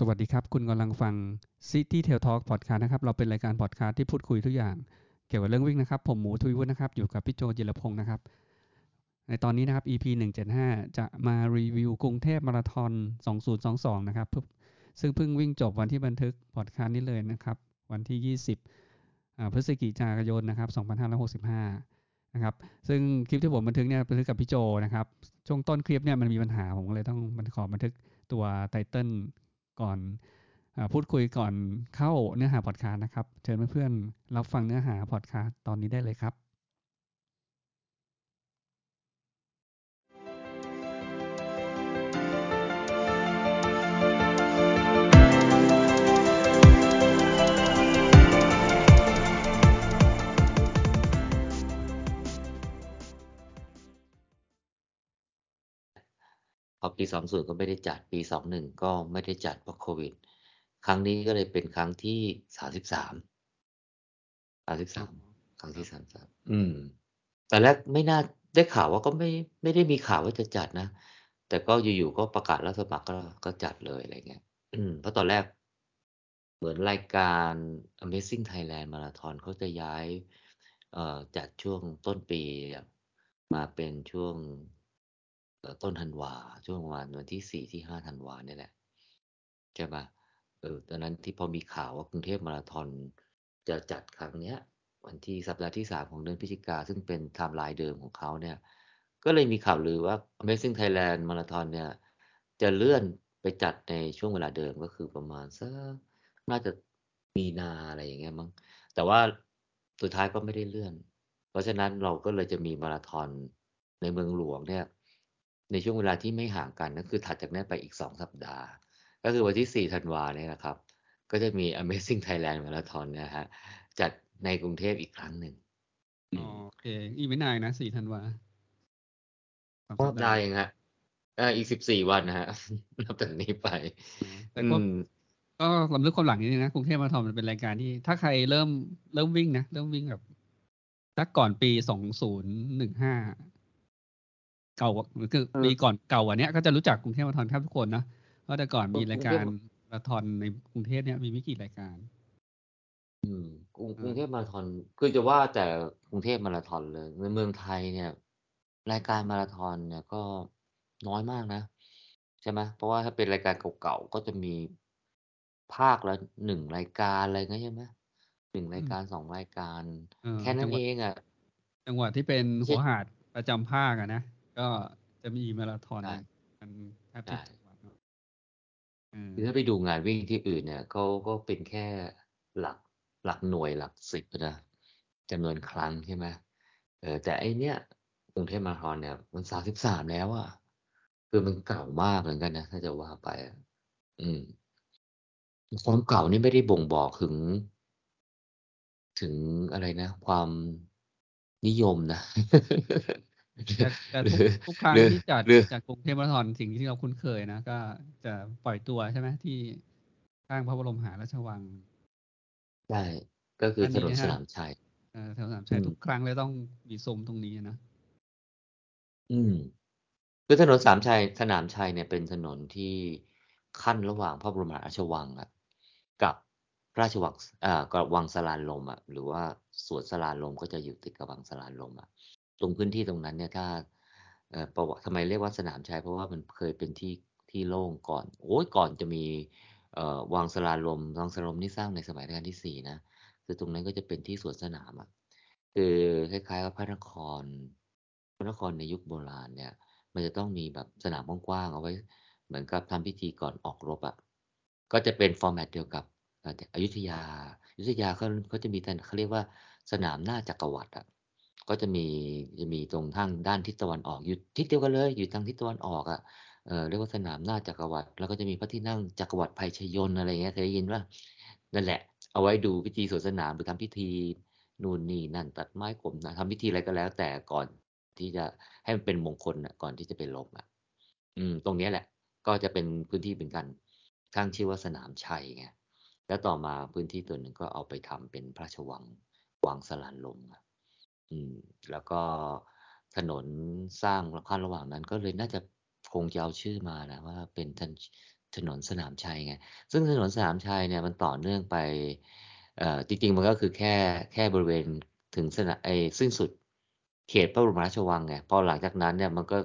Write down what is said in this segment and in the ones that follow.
สวัสดีครับ คุณกำลังฟัง City Tail Talk Podcast นะครับ เราเป็นรายการพอดคาสต์ที่พูดคุยทุกอย่าง เกี่ยวกับเรื่องวิ่งนะครับ ผมหมูทวีวุฒินะครับ อยู่กับพี่โจจิรพงศ์นะครับ ในตอนนี้นะครับ EP 175 จะมารีวิวกรุงเทพมาราธอน 2022 นะครับ ซึ่งเพิ่งวิ่งจบวันที่บันทึกพอดคาสต์นี้เลยนะครับ วันที่ 20พฤศจิกายนนะครับ 2565 นะครับ ซึ่งคลิปที่ผมบันทึกเนี่ยบันทึกกับพี่โจนะครับ ช่วงต้นคลิปเนี่ยมันมีปัญหาผมเลยต้องมันขอบันทึกตัวไตเติล ก่อนพูดคุยก่อนเข้าเนื้อหาพอดคาสต์นะครับ เชิญเพื่อนๆรับฟังเนื้อหาพอดคาสต์ตอนนี้ได้เลยครับ พอปี 20 ก็ไม่ได้จัดปี 21 ก็ไม่ได้จัดเพราะโควิด ครั้งนี้ก็เลยเป็นครั้งที่ 33 33 ครั้งที่ 33 อืมตอนแรกไม่น่าได้ข่าวว่าก็ไม่ไม่ได้มีข่าวว่าจะจัดนะ แต่ก็อยู่ๆก็ประกาศรับสมัครก็ก็จัดเลยอะไรเงี้ยอืมเพราะตอนแรกเหมือนรายการ Amazing Thailand Marathon เขาจะย้ายเอ่อจัดช่วงต้นปีอะมาเป็นช่วงเอ่อ ต้นธันวาช่วงประมาณวันที่4ที่5ธันวาเนี่ยแหละใช่ปล่า?เออตอนนั้นที่พอมีข่าวว่ากรุงเทพมาราธอนจะจัดครั้งเนี้ย วันที่สัปดาห์ที่3ของเดือนพฤศจิกาซึ่งเป็นไทม์ไลน์เดิมของเขาเนี่ย ก็เลยมีข่าวลือว่า Amazing Thailand Marathon เนี่ย จะเลื่อนไปจัดในช่วงเวลาเดิมก็คือประมาณสักน่าจะมีนาอะไรอย่างเงี้ยมั้งแต่ว่าสุดท้ายก็ไม่ได้เลื่อน เพราะฉะนั้นเราก็เลยจะมีมาราธอนในเมืองหลวงเนี่ย ในช่วงเวลาที่ไม่ห่างกันก็คือถัดจากนั้นไปอีก 2 สัปดาห์ ก็คือวันที่ 4 ธันวาเนี่ยนะครับ ก็จะมี Amazing Thailand Marathon เนี่ยครับจัดในกรุงเทพอีกครั้งหนึ่งอือ๋อมโอเค อีกไม่นานนะ 4 ธันวา2ก็สัปไดดา้ห์เองครับเอออีก 14 วันนะครับนับจากนี้ไปอ๋อแต่อืก็มก็รำลึกความหลังนิดหนึ่งนะกรุงเทพมาราธอนมันเป็นรายการที่ ถ้าใครเริ่มเริ่มวิ่งนะ เริ่มวิ่งแบบสักก่อนปี2015เก่ากว่า คือเออปีก่อนเก่ากว่าเนี้ยก็จะรู้จักกรุงเทพมาราธอนแทบทุกคนนะเพราะแต่ก่อนเอมีอรากรุงกาเทพรมาราธอนในกรุงเทพเนี่ยมีไม่กี่รายการ อืมกรุงเออกรุงเทพมาราธอนคือจะว่าแต่กรุงเทพมาราธอนเลยในเมืองไทยเนี่ย รายการมาราธอนเนี่ยก็น้อยมากนะใช่ไหม?เพราะว่าถ้าเป็นรายการเก่าๆก็จะมีภาคละ1รายการอะไรงี้ใช่ไหม?1อรืายมการ2รายการเออแค่นัจั้นงหวเะองอะจังหวัดที่เป็นไม่ใหชั่วหาดประจำภาคอะนะ ก็จะมีมาราธอนใช่กันแทบใชทุก่จังหวัดเนาะเออคือถ้าไปดูงานวิ่งที่อื่นเนี่ยเขาก็เป็นแค่หลักหลักหน่วยหลัก10อะนะจำนวนครั้งใช่ไหม?เออแต่ไอ้เนี่ยกรุงเทพมาราธอนเนี่ย มัน33แล้วอะคือมันเก่ามากเหมือนกันนะถ้าจะว่าไปอะอืมความเก่านี่ไม่ได้บ่งบอกถึง ถึงอะไรนะ ความนิยมนะ แต่แต่หรทุกือทุกครั้หรืองที่จัดหรือจัดกรุงเทพมาราธอนสิ่งที่เราคุ้นเคยนะ ก็จะปล่อยตัวใช่ไหมที่ข้างพระบรมมหาราชวังใช่ก็คืออันถนนนี้นะครสนับามชัยเออถนนสนามอชืัยมทุกครั้งเลยต้องมีซุ้มตรงนี้อะนะอืมคือถนนสามชัยสนามชัยเนี่ยเป็นถนนที่ขั้นระหว่างพระบรมมหาราชวังอะกับราชวังสอ่ากับวังสลานลมอะหรือว่าสวนสลานลมก็จะอยู่ติดกับวังสลานลมอะ ตรงพื้นที่ตรงนั้นเนี่ยถ้าประวัติทำไมเรียกว่าสนามชัยเพราะว่ามันเคยเป็นที่ที่โล่งก่อน โอ๊ยก่อนจะมีวังสลาลมวังสลาลมนี่สร้างในสมัยรัชกาลที่4นะคือตรงนั้นก็จะเป็นที่สวนสนามอะคือคล้ายๆกับพระนครพระนครในยุคโบราณเนี่ย มันจะต้องมีแบบสนามกว้างๆเอาไว้ เหมือนกับทำพิธีก่อนออกรบอะก็จะเป็นฟอร์แมตเดียวกับอยุธยาอยุธยาเขาเขาจะมีสเขาเรียกว่าสนามหน้าจักรวรรดิอะ ก็จะมีจะมีตรงทางด้านทิศตะวันออกอยู่ทิศเดียวกันเลย อยู่ทางทิศตะวันออกอะเอ่อเรียกว่าสนามหน้าจักรวรรดิแล้วก็จะมีพระที่นั่งจักรวรรดิไพชยนอะไรเงี้ยเคยได้ยินเปล่า?นั่นแหละ เอาไว้ดูพิธีสวนสนามหรือทำพิธีนู่นนี่นั่นตัดไม้ข่มนะทำพิธีอะไรก็แล้ว แต่ก่อนที่จะให้มันเป็นมงคลน่ะก่อนที่จะไปรบอะอืม ตรงนี้แหละ ก็จะเป็นพื้นที่เป็นการตั้งชื่อว่าสนามชัยไงแล้วต่อมาพื้นที่ส่วหนึ่งก็เอาไปทำเป็นพระราชวังวังสลานลมอะ อืม แล้วก็ถนนสร้างขั้นระหว่างนั้น ก็เลยน่าจะคงจะเอาชื่อมานะว่าเป็นถถถนนสนามชัยไง ซึ่งถนนสนามชัยเนี่ยมันต่อเนื่องไป เอ่อ จริงๆ มันก็คือแค่แค่บริเวณถึงสนะไอ้สิ้นสุดเขตพระบรมราชวังไง พอหลังจากนั้นเนี่ยมันก็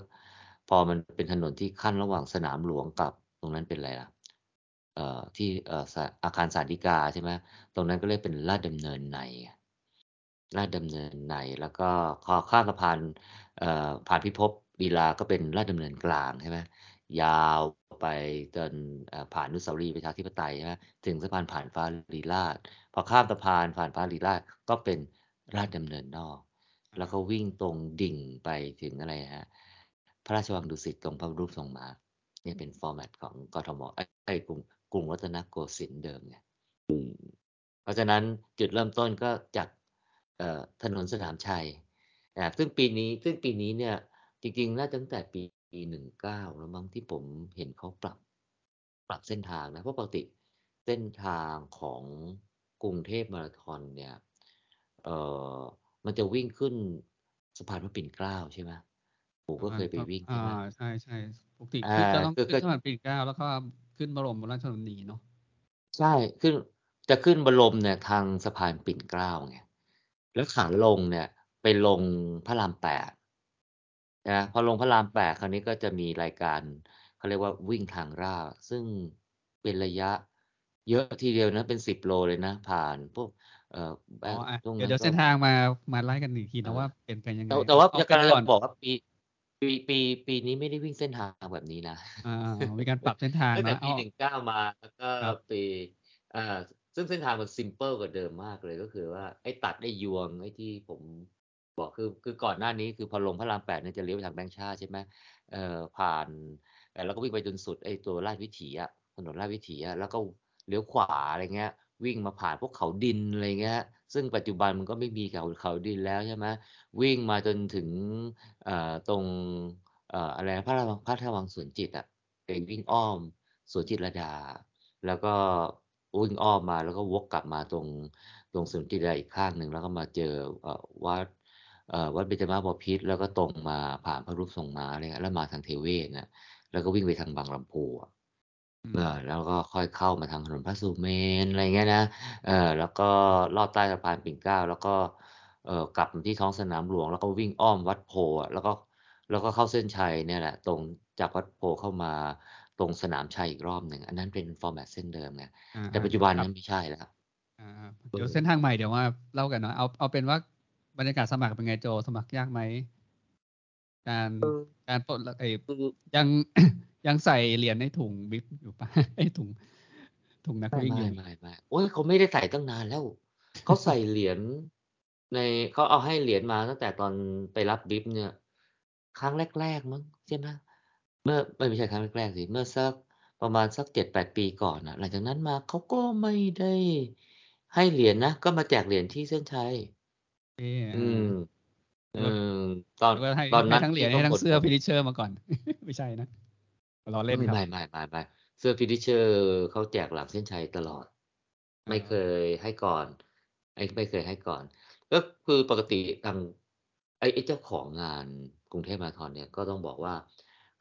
พอมันเป็นถนนที่ขั้นระหว่างสนามหลวงกับตรงนั้นเป็นอะไรล่ะ เอ่อ ที่เอ่ออาคารศาลฎีกาใช่ไหมตรงนั้นก็เรียกเป็นลาดดำเนินในไง ลาดดำเนินใน แล้วก็พอข้ามสะพานเอ่อผ่านพิภพลีลาก็เป็นลาดดำเนินกลางใช่ไหมยาวไปจนเอ่อผ่านอนุสาวรีย์ประชาธิปไตยใช่ไหมถึงสะพานผ่านฟ้าลีลาศพอข้ามสะพานผ่านฟ้าลีลาศก็เป็นลาดดำเนินนอก แล้วก็วิ่งตรงดิ่งไปถึงอะไรอะครับพระราชวังดุสิตตรงพระรูปทรงม้าเนี่ยเป็นฟอร์แมตของกทมเอ๊ยไอ้กรุงกรุงรัตนโกสินทร์เดิมไงอืมเพราะฉะนั้นจุดเริ่มต้นก็จากเอ่อ ถนนสนามชัยอ่าซึ่งปีนี้ซึ่งปีนี้เนี่ยจริงๆน่าจะตั้งแต่ปี19แล้วมั้งที่ผมเห็นเขาปรับปรับเส้นทางนะเพราะปกติเส้นทางของกรุงเทพมาราธอนเนี่ยเอ่อมันจะวิ่งขึ้นสะพานพระปิ่นเกล้าใช่ไหมผมก็เคยไปวิ่งอ่าใช่ไหมใช่ๆปกติอาขึ้นก็ต้องก็ขึ้นก็สะพานปิ่นเกล้าแล้วก็ขึ้นบรมราชชนนีเนาะใช่ขึ้นจะขึ้นบรมเนี่ยทางสะพานปิ่นเกล้าไง แล้วขาลงเนี่ยไปลงพระราม8นะพอลงพระราม8คราวนี้ก็จะมีรายการเขาเรียกว่าวิ่งทางราบซึ่งเป็นระยะ เยอะทีเดียวนะเป็น10โลเลยนะ ผ่านพวกเอ่อแบอ๋ออะตรงเดี๋ยวนั้เดี๋นยวก็เส้นทางมามาไล่กันอีกทีเอนะอว่าเป็นกันยังแตไง่แต่ว่าเอาจะเป็นกำลังก่อจะนบอกว่าปีปีปีปีนี้ไม่ได้วิ่งเส้นทางแบบนี้นะอาๆมีการปรับเส้นทางตั้งเแนต่าะปอ้ีอ19มาแล้วก็ครับปีอ่า ซึ่งเส้นทางมันซิมเพิลกว่าเดิมมากเลยก็คือว่าไอ้ตัดไอ้ยวงไอ้ที่ผมบอกคือคือก่อนหน้านี้คือพอลงพระราม8เนี่ยจะเลี้ยวไปทางแบงก์ชาใช่ไหมเอ่อผ่านแล้วก็วิ่งไปจนสุดไอ้ตัวราชวิถีอะถนนราชวิถีอะแล้วก็เลี้ยวขวาอะไรเงี้ย วิ่งมาผ่านพวกเขาดินอะไรเงี้ย ซึ่งปัจจุบันมันก็ไม่มีเขาเขาดินแล้วใช่ไหมวิ่งมาจนถึงเอ่อตรงเอ่ออะไรพระราวังพระราชวังสวนจิตอะไปวิ่งอ้อมสวนจิตรดา แล้วก็ วิ่งอ้อมมาแล้วก็วกกลับมาตรงตรงสวนจิตรลดาอีกข้างหนึ่งแล้วก็มาเจอเอ่อวัดเอ่อวัดเบญจมาบพิตรแล้วก็ตรงมาผ่านพระรูปทรงม้าอะไรเงี้ยแล้วมาทางเทเวศน่ะแล้วก็วิ่งไปทางบางลำพูอะอืเออมแล้วก็ค่อยเข้ามาทางถนนพระสุเมนอะไรเงี้ยนะเออแล้วก็ลอดใต้สะพานปิ่นเกล้าแล้วก็เอ่อกลับมาที่ท้องสนามหลวง แล้วก็วิ่งอ้อมวัดโพธิ์อะแล้วก็แล้วก็เข้าเส้นชัยเนี่ยแหละ ตรงจากวัดโพธิ์เข้ามา ตรงสนามชัยอีกรอบหนึ่ง อันนั้นเป็นฟอร์แมตเส้นเดิมไงอาแต่ปัจจุบันๆครนัับ้นไม่ใช่แล้วอาเเดี๋ยวเออส้นทางใหม่เดี๋ยวมาเล่ากันเนาะเอาเอาเป็นว่าบรรยากาศสมัครเป็นไงโจสมัครยากไหม?การเออการปลดลไอ้คือยังยังใส่เหรียญในถุงบิ๊บอยู่เปล่า?ไอ้ถุงถุงนักไม่วิ่งไอยู่ไหม?ม่ๆๆโอ๊ยเขาไม่ได้ใส่ตั้งนานแล้วเขาใส่เหรียญในเขาเอาให้เหรียญมาตั้งแต่ตอนไปรับบิ๊บเนี่ย ครั้งแรกๆมั้งใช่ไหม เมื่อเอ๊ยไม่ใช่ครั้งแรก ๆ สิ เมื่อสัก ประมาณสัก 7-8 ปีก่อนน่ะ หลังจากนั้นมาเขาก็ไม่ได้ให้เหรียญนะ ก็มาแจกเหรียญที่เส้นชัย เอ๊อือามๆเนอึกว่า ตอน นึกว่าให้ ตอนใหน้ั้นททั้งเหรีี่ยญเขใหา้ทั้งเสื้อบ่นๆ Finisher มาก่อน ไม่ใช่นะ ล้อเล่นไม่ครัไบม่ๆๆๆเสื้อ Finisher เขาแจกหลังเส้นชัยตลอด อไม่เคา ยให้ก่อน ไอ้ไม่เคยให้ก่อน ก็คือปกติทางไอ้ไอ้เจ้าของงานกรุงเทพมาราธอนเนี่ย ก็ต้องบอกว่า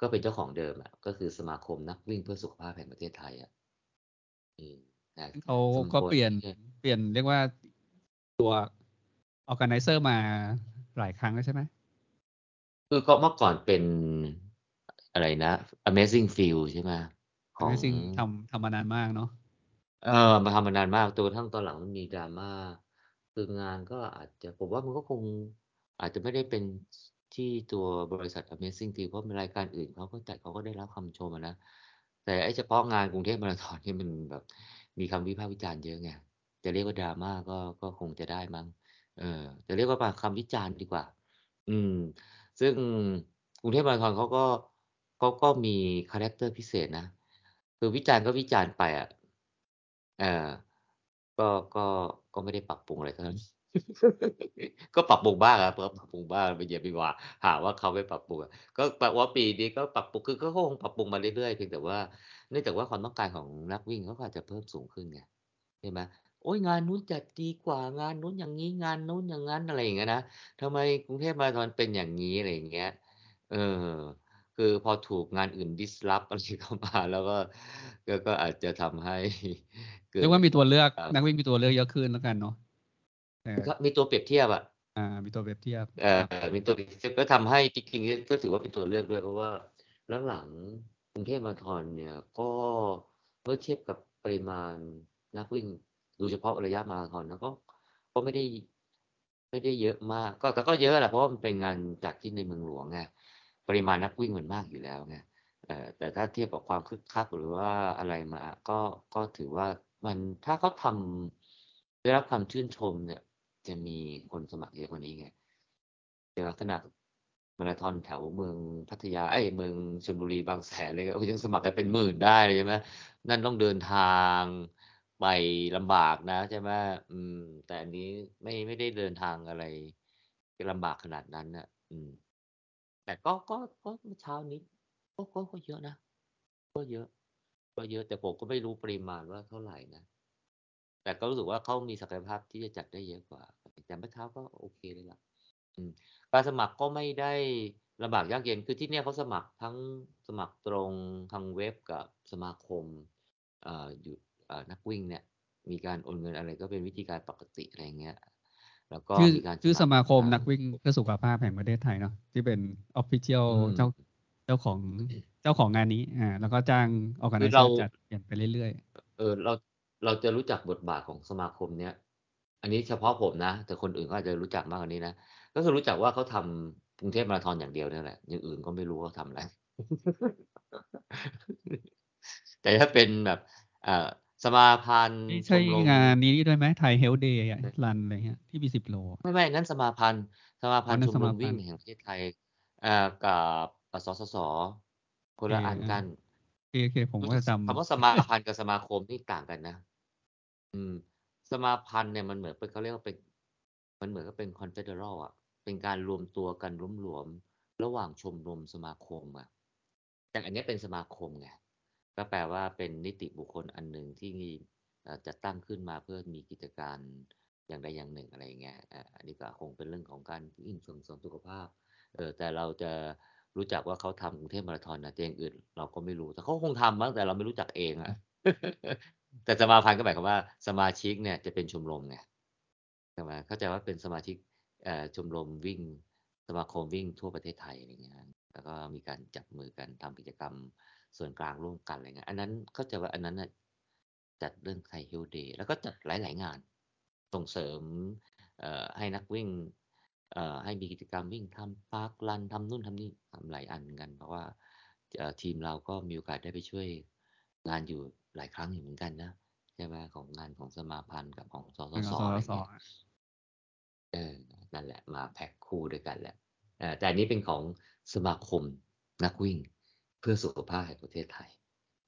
ก็เป็นเจ้าของเดิมอะก็คือสมาคมนักวิ่งเพื่อสุขภาพแห่งประเทศไทยอะอืมแต่เขาสมาก็เปลี่ยนคมเนี่ยเปลี่ยนเรียกว่าตัว Organizer มาหลายครั้งแล้วใช่ไหม?คือก็เมื่อก่อนเป็นอะไรนะ Amazing Fields ใช่ไหมของ Amazing ทำทำมานานมากเนาะเออมันทำมานานมากจนกระทั่งตอนหลังมันมี drama คืองานก็อาจจะผมว่ามันก็คงอาจจะไม่ได้เป็นส ที่ตัวบริษัท Amazing Fields เพราะรายการอื่นเขาก็จัดเขาก็ได้รับคำชมนะ แต่ไอ้เฉพาะงานกรุงเทพมาราธอนนี่มันแบบมีคำวิพากษ์วิจารณ์เยอะไงจะเรียกว่า drama ก็ก็คงจะได้มั้ง เออจะเรียกว่าภาคคำวิจารณ์ดีกว่า อืม ซึ่งกรุงเทพมาราธอนเขาก็เขาก็มี character พิเศษนะ คือวิจารณ์ก็วิจารณ์ไปอะเออก็ก็ก็ไม่ได้ปรับปรุงอะไรเท่านั้น ก็ปรับปรุงบ้างอะก็ปรับปรุงบ้างอย่าไปว่า หาว่าเขาไม่ปรับปรุงอะก็แบบว่าปีนี้ก็ปรับปรุงคือก็คงปรับปรุงมาเรื่อยๆเพียงแต่ว่าเนื่องจากว่าความต้องการของนักวิ่งเขาก็อาจจะเพิ่มสูงขึ้นไงใช่ไหมโอ๊ยงานนู้นจัดดีกว่างานนู้นอย่างงี้งานนู้นอย่างงั้นอะไรอย่างเงี้ยนะทำไมกรุงเทพมาราธอนเป็นอย่างงี้อะไรอย่างเงี้ยเออ คือพอถูกงานอื่น disrupt อะไรเข้ามาแล้วก็ก็ก็อาจจะทำให้ เกิเรียดกว่ามีตัวเลือกเอ่อนักวิ่งมีตัวเลือกเยอะขึ้นแล้วกันเนาะแต่ก็ มีตัวเปรียบเทียบอะอ่า มีตัวเปรียบเทียบเอ่ครับอมีตัวเปรียบเทียบก็ทำให้จริงๆก็ถือว่าเป็นตัวเลือกด้วยเพราะว่าหลังๆกรุงเทพมาราธอนเนี่ย ก็เมื่อเทียบกับปริมาณนักวิ่งโดยเฉพาะระยะมาราธอนนะก็ก็ไม่ได้ไม่ได้เยอะมาก ก็แต่ก็เยอะแหละเพราะว่ามันเป็นงานจัดที่ในเมืองหลวงไงปริมาณนักวิ่งมันมากอยู่แล้วไงเอ่อแต่ถ้าเทียบกับความคึกคักหรือว่าอะไรมา ก็ก็ถือว่ามันถ้าเขาทำได้รับความชื่นชมเนี่ย จะมีคนสมัครเยอะกว่านี้ไงในลักษณะมาราธอนแถวเมืองพัทยาไอ้เมืองชลบุรีบางแสนเลยก็ยังสมัครกันเป็นหมื่นได้เลยใช่ไหมนั่นต้องเดินทางไปลำบากนะใช่ไหมอืม แต่อันนี้ไม่ไม่ได้เดินทางอะไรลำบากขนาดนั้นน่ะอืม แต่ก็ก็ก็เมื่อเช้านี้ก็ก็ก็เยอะนะก็เยอะ ก็เยอะแต่ผมก็ไม่รู้ปริมาณว่าเท่าไหร่นะ แต่ก็รู้สึกว่าเขามีศักยภาพที่จะจัดได้เยอะกว่า แต่เมื่อเช้าก็โอเคเลยล่ะอืมการสมัครก็ไม่ได้ลำบากยากเย็นคือที่เนี่ยเขาสมัครทั้งสมัครตรงทางเว็บกับสมาคมเอ่ออยู่เอ่อนักวิ่งเนี่ยมีการโอนเงินอะไรก็เป็นวิธีการปกติอะไรอย่างเงี้ย แล้วก็ชื่อมีการชื่อสสมัครมาคมทางนักวิ่งเพื่อสุขภาพแห่งประเทศไทยเนาะที่เป็นออฟฟิเชียลอืมเจ้าเจ้าของเจ้าของงานนี้อ่าแล้วก็จ้างออกคือไนเราจัดเปลี่ยนไปเรื่อยเออเรา เราจะรู้จักบทบาทของสมาคมเนี้ยอันนี้เฉพาะผมนะ แต่คนอื่นก็อาจจะรู้จักมากกว่านี้นะ ก็คือรู้จักว่าเขาทำกรุงเทพมาราธอนอย่างเดียวเนี่ยแหละ อย่างอื่นก็ไม่รู้ว่าทำอะไร แต่ถ้าเป็นแบบเอ่อสมาพันๆธ์นี่ชใช่มรมงานนี้ด้วยไหมไทยเฮลเดย์รันอะไรเงี้ยที่มีสิบโล ไม่ไม่นั่นสมาพันธ์สมาอ๋พัอนธ์นั่ชนมสรมามพัวิ่นงธ์แห่งประเทศไทยเอ่อกับอ่าสสสคโอนเคละอันอากันโอเคโอเคผมรู้ก็สึกจะจคำว่าสมาพันธ์กับสมาคมนี่ต่างกันนะ อืม สมาพันธ์เนี่ยมันเหมือนเป็น เขาเรียกว่าเป็น มันเหมือนกับเป็น Confederal อะ เป็นการรวมตัวกันหลวม ๆ ระหว่างชมรมสมาคมอะ แต่อันเนี้ยเป็นสมาคมไง ก็แปลว่าเป็นนิติบุคคลอันหนึ่งที่ เอ่อ จัดตั้งขึ้นมาเพื่อมีกิจการอย่างใดอย่างหนึ่ง อะไรอย่างเงี้ย อ่า อันนี้ก็คงเป็นเรื่องของการวิ่งส่งเสริมสุขภาพ เอ่อ แต่เราจะรู้จักว่าเขาทำกรุงเทพมาราธอนนะ แต่อย่างอื่นเราก็ไม่รู้ แต่เขาคงทำมั้ง แต่เราไม่รู้จักเองอะ แต่สมาพันธ์ก็หมายความว่าสมาชิกเนี่ยจะเป็นชมรมไงใช่ไหมเข้าใจว่าเป็นสมาชิกชมรมวิ่งสมาคมวิ่งทั่วประเทศไทยอะไรเงี้ยแล้วก็มีการจับมือกันทำกิจกรรมส่วนกลางร่วมกันอะไรเงี้ยอันนั้นเข้าใจว่าอันนั้นจัดเรื่อง Thai Health Day แล้วก็จัดหลาย ๆ งานส่งเสริมให้นักวิ่งให้มีกิจกรรมวิ่งทำ Park Run ทำนู่นทำนี่ทำหลายอันกัน เพราะว่าทีมเราก็มีโอกาสได้ไปช่วยงานอยู่ หลายครั้งอยู่เหมือนกันนะใช่ไหมของงานของสมาพันธ์กับของสสำสสอะไรสเงี้ยเออนั่นแหละ มาแพ็กคู่ด้วยกันแหละเอ่อแต่อันนี้เป็นของสมาคมนักวิ่ง เพื่อสุขภาพแห่งประเทศไทย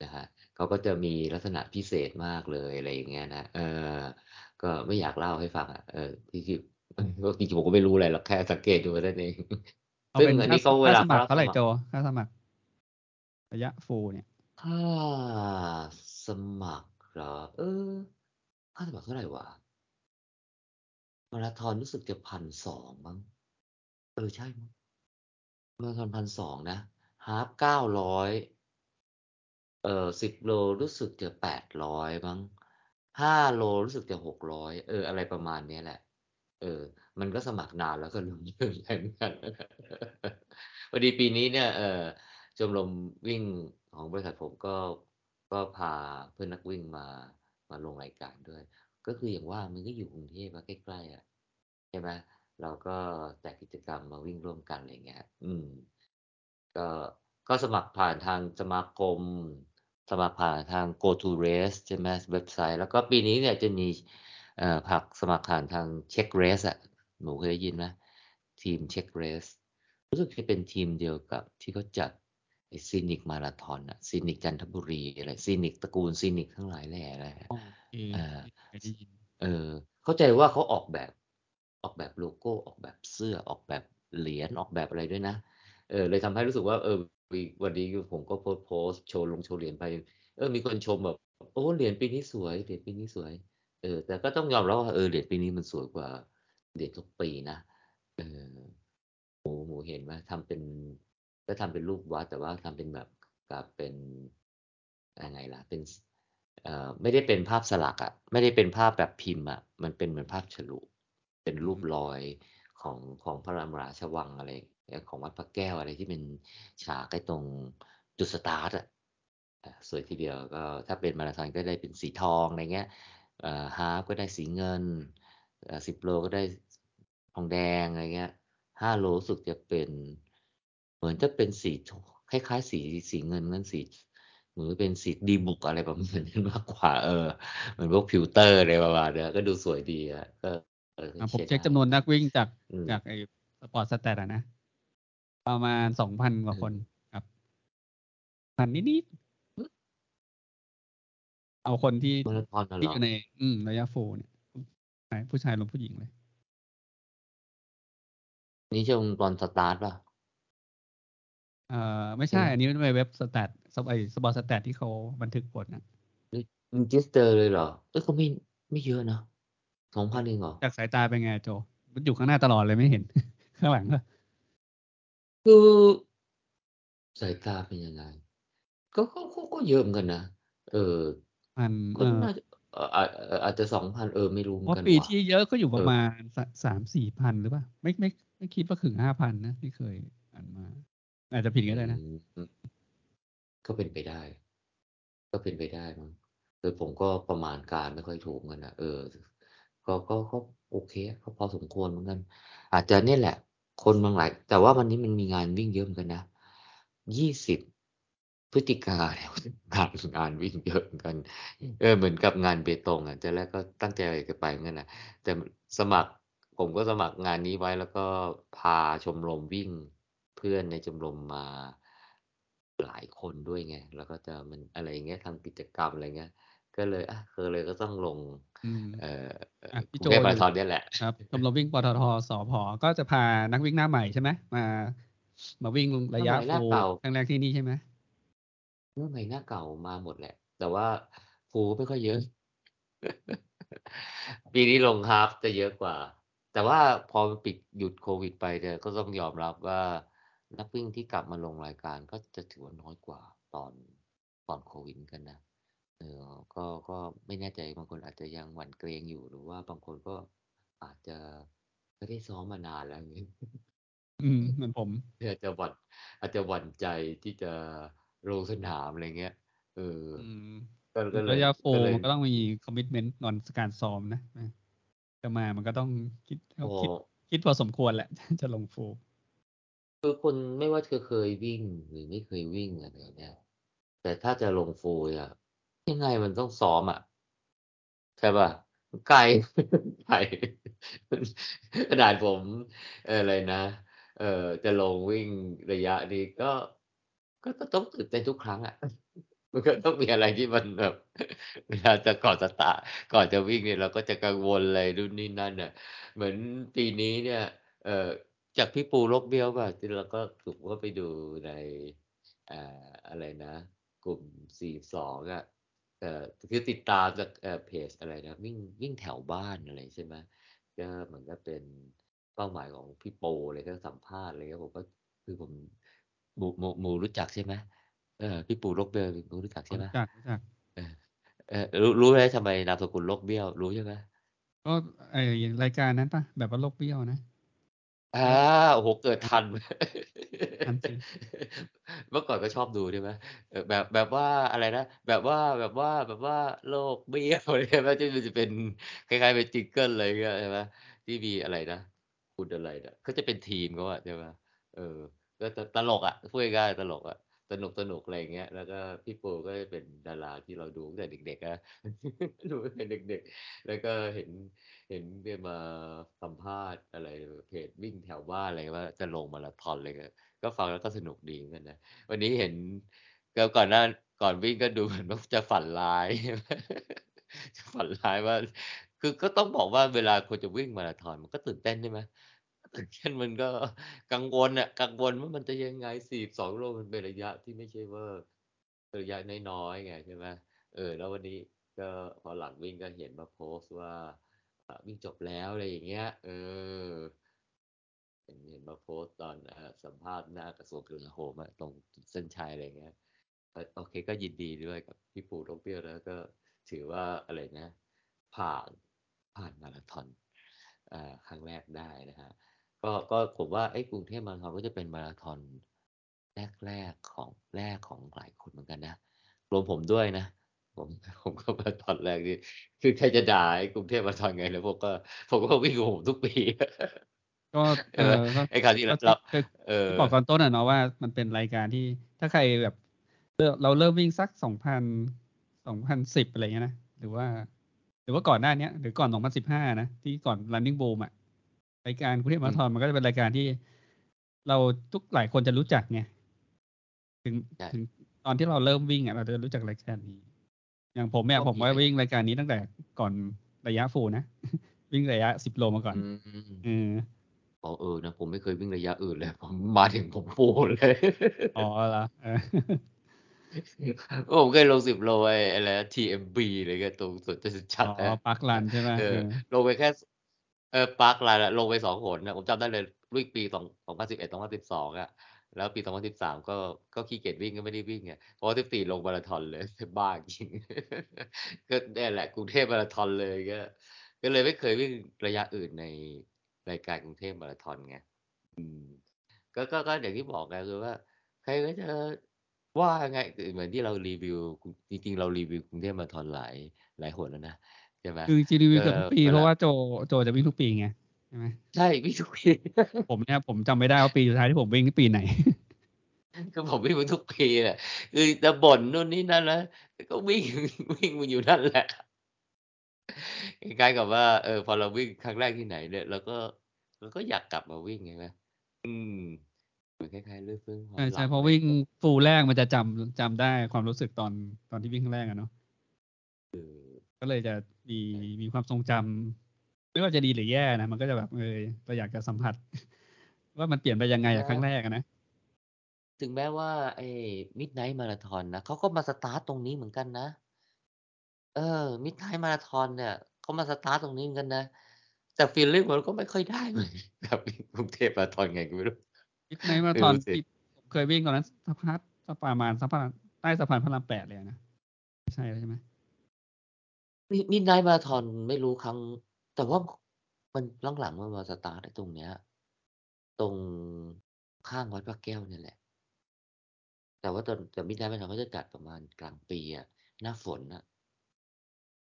นะครับเขาก็จะมีลักษณะพิเศษมากเลยอะไรอย่างเงี้ยนะเออ ก็ไม่อยากเล่าให้ฟังอะเออที่ที่ก็จริงๆผมก็ไม่รู้อะไรหรอกแค่สังเกตดูเท่านั้นเองเอาซึ่งเป็นอันค่านี้เขาเวค่าลาสเขมัาครรับเท่าสไรมัคโจรค่าสมัคร ระยะ Full เนี่ยค่า สมัครเหรอ เออค่าสมัครเท่าไหร่วะ?มาราธอนรู้สึกจะ1,200มั้งเออใช่มั้งมาราธอน1,200นะฮาล์ฟ900เอ่อ10โลรู้สึกจะ800มั้ง5โลรู้สึกจะ600เออ อะไรประมาณเนี้ยแหละ เออ มันก็สมัครนานแล้วก็ลืมลืมไปเหมือนกันพอดีปีนี้เนี่ย เออชมรมวิ่งของบริษัทผมก็ ก็พาเพื่อนนักวิ่งมามาลงรายการด้วย ก็คืออย่างว่ามันก็อยู่กรุงเทพใกล้ๆอะใช่ไหมเราก็จัดกิจกรรมมาวิ่งร่วมกันอะไรเงี้ย อืม ก็ก็สมัครผ่านทางสมาคม สมัครผ่านทาง Go2Race ใช่ไหมเว็บไซต์ แล้วก็ปีนี้เนี่ยจะมีเอ่อผักสมัครผ่านทาง Check Race อะหนูเคยได้ยินไหม?ทีม Check Race รู้สึกจะเป็นทีมเดียวกับที่เขาจัด ไอ้ Scenic มาราธอนน่ะ Scenic จันทบุรีอะไร Scenic ตระกูล Scenic ทั้งหลายแหล่อะไรอะโอเคเออเคยได้ยินเออ เข้าใจว่าเขาออกแบบ ออกแบบโลโกออกแบบเสื้อออกแบบเหรียญออกแบบอะไรด้วยนะ เออ เลยทำให้รู้สึกว่า เออวีวันนี้คือผมก็โพสต์โพสต์โชว์ลงโชว์เหรียญไป เออ มีคนชมแบบ โอ้เหรียญปีนี้สวยเหรียญปีนี้สวย เออ แต่ก็ต้องยอมรับว่าเออเหรียญปีนี้มันสวยกว่าเหรียญทุกปีนะ เออหมูหมูเห็นไหมทำเป็น ก็ทำเป็นรูปวัด แต่ว่าทำเป็นแบบกับเป็นยังไงล่ะ เป็นเอ่อไม่ได้เป็นภาพสลักอะไม่ได้เป็นภาพแบบพิมพ์อะมันเป็นเหมือนภาพฉลุเป็นรูปรอยของของพระบรมราชวังอะไรของวัดพระแก้วอะไรที่เป็นฉากใกล้ตรงจุดสตาร์ทอะสวยทีเดียวก็ถ้าเป็นมาราธอนก็ได้เป็นสีทองอะไรเงี้ยhalf ก็ได้สีเงินสิบโลก็ได้ทองแดงอะไรเงี้ยห้าโลสุดจะเป็น เหมือนจะเป็นสีคล้ายๆ สีสีเงินเงินสีเหมือนเป็นสีดีบุกอะไรประมาณนั้นมากกว่าเออเหมือนพวก pewter อะไรประมาณนี้ก็ดูสวยดีอะก็ผมเช็กจำนวนนักวิ่งจากจากไอ้ SportStats อะนะ ประมาณสองพันกว่าคนครับพันนิดๆเอาคนที่ที่อยู่ใน อืมระยะโฟเนี่ยผู้ชายลงผู้หญิงเลย นี่ช่วงตอนสตาร์ทป่ะเอ่อไม่ใช่ อันนี้เป็นเว็บสแตทสบายสปอร์ตสแตทที่เขาบันทึกผลนะรีจิสเตอร์เลยเหรอเอ้ยเขาไม่ไม่เยอะนะสองพันเองเหรอ จากสายตาเป็นไงโจ มันอยู่ข้างหน้าตลอดเลยไม่เห็น ข้างหลังก็คือสายตาเป็นยังไง ก็ก็ก็เยอะเหมือนกันนะ เออมันก็น่าจะอาจจะสองพันเออไม่รู้เหมือนกันปีที่เยอะก็อยู่ประมาณสามสี่พันหรือเปล่า ไม่ไม่ไม่คิดว่าถึงห้าพันนะที่เคยอ่านมา อาจจะผิดก็ได้นะ ก็เป็นไปได้ ก็เป็นไปได้มั้งโดยผมก็ประมาณการไม่ค่อยถูกกันนะเออ ก็ก็ก็โอเคก็พอสมควรเหมือนกัน อาจจะเนี่ยแหละ คนบางหลาย แต่ว่าวันนี้มันมีงานวิ่งเยอะเหมือนกันนะยี่สิบพฤศจิกาแล้วงานงานวิ่งเยอะเหมือนกัน เออเหมือนกับงานเบตงอะจะแรกก็ตั้งใจจะไปเหมือนกันนะแต่สมัครผมก็สมัครงานนี้ไว้แล้วก็พาชมรมวิ่ง พื่อนในชมรมมาหลายคนด้วยไง แล้วก็จะมันอะไรเงี้ยทำกิจกรรมอะไรเงี้ย ก็เลยอะคือเลยก็ต้องลง เอ่อกรุงเทพมาราธอนนี่แหละ ครับชมรมวิ่งปตทสพก็จะพานักวิ่งหน้าใหม่ใช่ไหมมา มาวิ่งระยะฟูครั้งแรกที่นี่ใช่ไหมเมื่อใหม่หน้าเก่ามาหมดแหละ แต่ว่าฟูไม่ค่อยเยอะ ปีนี้ลงฮาฟจะเยอะกว่า แต่ว่าพอปิดหยุดโควิดไปเนี่ยก็ต้องยอมรับว่า นักวิ่งที่กลับมาลงรายการก็จะถือว่าน้อยกว่าตอนตอนโควิดกันนะเออก็ก็ไม่แน่ใจบางคนอาจจะยังหวั่นเกรงอยู่หรือว่าบางคนก็อาจจะไม่ได้ซ้อมมานานแล้วอย่างนี้อืมเหมือนผมอาจจะหวั่นอาจจะหวั่นใจที่จะลงสนามอะไรเงี้ยเออก็เลยระยะโฟมันก็ต้องมีคอมมิชเมนต์นอนการซ้อมนะจะมามันก็ต้องคิดคิดคิดพอสมควรแหละจะลงโฟ คือคนไม่ว่าจะเคยวิ่งหรือไม่เคยวิ่งอะไรเนี่ย แต่ถ้าจะลงโฟอะยังไงมันต้องซ้อมอะใช่ป่ะไกลไกลขนาดผมอะไรนะ เออจะลงวิ่งระยะนี้ก็ ก็ต้องตื่นเต้นทุกครั้งอะมันก็ต้องมีอะไรที่มันแบบเวลาจะก่อนสตาร์ก่อนจะวิ่งเนี่ยเราก็จะกังวลอะไรนู่นนี่นั่นเนี่ยเหมือนปีนี้เนี่ย เอ่อ จากพี่ปูลกเบี้ยวป่ะที่เราก็ถูกว่าไปดูในอ่าอะไรนะ กลุ่มสี่สองอะเอ่อคือติดตามจากเอ่อเพจอะไรนะวิ่งวิ่งแถวบ้านอะไรใช่ไหมก็เหมือนก็เป็นเป้าหมายของพี่โปเลยก็สัมภาษณ์อะไรก็ผมก็คือผมหมูหมูหมูรู้จักใช่ไหมเออพี่ปู่ลกเบี้ยวรู้จักใช่ไหมรู้จักรู้จักเออเออรู้รู้ไหมทำไมนามสกุลลกเบี้ยวรู้ใช่ไหมก็ไอรายการนั้นปะแบบว่าลกเบี้ยวนะ อ่าโอ้โหเกิดทันเมื่อก่อนก็ชอบดูใช่ไหมแบบ แบบว่าอะไรนะ แบบว่า แบบว่า แบบว่าโลก เบี้ยว อะไรใช่ไหม ที่มันจะเป็นคล้าย ๆ เป็นจิงเกิลอะไรเงี้ย ใช่ไหม ที่มีอะไรนะ คุณอะไรนะเขาจะเป็นทีมเขาอะ ใช่ไหม เออ ก็ตลกอะ พูดง่าย ๆ ตลกอะ สนุกสนุกอะไรเงี้ย แล้วก็พี่ปูก็เป็นดาราที่เราดูตั้งแต่เด็ก ๆ นะ ดูตั้งแต่เด็ก ๆ แล้วก็เห็นเห็นเียมาสัมภาษณ์อะไรเพจวิ่งแถวบ้านอะไรว่าจะลงมาราธอนเลยก็ฟังแล้วก็สนุกดีเหมือนกันนะวันนี้เห็นก็ก่อนหน้าก่อนวิ่งก็ดูเหมือนว่าจะฝันร้ายจะฝันร้ายว่า คือก็ต้องบอกว่าเวลาคนจะวิ่งมาราธอนมันก็ตื่นเต้นใช่ไหมตื่นเต้นมันก็กังวลอะกังวลว่ามันจะยังไง42โลมันเป็นระยะที่ไม่ใช่ว่าระยะน้อยๆไงใช่ไหมเออ แล้ววันนี้ก็พอหลังวิ่งก็เห็นมาโพสต์ว่า วิ่งจบแล้วอะไรอย่างเงี้ย เออเห็นมาโพสตอนสัมภาษณ์หน้ากระทรวงกลาโหมตรงเส้นชัยอะไรเงี้ยโอเคก็ยินดีด้วยกับพี่ปู่ต้องเปรี้ยวแล้วก็ถือว่าอะไรนะ ผ่านผ่านมาราธอนอครั้งแรกได้นะฮะก็ก็ผมว่าไอ้กรุงเทพมาราธอนก็จะเป็นมาราธอนแรกๆของแรกของหลายคนเหมือนกันนะรวมผมด้วยนะ ผมผมก็มาราธอนแรกนี่คือใครจะด่าไอ้กรุงเทพมาราธอนไงแล้วผมก็ ผมก็วิ่งกับผมทุกปี ก็เอใช่ไหมอก็ไอ้คราวที่ก็เราที่เราคือเออที่บอกตอนต้นอะเนาะว่ามันเป็นรายการที่ถ้าใครแบบเริ่มเราเริ่มวิ่งสักสองพันสองพันสิบอะไรเงี้ยนะหรือว่า หรือว่าก่อนหน้าเนี้ยหรือก่อนสองพันสิบห้านะที่ก่อน running boom อะรายการกรุงเทพมาราธอนมันก็จะเป็นรายการที่ เราทุกหลายคนจะรู้จักไงถึงใช่ถึงตอนที่เราเริ่มวิ่งอะเราจะรู้จักรายการนี้ อย่างผมเนี่ยก็ผมมีว่ารายวิ่งรายการนี้ตั้งแต่ก่อนระยะฟูลนะ วิ่งระยะสิบโลมาก่อนอืมเอออ๋อเออนะผมไม่เคยวิ่งระยะอื่นเลย ผมมาถึงผมฟูเลยอ๋อเหรอเออผมเคยลงสิบโลไอ้อะไรนะ TMB อะไรเงี้ยตรงสวนจตุจัอ๋กอรนะปาร์คลันใช่ไหมเอเอออลงไปแค่เออปาร์คไลน์อะลงไปสองหนนะผมจำได้เลยวิ่งปีสองสองพันสิบเอ็ดสองพันสิบสองอะ แล้วปีสองพันสิบสามก็ก็ขี้เกียจวิ่งก็ไม่ได้วิ่งไงเพราะว่าสิบสี่ลงมาราธอนเลยบ้าจริง ก็นี่แหละกรุงเทพมาราธอนเลยก็ ก็เลยไม่เคยวิ่งระยะอื่นในรายการกรุงเทพมาราธอนไงอืมก็ก็ก็อย่างที่บอกไงคือว่า ใครก็จะว่าไงคือเหมือนที่เรารีวิวจริงๆ เรารีวิวกรุงเทพมาราธอนหลายหลายหนแล้วนะใช่ไหมคือจริงๆรีวิวก็เกือบทุกปีเวเพลาราะว่าโจโจจะวิ่งทุกปีไงใช่ไหมใช่วิ่งทุกปี ผมเนี่ยผมจำไม่ได้ว่าปีสุดท้ายที่ผมวิ่งนี่ปีไหนคือผมวิ่งมาทุกปีแหละคือจะบ่นนู่นนี่นั่นแล้วก็วิ่งวิ่งมาอยู่นั่นแหละคล้ายๆกับว่าเออพอเราวิ่งครั้งแรกที่ไหนเนี่ยเราก็เราก็อยากกลับมาวิ่งใช่ไหมอืมเหมือนคล้ายๆเรื่องเรื่องควาใช่มหใช่ลังเพราะอะไรวิ่งฟูลแรกมันจะจำจำได้ความรู้สึกตอนตอนที่วิ่งครั้งแรกอะเนาะเออก็เลยจะมีมีความทรงจำ ไม่ว่าจะดีหรือแย่นะมันก็จะแบบเออเราอยากจะสัมผัส ว่ามันเปลี่ยนไปยังไงอะครั้งแรกอะนะถึงแม้ว่าไอ้ Midnight Marathon นะเขาก็มาสตาร์ตตรงนี้เหมือนกันนะ เออ Midnight Marathon เนี่ยเขามาสตาร์ตตรงนี้เหมือนกันนะแต่ feeling มันก็ไม่ค่อยได้เหมือนกับกรุงเทพมาราธอนไงก็ไม่รู้ Midnight มาไม่ตอนรู้สิที่ผมเคยวิ่งตอนนั้นสะพานสักประมาณสะพานใต้สะพานพระรามแปดเลยนะไม่ใช่ใช่ไหม Midnight Marathon ไม่รู้ครั้ง แต่ว่ามันหลังๆมันมาสตาร์ตไอ้ตรงเนี้ย ตรงข้างวัดพระแก้วเนี่ยแหละ แต่ว่าตอนแต่มิดไนท์มาราธอนเขาจะจัดประมาณกลางปีอะหน้าฝนน่ะ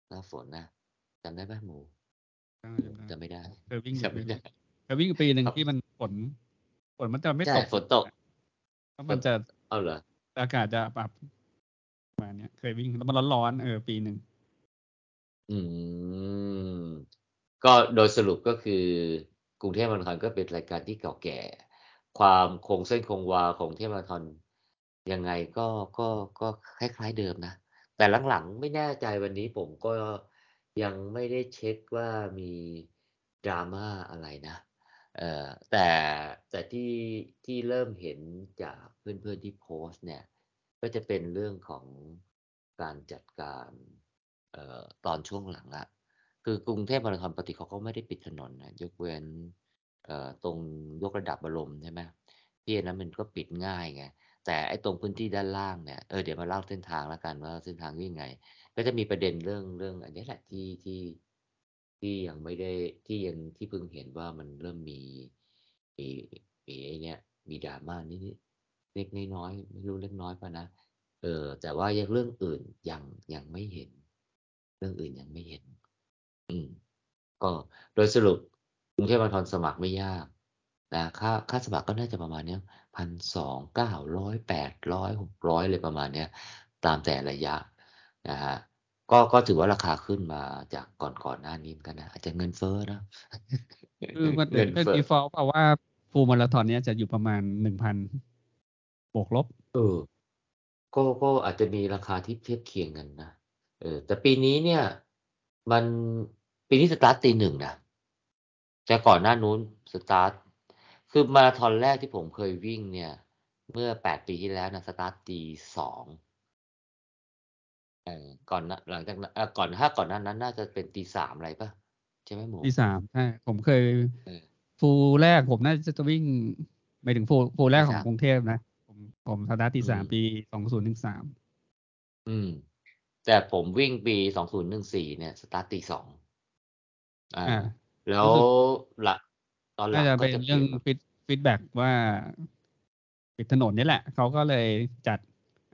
หน้าฝนนะจำได้ไหมหมูจำได้จำไม่ได้เคยวิ่งอยู่จำไม่ได้เคยวิ่งอยู่ปีหนึ่งครับที่มันฝนฝนมันจะไม่ใช่ตกฝนตกแล้วมันจะเอาเหรออากาศจะปรับประมาณเนี้ยเคยวิ่งแล้วมันร้อนๆเออปีหนึ่งอืม ก็โดยสรุปก็คือกรุงเทพมาราธอนก็เป็นรายการที่เก่าแก่ ความคงเส้นคงวาของเทพมาราธอนยังไงก็ก็ก็คล้ายๆเดิมนะ แต่หลังๆไม่แน่ใจวันนี้ผมก็ยังไม่ได้เช็คว่ามีดราม่าอะไรนะเอ่อแต่แต่ที่ที่เริ่มเห็นจากเพื่อนๆที่โพสต์เนี่ย ก็จะเป็นเรื่องของการจัดการเอ่อตอนช่วงหลังอะ คือกรุงเทพมาราธอนปกติเขาก็ไม่ได้ปิดถนนนะยกเว้นเอ่อตรงยกระดับบรมใช่ไหมที่อันนั้นมันก็ปิดง่ายไงแต่ไอ้ตรงพื้นที่ด้านล่างเนี่ยเออเดี๋ยวมาเล่าเส้นทางแล้วกันว่าเส้นทางวิ่งไง ก็จะมีประเด็นเรื่องเรื่อง อันนี้แหละที่ที่ที่ยังไม่ได้ที่ยังที่เพิ่งเห็นว่ามันเริ่มมีมีมีไอ้เนี่ยมีดราม่านิดๆเล็กน้อยไม่รู้เล็กน้อยป่ะนะเออแต่ว่ายังเรื่องอื่นยังยังไม่เห็น เรื่องอื่นยังไม่เห็น อืมก็โดยสรุปกรุงเทพมาราธอนสมัครไม่ยากนะค่าค่าสมัครก็น่าจะประมาณเนี้ยพันสองเก้าร้อยแปดร้อยหกร้อยเลยประมาณเนี้ย ตามแต่ระยะนะฮะก็ก็ถือว่าราคาขึ้นมาจากก่อนก่อนหน้านี้เหมือนกันนะ อาจจะเงินเฟ้อนะคือมันเงินเป็นเฟ้อ default เพราะว่าฟูลมาราธอนเนี้ยจะอยู่ประมาณหนึ่งพันบวกลบ เออ ก็ก็อาจจะมีราคาที่เทียบเคียงกันนะเออแต่ปีนี้เนี่ย มัน ปีนี้สตาร์ทตีหนึ่งนะแต่ก่อนหน้านู้นสตาร์ทคือมาราธอนแรกที่ผมเคยวิ่งเนี่ย เมื่อแปดปีที่แล้วนะสตาร์ทตีสองเออก่อนนะหลังจากนั้นเออก่อนถ้าก่อนหน้านั้น น่าจะเป็นตีสามอะไรป่ะใช่ไหมหมูที่สามใช่ผมเคยเออ full แรกผมน่าจะจะวิ่งหมายถึง full full แรกของตีสามกรุงเทพนะ ผมผมสตาร์ทตีสามอืมปีสองศูนย์หนึ่งสามอืม แต่ผมวิ่งปีสองศูนย์หนึ่งสี่เนี่ย สตาร์ทตีสอง อ่าอ่า แล้วรู้สึกหละตอนหลัน่างจะก็เป็นจะเปเรื่ลี่อยงนมาฟีดฟีดแบ็กว่าปิดถนนนี่แหละ เขาก็เลยจัด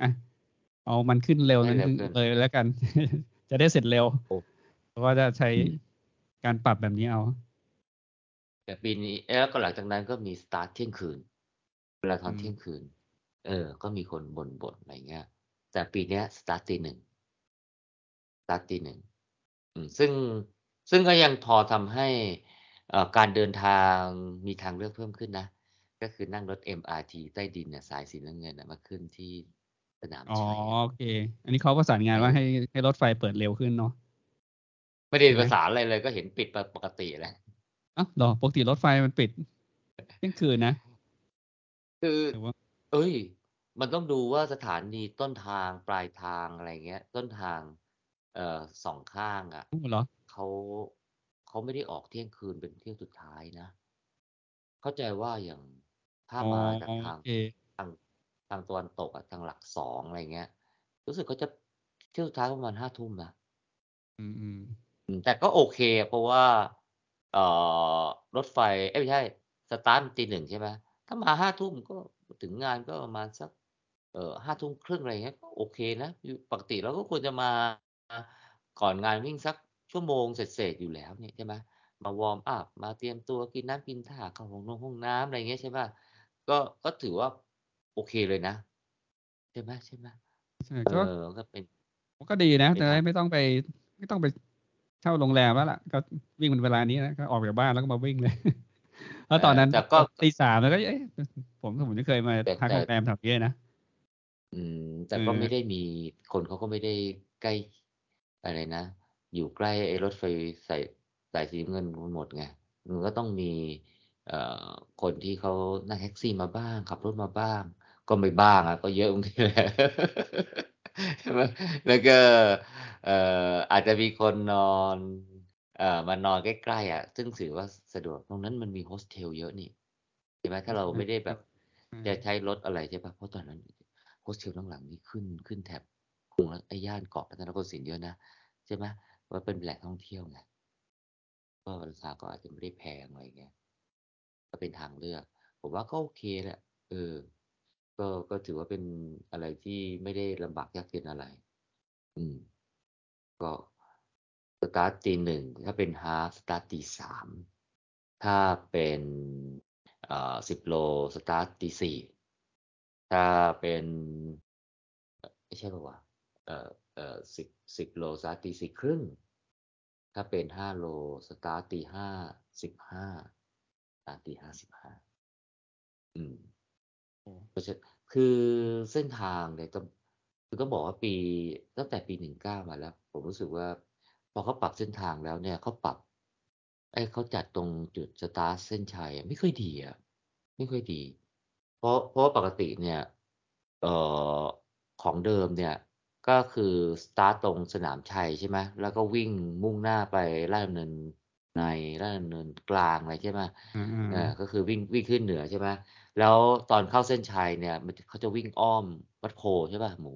อะเอามันขึ้นเร็วให้นั้นเร็วขึ้นขึ้นเลยแล้วกัน จะได้เสร็จเร็วโอ้เขาก็จะใช้อืมการปรับแบบนี้เอา แต่ปีนี้แล้วก็หลังจากนั้นก็มีสตาร์ทเที่ยงคืนเวลาตอนอืมเที่ยงคืน เออ ก็มีคนบ่นบ่นอะไรเงี้ย แต่ปีเนี้ยสตาร์ทตีหนึ่งสตาร์ทตีหนึ่งอืมซึ่ง ซึ่งก็ยังพอทำให้ เอ่อ การเดินทางมีทางเลือกเพิ่มขึ้นนะ ก็คือนั่งรถ MRT ใต้ดินเนี่ย สายสีน้ำเงินนะมาขึ้นที่สนามอ๋อ ชัยอะ โอเค อันนี้เขาประสานงานเออว่าให้ ให้รถไฟเปิดเร็วขึ้นเนาะ ไม่ได้ใช่ไหมประสานอะไรเลย ก็เห็นปิดปกติแหละ อ้าว เหรอ ปกติรถไฟมันปิด เที่ยงคืนนะ คือ หรือว่าเอ้ย มันต้องดูว่าสถานีต้นทาง ปลายทาง อะไรเงี้ย ต้นทาง เอ่อสองข้างอะ อ้าว เหรอ เขาเขาไม่ได้ออกเที่ยงคืนเป็นเที่ยวสุดท้ายนะ เข้าใจว่าอย่างถ้าอ๋อมาจากโอทางเคทางทางตะวันตกอะทางหลักสองอะไรเงี้ย รู้สึกเขาจะเที่ยวสุดท้ายประมาณห้าทุ่มนะอืมอืมอืมแต่ก็โอเคอะเพราะว่า เอ่อรถไฟเอ๊ยไม่ใช่สตาร์ตตีหนึ่งใช่ไหมถ้ามาห้าทุ่มก็ถึงงานก็ประมาณสัก เอ่อห้าทุ่มครึ่งอะไรเงี้ยก็โอเคนะคือปกติเราก็ควรจะมาก่อนงานวิ่งสัก ชั่วโมงเศษๆอยู่แล้วนี่ใช่ไหมมา warm up มาเตรียมตัวกินน้ำกินท่าเข้าห้องนงห้องน้ำอะไรเงี้ยใช่เปล่าก็ก็ถือว่าโอเคเลยนะ ใช่ไหมใช่ไหมใช่เอก็อก็เป็นก็ดีนะเป็นจะได้ทางไม่ต้องไปไม่ต้องไปเช่าโรงแรมแล้วล่ะ ก็วิ่งเป็นเวลานี้นะก็ออกจากบ้านแล้วก็มาวิ่งเลยแล้วตอนนั้นแต่ก็ตีสามแล้วก็เอ๊ะผมผมจะเคยมาแต่พักแต่โรงแรมแถวนี้นะอืม แต่เอก็อไม่ได้มีคนเขาก็ไม่ได้ใกล้อะไรนะ อยู่ใกล้ไอ้รถไฟสายสายสีน้ำเงินหมดไงมันก็ต้องมีเอ่อคนที่เขานั่งแท็กซี่มาบ้าง ขับรถมาบ้าง ก็ไม่บ้างอะก็เยอะบางทีแหละใช่ไหมแล้วก็เอ่ออาจจะมีคนนอนเอ่อมานอนใกล้ๆอะซึ่งถือว่าสะดวกตรงนั้นมันมีโฮสเทลเยอะนี่ใช่ไหมถ้าเราไม่ได้แบบจะใช้รถอะไรใช่ปะเพราะตอนนั้นโฮสเทลหลังๆนี่ขึ้นขึ้นแถบกรุงไอ้ย่านเกาะรัตนโกสินทร์เยอะนะใช่ไหม ว่าเป็นแหล่งท่องเที่ยวไงก็ราคาก็อาจจะไม่ได้แพงอะไรเงี้ย ก็เป็นทางเลือก ผมว่าก็โอเคแหละเออ ก็ก็ถือว่าเป็นอะไรที่ไม่ได้ลำบากยากเย็นอะไร อืม ก็สตาร์ทตีหนึ่งถ้าเป็น half สตาร์ทตีสามถ้าเป็นเอ่อสิบโลสตาร์ทตีสี่ถ้าเป็นไม่ใช่ป่าวะ เอ่อเอ่อสิบสิบโลสตาร์ทตีสี่ครึ่ง ถ้าเป็นห้าโลสตาร์ทตีห้าสิบห้าสตาร์ทตีห้าสิบห้าอืมเพราะฉะคือเส้นทางเนี่ยต้องคือต้องบอกว่าปีตั้งแต่ปีหนึ่งเก้ามาแล้ว ผมรู้สึกว่า พอเขาปรับเส้นทางแล้วเนี่ยเขาปรับไอ้เขาจัดตรงจุดสตาร์ทเส้นชัยอะไม่ค่อยดีอะไม่ค่อยดี เพราะเพราะว่าปกติเนี่ยเอ่อของเดิมเนี่ย ก็คือสตาร์ตตรงสนามชัยใช่ไหมแล้วก็วิ่งมุ่งหน้าไปลาดดำเนินในลาดดำเนินกลางอะไรใช่ไหมอ่าอ่าเออก็คือวิ่งวิ่งขึ้นเหนือใช่ไหมแล้วตอนเข้าเส้นชัยเนี่ยมันเขาจะวิ่งอ้อมวัดโพใช่ป่ะหมู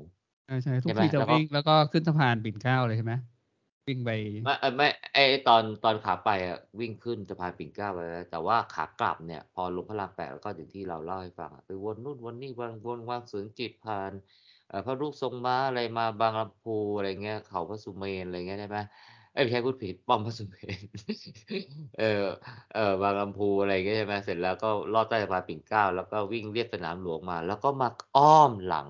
ใช่ใช่ทุกใช่ไหมที่จะแล้วก็ วิ่งแล้วก็ขึ้นสะพานปิ่นเกล้าเลยใช่ไหมวิ่งไปไม่เอ่อไม่ไอตอนตอนขาไปอะวิ่งขึ้นสะพานปิ่นเกล้าไปแล้วแต่ว่าขากลับเนี่ย พอลงพระรามแปดแล้วก็อย่างที่เราเล่าให้ฟังอะไปวนนู่นวนนี่วนวนวังสวนจิตผ่านเอ่อ พระรูปทรงม้าอะไรมาบางลำพูอะไรเงี้ย เขาพระสุเมนอะไรเงี้ยใช่ไหมเอ้ยไม่ใช่พูดผิดป้อมพระสุเมนเออเออบางลำพูอะไรเงี้ยใช่ไหมเสร็จแล้วก็ลอดใต้สะพานปิ่นเกล้าแล้วก็วิ่งเลียบสนามหลวงมา แล้วก็มาอ้อมหลัง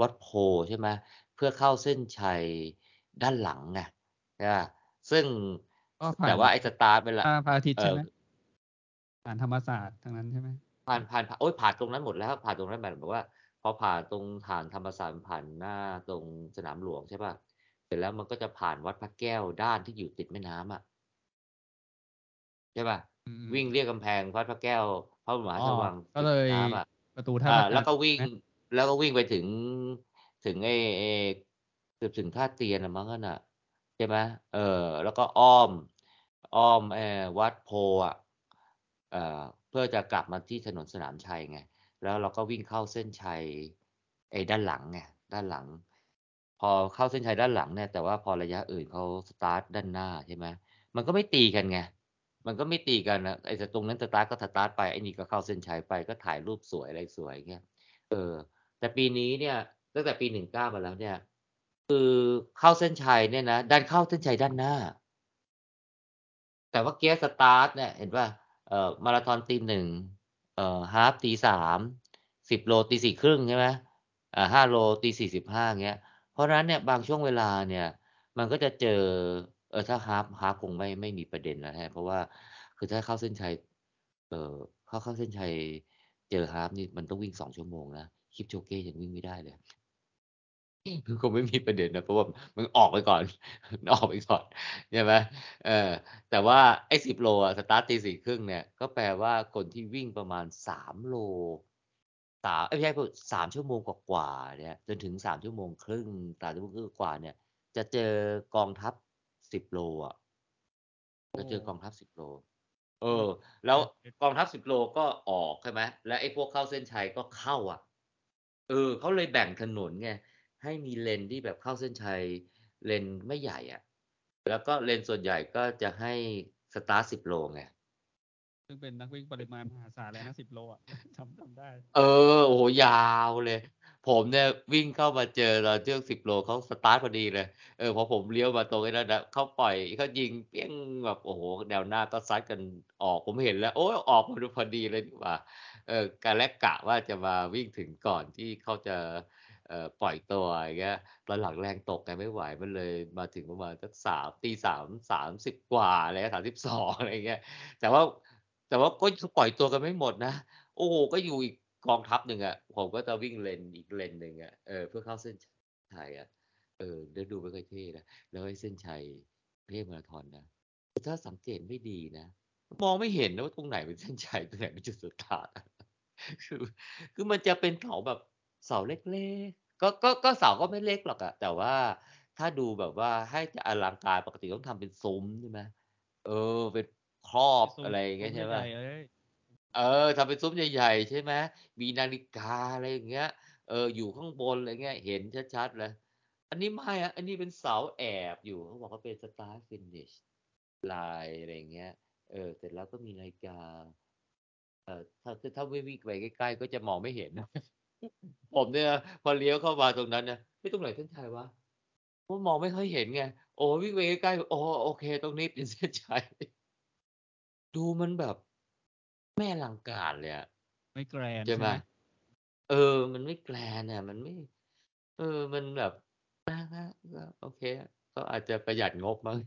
วัดโพใช่ไหมเพื่อเข้าเส้นชัยด้านหลังไงใช่ปะซึ่งก็ผ่านแต่ว่าไอ้สตาร์ทเวลาพระอาทิตย์เอใช่อไหมผ่านธรรมศาสตร์ทั้งนั้นใช่ไหมผ่านผ่านผ่านโอ้ยผ่านตรงนั้นหมดแล้วผ่านตรงนั้นแบบว่าพ อผ่านตรงผ่านธรรมศาสตร์ผ่านหน้าตรงสนามหลวงใช่ป่ะเสร็จแล้วมันก็จะผ่านวัดพระแก้วด้านที่อยู่ติดแม่น้ำอะใช่ป่ะอืมวิ่งเรียกกำแพงวัดพระแก้วพระบรมราชวังก็ติดเลยน้ำอะประตูท่าอ่าพระแล้วก็วิ่งใช่ไหมแล้วก็วิ่งไปถึงถึงไอ้ไอ้เกือบถึงท่าเตียนอะมั้งนั่นน่ะใช่ไหมเออ แล้วก็อ้อม อ้อมเออวัดโพอะเอ่อเพื่อจะกลับมาที่ถนนสนามชัยไง แล้วเราก็วิ่งเข้าเส้นชัยไอ้ด้านหลังไงด้านหลัง พอเข้าเส้นชัยด้านหลังเนี่ยแต่ว่าพอระยะอื่นเขาสตาร์ทด้านหน้าใช่ไหมมันก็ไม่ตีกันไงมันก็ไม่ตีกันนะไอ้ตรงนั้นสตาร์ทก็สตาร์ทไปไอ้นี่ก็เข้าเส้นชัยไปก็ถ่ายรูปสวยอะไรสวยเงี้ยเออ แต่ปีนี้เนี่ยตั้งแต่ปีหนึ่งเก้ามาแล้วเนี่ย คือเข้าเส้นชัยเนี่ยนะดันเข้าเส้นชัยด้านหน้า แต่ว่าเกียร์สตาร์ทเนี่ยเห็นป่ะเอ่อมาราธอนตีหนึ่ง เอ่อ half ตีสามสิบโลตีสี่ครึ่งใช่ไหมอ่าห้าโลตีสี่สิบห้าเงี้ย เพราะฉะนั้นเนี่ยบางช่วงเวลาเนี่ย มันก็จะเจอ เออถ้าฮาฟฮาฟคงไม่ไม่มีประเด็นแล้วฮะเพราะว่าคือถ้าเข้าเส้นชัย เออเข้าเข้าเส้นชัยเจอ half นี่มันต้องวิ่งสองชั่วโมงนะคิปโชเก้ยังวิ่งไม่ได้เลยคือคงไม่มีประเด็นนะเพราะว่ามึงออกไปก่อนออกไปก่อน ใช่ไหมเออแต่ว่าไอ้สิบโลอะสตาร์ทตีสี่ครึ่งเนี่ย ก็แปลว่าคนที่วิ่งประมาณสามโลสามไม่ใช่สามชั่วโมงกว่าๆเนี่ยจนถึงสามชั่วโมงครึ่งสามชั่วโมงครึ่งกว่าเนี่ย จะเจอกองทัพสิบโลอะจะเจอกองทัพสิบโล เออ แล้วกองทัพสิบโลก็ออกใช่ไหมและไอ้พวกเข้าเส้นชัยก็เข้าอะ เออเขาเลยแบ่งถนนไงให้มีเลนที่แบบเข้าเส้นชัยเลนไม่ใหญ่อะ แล้วก็เลนส่วนใหญ่ก็จะให้สตาร์ทสิบโลไงซึ่งเป็นนักวิ่งปริมาณมหาศาลเลยนะสิบโลอะจำจำได้ เออ โอ้โหยาวเลย ผมเนี่ยวิ่งเข้ามาเจอตอนช่วงสิบโลเขาสตาร์ทพอดีเลย เออพอผมเลี้ยวมาตรงนี้นะเขาปล่อยเขายิงเปี้ยงแบบโอ้โหแนวหน้าก็ซัดกันออกผมเห็นแล้ว โอ้ยออกมาดูพอดีเลยดีกว่า เออการแลกกะว่าจะมาวิ่งถึงก่อนที่เขาจะเอ่อ ปล่อยตัวอย่างเงี้ยตอนหลังแรงตกไงไม่ไหวมันเลยมาถึงประมาณสักสามตีสามสามสิบกว่าอะไรสามสิบสองอะไรเงี้ยแต่ว่าแต่ว่าก็ปล่อยตัวกันไม่หมดนะ โอ้โหก็อยู่อีกกองทัพหนึ่งอะผมก็จะวิ่งเลนอีกเลนหนึ่งอะเออเพื่อเข้าเส้นชัยอะเออเดี๋ยวดูไม่ค่อยเท่นะแล้วไอ้เส้นชัยเท่มาราธอนนะถ้าสังเกตไม่ดีนะ มองไม่เห็นนะว่าตรงไหนเป็นเส้นชัยตรงไหนเป็นจุดสตาร์ทคือคือมันจะเป็นเสาแบบ เสาเล็กๆก็ก็ก็เสาก็ไม่เล็กหรอกอะแต่ว่าถ้าดูแบบว่าให้จะอลังการปกติต้องทำเป็นซุ้มใช่ไหมเออเป็นครอบอะไรอย่างเงี้ยใช่ไหมเออทำเป็นซุ้มใหญ่ๆใช่ไหมมีนาฬิกาอะไรอย่างเงี้ยเอออยู่ข้างบนอะไรเงี้ยเห็นชัดๆเลยอันนี้ไม่อะอันนี้เป็นเสาแอบอยู่เขาบอกว่าเป็น start finish line อะไรเงี้ย เออเสร็จแล้วก็มีนาฬิกา เออถ้าถ้าไม่วิ่งไปใกล้ๆก็จะมองไม่เห็น ผมเนี่ยพอเลี้ยวเข้ามาตรงนั้นนะไม่ตรงไหนเส้นชัยวะเพราะมองไม่ค่อยเห็นไง โอ้วิ่งไปใกล้ๆโอ้โอเค ตรงนี้เป็นเส้นชัยดูมันแบบไม่อลังการเลยอะไม่แกรนใช่ใช่ไหไหมมเออ มันไม่แกรนด์อะมันไม่ เออ มันแบบอาก็ก็โอเคอะเขาอาจจะประหยัดงบมั้ง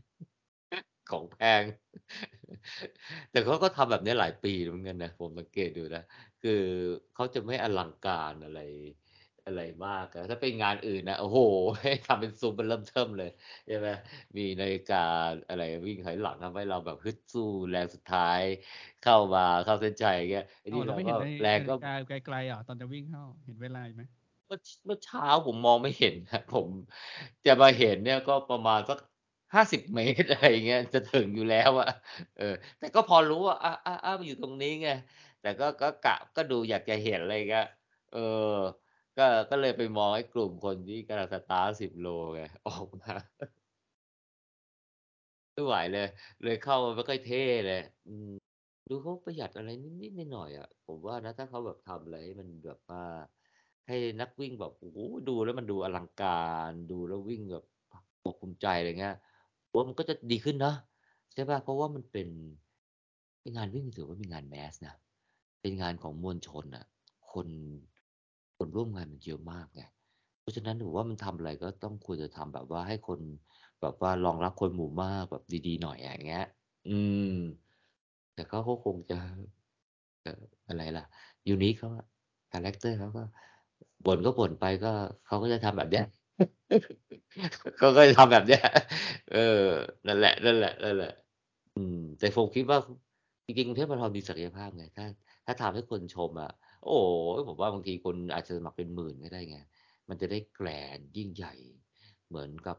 ของแพง แต่เขาก็ทำแบบนี้หลายปีเหมือนกันนะ ผมสังเกตดูนะ คือเขาจะไม่อลังการอะไรอะไรมากอะถ้าเป็นงานอื่นนะ โอ้โฮให้ทำเป็นซุ้มเบิ่มเริ่มเทิ่มเลยใช่ไหมมีนาฬิกาอะไรวิ่งถอยหลังทำให้เราแบบฮึดสู้แรงสุดท้าย เข้ามาเข้าเส้นชัยอย่างเงี้ยไอ้อ้านี่วเราเราไม่ก็เห็นในแรงนาก็ฬิกาไกลๆเหรอตอนจะวิ่งเข้าเห็นเวลาอยู่ไหม?เมื่อชเมื่อเช้าผมมองไม่เห็นครับผมจะมาเห็นเนี่ยก็ประมาณสัก 50เมตรอะไรเงี้ยจะถึงอยู่แล้วอะเออ แต่ก็พอรู้ว่าอ้าๆๆมันอยู่ตรงนี้ไงแต่ก็ก็กะก็ดูอยากจะเห็นอะไรอย่างเงี้ยเออ ก็ก็เลยไปมองไอ้กลุ่มคนที่กำลังสตาร์ต10โลไงออกมาไม่ไหวเลย เลยเข้ามาไม่ค่อยเท่เลย อืมดูเขาประหยัดอะไรนิดๆหน่อยๆอะผมว่านะถ้าเขาแบบทำอะไรให้มันแบบว่าให้นักวิ่งแบบโอ้โฮดูแล้วมันดูอลังการ ดูแล้ววิ่งแบบภาคภูมิใจอะไรเงี้ย ว่ามันก็จะดีขึ้นเนาะใช่เปล่าเพราะว่ามันเป็นเป็นงานวิ่งถือว่าเป็นงาน mass นะเป็นงานของมวลชนอะคนคนร่วมงานมันเยอะมากไงเพราะฉะนั้นผมว่ามันทำอะไรก็ต้องควรจะทำแบบว่าให้คนแบบว่ารองรับคนหมู่มากแบบดีๆหน่อยอย่างเงี้ย อืม แต่เขาก็คงจะอะไรล่ะ unique เขาคาแรกเตอร์เขาก็บ่นก็บ่นไปก็เขาก็จะทำแบบเนี้ย เขาก็จะทำแบบเนี้ย เออ นั่นแหละๆๆอืม แต่ผมคิดว่าจริงๆกรุงเทพมาราธอนมีศักยภาพไง ถ้า ถ้าทำให้คนชมอะ โอ้โฮผมว่าบางทีคนอาจจะสมัครเป็นหมื่นก็ได้ไง มันจะได้แกรนยิ่งใหญ่ เหมือนกับ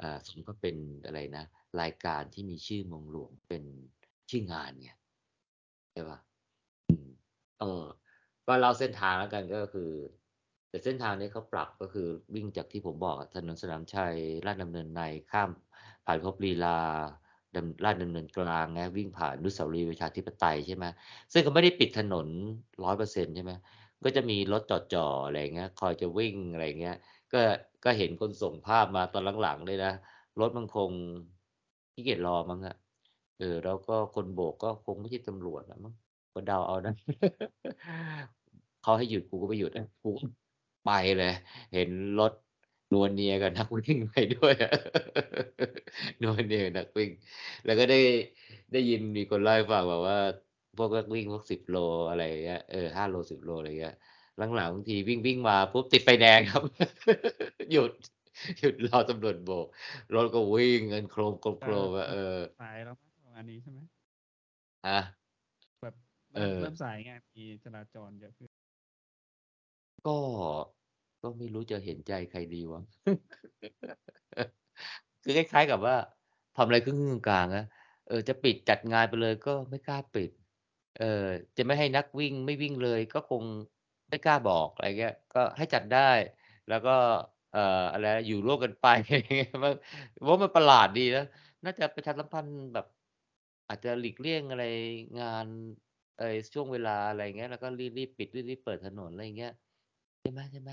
อ่าสมกับเป็นอะไรนะ รายการที่มีชื่อมองหลวงเป็นชื่องานไงเช่ป่ะอืมเออ ก็เล่าเส้นทางแล้วกันก็คือ แต่เส้นทางนี้เขาปรับก็คือวิ่งจากที่ผมบอกถนนสนามชัยลาดดำเนินในข้ามผ่านพบลีลาลาดดำเนินกลางนะวิ่งผ่านนุสาวรีย์ประชาธิปไตยใช่ไหมซึ่งก็ไม่ได้ปิดถนนร้อยเปอร์เซ็นต์ใช่ไหมก็จะมีรถจอดๆออะไรเงี้ยคอยจะวิ่งอะไรเงี้ย ก็ก็เห็นคนส่งภาพมาตอนหลังๆเลยนะรถมันคงขี้เกียจรอมั้งอะเออแล้วก็คนโบกก็คงไม่ใช่ตำรวจนะมั้งก็เดาเอานะเขาให้หยุดกูก็ไม่หยุดนะกู ไปเลย เห็นรถนวลเนียกับนักวิ่งไปด้วยนวลเนียกับนักวิ่ง แล้วก็ได้ได้ยินมีคนเล่าให้ฟังบอกว่า พวกนักวิ่งพวกสิบโลอะไรเงี้ยเออห้าโลสิบโลอะไรเงี้ยหลังๆบางทีวิ่งวิ่งมาปุ๊บติดไฟแดงครับ หยุดหยุดรอตำรวจโบกรถก็วิ่งเงินโครมโครมโครมอะเออสายแล้วมั้งประมาณนี้ใช่ไหมอะแบบเอเริ่มอเริ่มสายไงมีจราจรเยอะขึ้นก็ ก็ไม่รู้จะเห็นใจใครดีวะ คือคล้ายๆกับว่าทำอะไรครึ่งกลางๆนะเออจะปิดจัดงานไปเลยก็ไม่กล้าปิด เออจะไม่ให้นักวิ่งไม่วิ่งเลย ก็คงไม่กล้าบอกอะไรเงี้ย ก็ให้จัดได้ แล้วก็ เอ่ออะไรอยู่ร่วมกันไปอะไรเงี้ยมันว่ามันประหลาดดีนะน่าจะประชาสัมพันธ์แบบ อาจจะหลีกเลี่ยงอะไรงานเออช่วงเวลาอะไรเงี้ย แล้วก็รีบๆปิดรีบๆเปิดถนนอะไรเงี้ยใช่ไหมใช่ไหม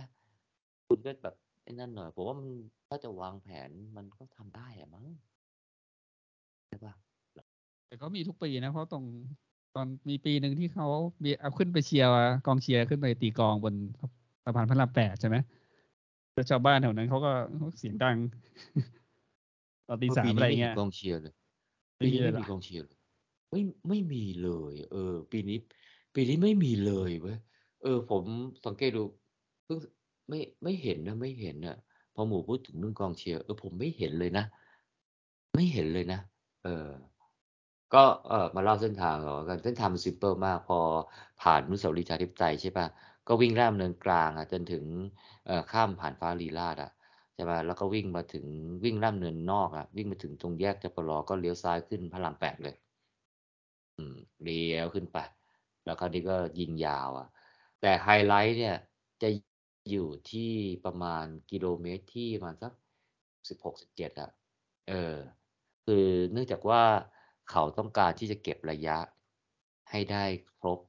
คุณก็แบบไอ้นั่นหน่อยผมว่ามันถ้าจะวางแผนมันก็ทำได้อะมั้งใช่ปะแต่ก็มีทุกปีนะ เพราะตรงตอนมีปีหนึ่งที่เขามีเอาขึ้นไปเชียร์กองเชียร์ขึ้นไปตีกลองบนสะพานพระรามแปดใช่ไหมแล้วชาวบ้านแถวนั้นเขาก็เสียงดังตอนตีสามปีอะไรนี้ไม่เงี้เห็ยนกองเชียร์เลยไม่ปีมีนี้เลยไม่เหรอมีกองเชียร์เลยไม่ไม่มีเลย เออ ปีนี้ ปีนี้ไม่มีเลยเว้ยเออ ผมสังเกตดูเพิ่ง ไม่ไม่เห็นนะไม่เห็นนะพอหมู่พูดถึงเรื่องกองเชียร์เออผมไม่เห็นเลยนะ ไม่เห็นเลยนะ เออ ก็เออมาเล่าเส้นทางกันเส้นทางมันซิมเปิลมาก พอผ่านนุสาวรีย์ชาธิปไตยใช่ป่ะก็วิ่งล่มเนินกลางอะจนถึงเอ่อข้ามผ่านฟ้าลีลาดอะใช่ป่ะแล้วก็วิ่งมาถึงวิ่งล่มเนินนอกอะวิ่งมาถึงตรงแยกจปรก็เลี้ยวซ้ายขึ้นพระรามแปดเลย อืมเลี้ยวขึ้นไป แล้วคราวนี้ก็ยิงยาวอะ แต่ไฮไลท์เนี่ยจะ อยู่ที่ประมาณกิโลเมตรที่ประมาณสักสิบหกสิบเจ็ดอะเออ คือเนื่องจากว่าเขาต้องการที่จะเก็บระยะให้ได้ครบ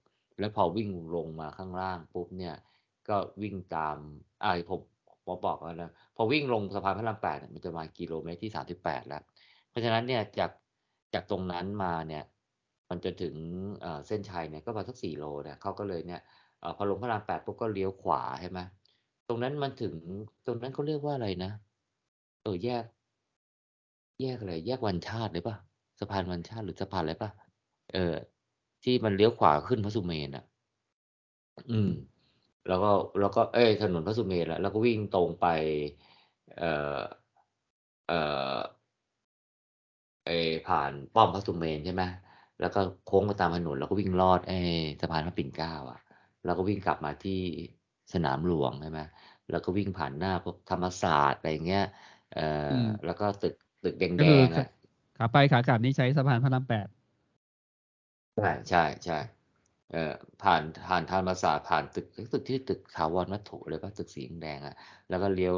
แล้วพอวิ่งลงมาข้างล่างปุ๊บเนี่ย ก็วิ่งตามอ่าผมผมบอกแล้วนะพอวิ่งลงสะพานพระรามแปดมันจะมากิโลเมตรที่สามสิบแปดแล้ว เพราะฉะนั้นเนี่ยจากจากตรงนั้นมาเนี่ย มันจะถึงเส้นชัยเนี่ยก็ประมาณสักสี่โลเนี่ยเขาก็เลยเนี่ยอพอลงพระรามแปดปุ๊บก็เลี้ยวขวาใช่ไหม ตรงนั้นมันถึง ตรงนั้นเขาเรียกว่าอะไรนะ เออแยก แยกอะไร แยกวันชาติเลยป่ะสะพานวันชาติหรือสะพานอะไรป่ะเออ ที่มันเลี้ยวขวาขึ้นพระสุเมนอะ อืม แล้วก็แล้วก็เอ้ยถนนพระสุเมนแล้วแล้วก็วิ่งตรงไป เอ่อเอ่อไอผ่านป้อมพระสุเมนใช่ไหมแล้วก็โค้งไปตามถนนแล้วก็วิ่งลอดไอ้สะพานพระปิ่นเกล้าอะ แล้วก็วิ่งกลับมาที่ สนามหลวงใช่ไหมแล้วก็วิ่งผ่านหน้าพวกธรรมศาสตร์อะไรเงี้ยเอ่ออืมแล้วก็ตึกตึกแดก็คืองๆอะขาไปขากลับนี่ใช้สะพานพระรามแปดใช่ใช่ใช่เอ่อผ่านผ่านธรรมศาสตร์ผ่านตึกตึกที่ตึกถาวรวัตถุเลยป่ะตึกสีแดงๆอะแล้วก็เลี้ยว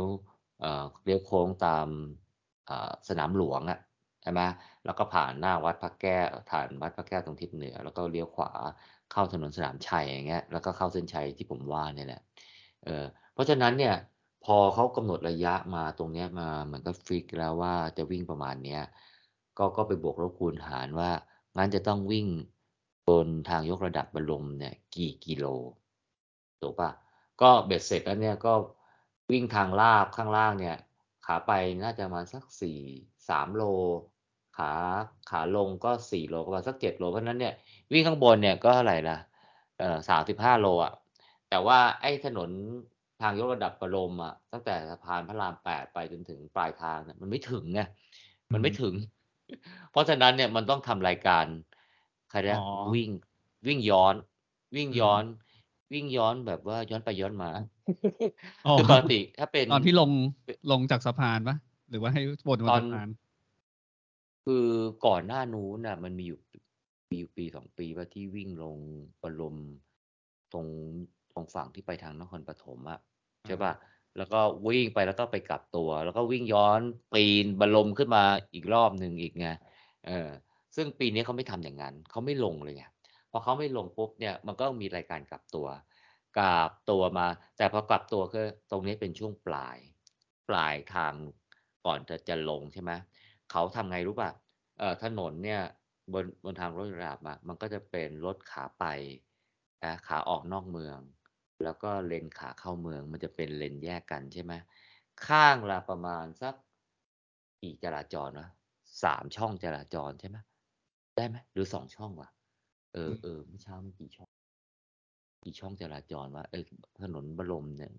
เอ่อเลี้ยวโค้งตามเอ่อสนามหลวงอะใช่ไหมแล้วก็ผ่านหน้าวัดพระแก้วผ่านวัดพระแก้วตรงทิศเหนือ แล้วก็เลี้ยวขวาเข้าถนนสนามชัยอย่างเงี้ยแล้วก็เข้าเส้นชัยที่ผมว่าเนี่ยแหละ เออเพราะฉะนั้นเนี่ยพอเขากำหนดระยะมาตรงเนี้ยมาเหมือนกับฟิกแล้วว่าจะวิ่งประมาณเนี้ย ก็ก็ไปบวกลบคูณหารว่างั้นจะต้องวิ่งบนทางยกระดับบรมเนี่ยกี่กิโลถูกปะก็เบ็ดเสร็จแล้วเนี่ยก็วิ่งทางลาบข้างล่างเนี่ย ขาไปน่าจะประมาณสักสี่สามโล ขาขาลงก็สี่โลประมาณสักเจ็ดโลเพราะฉะนั้นเนี่ยวิ่งข้างบนเนี่ยก็เท่าไหร่ละเอ่อสามสิบห้าโลอะ แต่ว่าไอ้ถนนทางยกระดับบรมอะตั้งแต่สะพานพระรามแปดไปจนถึงปลายทางเนี่ยมันไม่ถึงไงมันไม่ถึง เพราะฉะนั้นเนี่ยมันต้องทำรายการใครเรียกอ๋อวิ่งวิ่งย้อน วิ่งอืมย้อน วิ่งย้อนแบบว่าย้อนไปย้อนมาอ๋อคือปกติถ้าเป็นตอนที่ลงลงจากสะพานปะหรือว่าให้วนบนตอนสะพานคือก่อนหน้านู้นน่ะ มันมีอยู่ปีปีสองปีว่าที่วิ่งลงบรมตรงต รงฝั่งที่ไปทางนครปฐมอะใช่ป่ะแล้วก็วิ่งไปแล้วก็ไปกลับตัว แล้วก็วิ่งย้อนปีนบรมขึ้นมาอีกรอบหนึ่งอีกไงเออซึ่งปีนี้เขาไม่ทำอย่างนั้นเขาไม่ลงเลยไงพอเขาไม่ลงปุ๊บเนี่ยมันก็มีรายการกลับตัวกลับตัวมา แต่พอกลับตัวคือตรงนี้เป็นช่วงปลาย ปลายทางก่อนจะจะลงใช่ไหมเขาทำไงรู้ป่ะเอ่อถนนเนี่ยบนบนทางรถระดับอะมันก็จะเป็นรถขาไปนะขาออกนอกเมือง แล้วก็เลนขาเข้าเมืองมันจะเป็นเลนแยกกันใช่ไหมข้างละประมาณสักกี่จราจรวะสามช่องจราจรใช่ไหมได้ไหมหรือสองช่องวะเออเออเมื่อเช้ามีกี่ช่อง กี่ช่องจราจรวะเออถนนบรมเนี่ย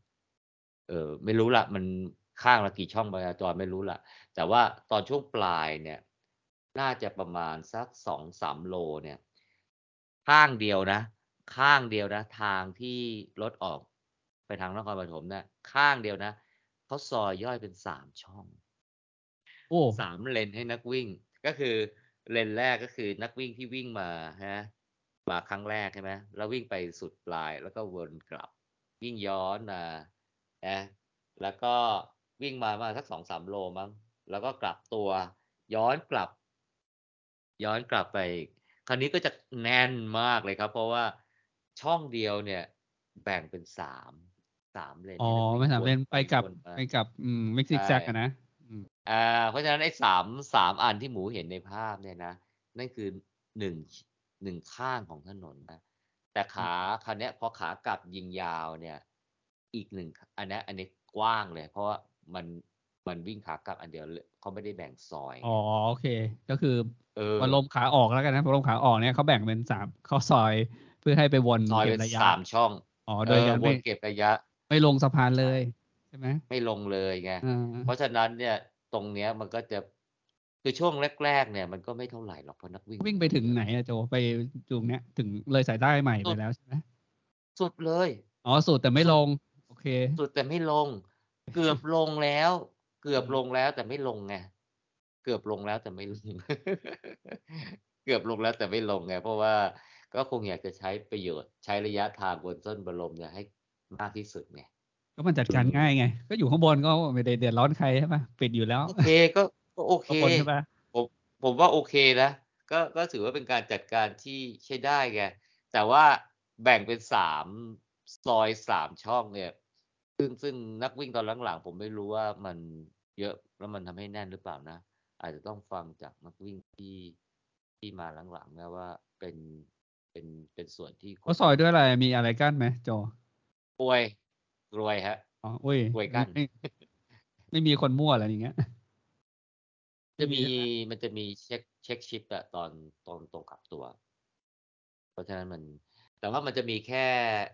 เออไม่รู้ละมันข้างละกี่ช่องจราจรไม่รู้ละแต่ว่าตอนช่วงปลายเนี่ย น่าจะประมาณสักสองสามโลเนี่ย ข้างเดียวนะ ข้างเดียวนะ ทางที่รถออกไปทางนครปฐมเนี่ยข้างเดียวนะเขาซอยย่อยเป็นสามช่องโอ้สามเลนให้นักวิ่ง ก็คือเลนแรกก็คือนักวิ่งที่วิ่งมาฮะมาครั้งแรกใช่ไหมแล้ววิ่งไปสุดปลายแล้วก็วนกลับ วิ่งย้อนมานะแล้วก็วิ่งมามาสักสองสามโลมั้งแล้วก็กลับตัวย้อนกลับ ย้อนกลับไปอีกคราวนี้ก็จะแน่นมากเลยครับ เพราะว่า ช่องเดียวเนี่ยแบ่งเป็นสามสามเลนอ๋อให้นักวิ่งไม่สามวนเลนไปกลับวนมาไปกลับอืมไม่ซิกแซกใช่อะนะอืมอ่าเพราะฉะนั้นไอ้สามสามอันที่หมูเห็นในภาพเนี่ยนะ นั่นคือหนึ่งหนึ่งข้างของถนนนะแต่ขาคันเนี้ยพอขากลับยิงยาวเนี่ย อีกหนึ่งอันเนี้ยอันนี้กว้างเลย เพราะว่ามันมันวิ่งขากลับอันเดียวเลยเขาไม่ได้แบ่งซอยไงอ๋อโอเค ก็คือเออบอลลมขาออกแล้วกันนะบอลลมขาออกเนี่ยเขาแบ่งเป็นสามเข้าซอย เพื่อให้ไปวนซอยเก็เป็บนระยะสามช่องอ๋อเอโดยอการวไม่นเก็บระยะ ไม่ลงสะพานเลใช่ยใช่ไหมไม่ลงเลยไงอ่าเพราะฉะนั้นเนี่ยตรงเนี้ยมันก็จะคือช่วงแรกๆเนี่ยมันก็ไม่เท่าไหร่หรอกเพราะนักวิ่งวิ่งไปถึงไหนอะโจไปตรงเนี้ยถึงเลยสายใต้ใหม่สุไปดแล้วใช่ไหมสุดเลย อ๋อสุดแต่ไม่สุลดงโอเค สุดแต่ไม่ลง เกือบลงแล้ว เกือบลงแล้วแต่ไม่ลงไงเกือบลงแล้วแต่ไม่ลง เกือบลงแล้วแต่ไม่ลงไงเพราะว่า ก็คงอยากจะใช้ประโยชน์ใช้ระยะทางบนต้นบรมเนี่ยให้มากที่สุดไงก็มันจัดอืการมง่ายไง ก็อยู่ข้างบนก็ไม่ได้เดือดร้อนใครใช่ปะปิดอยู่แล้ว โอเคก็ก็โอเคข้างบนใช่ปะผมผมว่าโอเคนะก็ก็ถือว่าเป็นการจัดการที่ใช้ได้ไงแต่ว่าแบ่งเป็นสามซอยสามช่องเนี่ย ซึ่งซึ่งนักวิ่งตอนหลังๆผมไม่รู้ว่ามันเยอะแล้วมันทำให้แน่นหรือเปล่านะ อาจจะต้องฟังจากนักวิ่งที่ที่มาหลังๆนะว่าเป็น เป็นเป็นส่วนที่คเขานซอยด้วยอะไรมีอะไรกั้นไหมโจกลวยกลวยฮะอ๋ออุ้ยกลวยกั้นไม่ไม่มีคนมั่วอะไรอย่างเงี้ย จะมีใช่ไหมันจะมีเช็คเช็คชิปอะตอนตอนตรงกลับตัว เพราะฉะนั้นมัน แต่ว่ามันจะมีแค่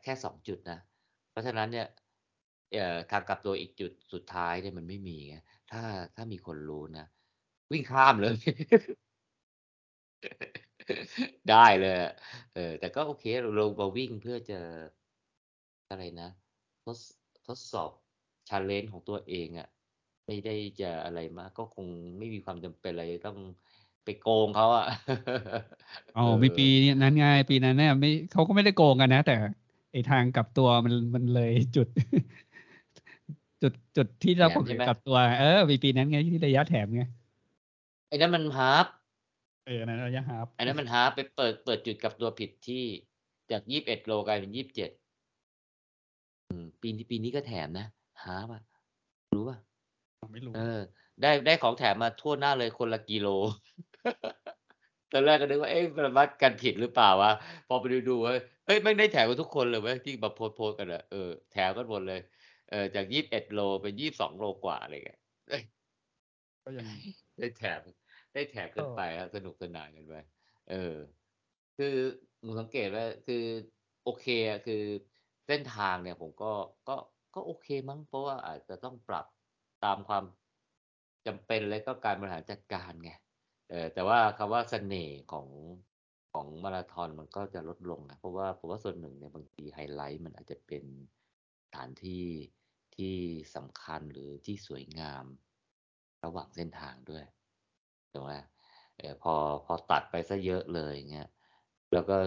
แค่สองจุดนะ เพราะฉะนั้นเนี่ยเอ่อทางกลับตัวอีกจุดสุดท้ายเนี่ยมันไม่มีไงถ้าถ้ามีคนรู้นะ วิ่งข้ามเลย ได้เลยอะเออ แต่ก็โอเคเราลงมาวิ่งเพื่อจะอะไรนะทดทดสอบชาเลนจ์ของตัวเองอะไม่ได้จะอะไรมากก็คงไม่มีความจำเป็นอะไรต้องไปโกงเขาอะอ๋อเออมีปีนั้นไงปีนั้นเนี่ยไม่เขาก็ไม่ได้โกงกันนะ แต่ไอทางกลับตัวมันมันเลยจุด จุดจุดที่เราแถปมกใช่ติไหมกลับตัว เออมีปีนั้นไงที่ระยะแถมไงไอ้นั้นมันฮาร์ป เออนั้นระยะฮาล์ฟอันนั้นมันฮาร์ปไปเปิดเปิดจุดกลับตัวผิดที่จากยี่สิบเอ็ดโลกลายเป็นยี่สิบเจ็ดปีนี้ปีนี้ก็แถมนะฮาร์ปอะรู้ป่ะไม่รู้เออ ได้ได้ของแถมมาทั่วหน้าเลยคนละกิโลตอนแรกก็นึกว่าเอ๊ะมันวัดกันผิดหรือเปล่าวะพอไปดูดูเว้ยเฮ้ยแม่งได้แถมกันทุกคนเลยเว้ยที่มาโพสต์โพสต์กันอะเออแถมกันหมดเลยเออจากยี่สิบเอ็ดโลเป็นยี่สิบสองโลกว่าอะไรเงี้ยเอ้ยก็ยังได้แถม ได้แถมกันไปครับสนุกสนานกันไปเออ คือหนูสังเกตว่าคือโอเคอะคือเส้นทางเนี่ยผมก็ก็ก็โอเคมั้งเพราะว่าอาจจะต้องปรับตามความจำเป็นและก็การบริหารจัดการไงเออแต่ว่าคำว่าเสน่ห์ของของมาราธอนมันก็จะลดลงนะเพราะว่าผมว่าส่วนหนึ่งเนี่ยบางทีไฮไลท์มันอาจจะเป็นสถานที่ที่สำคัญหรือที่สวยงาม ระหว่างเส้นทางด้วย ถูกไหมเออพอพอตัดไปซะเยอะเลยเงี้ยแล้วก็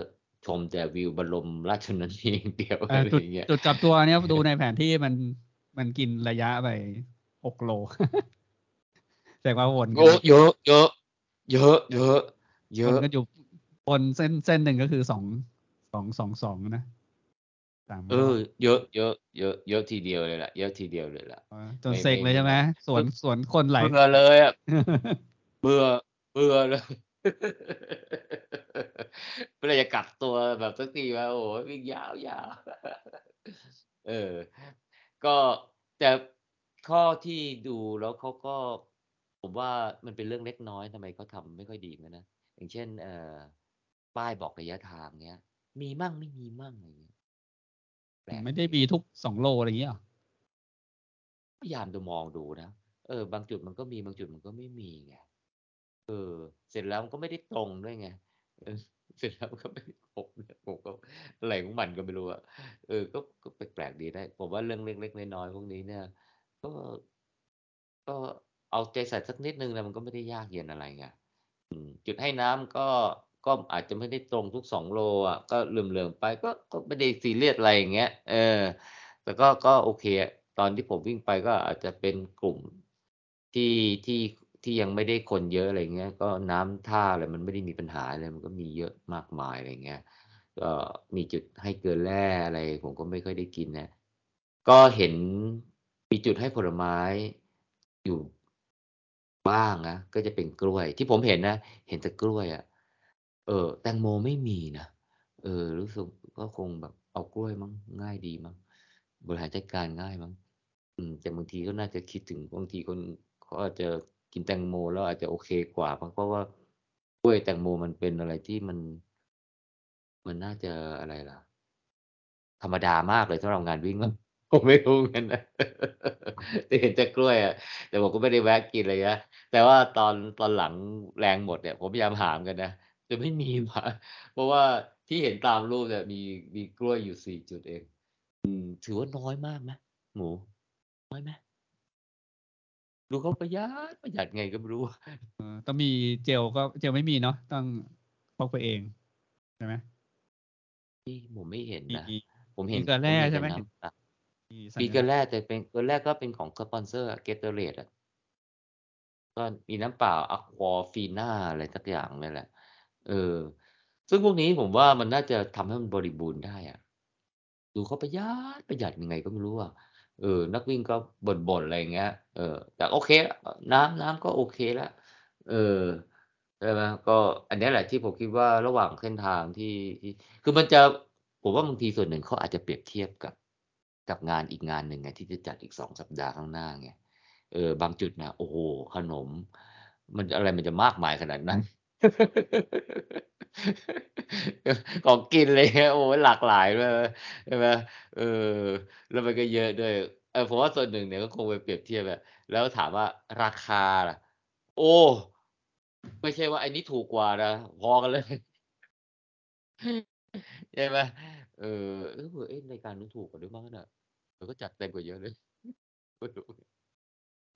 ชมแต่วิวบรมราชชนนีอย่างเดียวเอ่ออะไรจุดอย่างเงี้ยจุดกลับตัวเนี้ยดูในแผนที่มันมันกินระยะไปหกโลแสดงว่าวนกัโอ้เยอะเยอะเยอะเยอะเยวนอะกันอยู่บนเส้นเส้นหนึ่งก็คือสองสองสองสองนะสามเอรออบเยอะเยอะเยอะเยอะทีเดียวเลยล่ะเยอะทีเดียวเลยล่ะจนไม่เซ็งเลยใช่ไหมไม่สวนสวนคนไหลเบื่อเลยอะ เบื่อเบื่อเลยเมื่อไหรจะกลับตัวแบบสักทีว่าโอ้โหวิ่งยาวยาวเออ ก็แต่ข้อที่ดูแล้วเขาก็ ผมว่ามันเป็นเรื่องเล็กน้อยทำไมเขาทำไม่ค่อยดีเหมือนกันนะอย่างเช่น เอ่อป้ายบอกระยะทางเนี้ย มีมั่งไม่มีมั่งอะไรอย่างเงี้ยแปลกไม่ได้มีทุกสองโลอะไรอย่างเงี้ยหรอพยายามจะมองดูนะเออบางจุดมันก็มีบางจุดมันก็ไม่มีไง เออ เสร็จแล้วมันก็ไม่ได้ตรงด้วยไงเสร็จแล้วมันก็ไม่ได้ตรงเนี่ยผมก็อะไรของมันก็ไม่รู้อะเออ ก็ก็แปลกๆดีได้ ผมว่าเรื่องเล็กๆน้อยๆพวกนี้เนี่ย ก็ก็เอาใจใส่สักนิดนึ่งนะมันก็ไม่ได้ยากเย็นอะไรไงจุดให้น้ำก็ก็อาจจะไม่ได้ตรงทุก2โลอะก็เหลื่อมๆไปก็ก็ไม่ได้ซีเรียสอะไรอย่างเงี้ย เออ แต่ก็ก็โอเค ตอนที่ผมวิ่งไปก็อาจจะเป็นกลุ่มที่ที่ ที่ยังไม่ได้คนเยอะอะไรเงี้ย ก็น้ำท่าอะไรมันไม่ได้มีปัญหาอะไรมันก็มีเยอะมากมายอะไรเงี้ยก็มีจุดให้เกลือแร่อะไร ผมก็ไม่ค่อยได้กินนะ ก็เห็นมีจุดให้ผลไม้อยู่บ้างนะก็จะเป็นกล้วย ที่ผมเห็นนะ เห็นแต่กล้วยอะ เออ แตงโมไม่มีนะเออ รู้สึกก็คงแบบเอากล้วยมั้งง่ายดีมั้งบริหารจัดการง่ายมั้งอืมแต่บางทีก็น่าจะคิดถึงบางทีคนเขาอาจจะ กินแตงโมแล้วอาจจะโอเคกว่า เพราะว่ากล้วยแตงโมมันเป็นอะไรที่มัน มันน่าจะอะไรล่ะ ธรรมดามากเลยสำหรับงานวิ่งมั้งผมไม่รู้เหมือนกันนะแต่เห็นแต่กล้วยอะแต่ผมก็ไม่ได้แวะกินอะไรนะแต่ว่าตอนตอนหลังแรงหมดเนี่ย ผมพยายามหามกันนะแต่ไม่มีมาเพราะว่าที่เห็นตามรูปเนี่ยมีมีกล้วยอยู่4จุดเอง อืม ถือว่าน้อยมากไหมหมูน้อยไหม? ดูเขาประหยัดประหยัดไงก็ไม่รู้เออต้องมีเจลก็เจลไม่มีเนาะต้องพกไปเองใช่ไหม?ที่ผมไม่เห็นมีนะผมเห็มีนเกลือผแร่เห็นใช่แต่ไหม?น้ำเปล่ามีสัมีญเกลือลักษณ์แร่แต่เป็นเกลือแร่ก็เป็นของสปอนเซอร์อะ Gatorade อะก็มีน้ำเปล่า Aquafina อะไรสักอย่างเนี่ยแหละ เออ ซึ่งพวกนี้ผมว่ามันน่าจะทำให้มันบริบูรณ์ได้อะดูเขาประหยัดประหยัดยังไงก็ไม่รู้อะ เออนักวิ่งก็บ่นๆอะไรอย่างเงี้ยเออแต่โอเคแล้วน้ำน้ำก็โอเคแล้วเออใช่ไหมก็อันนี้แหละที่ผมคิดว่าระหว่างเส้นทางที่ที่ คือมันจะผมว่าบางทีส่วนหนึ่งเขาอาจจะเปรียบเทียบกับกับงานอีกงานหนึ่งไงที่จะจัดอีก2สัปดาห์ข้างหน้าไงเออบางจุดนะโอ้โฮขนม มันอะไรมันจะมากมายขนาดนั้น ของกินอะไรอย่างเงี้ย โอ้โฮ หลากหลายด้วยใช่ไหม เออ แล้วมันก็เยอะด้วย เออ ผมว่าส่วนหนึ่งเนี่ยก็คงไปเปรียบเทียบอะแล้วถามว่าราคาล่ะ โอ้ ไม่ใช่ว่าไอ้นี้ถูกกว่านะ พอกันเลย ใช่ไหม เออ เออ เอ๊ะ รายการนู้นถูกกว่าด้วยมั้งน่ะแต่ก็จัดเต็มกว่าเยอะเลย ไม่รู้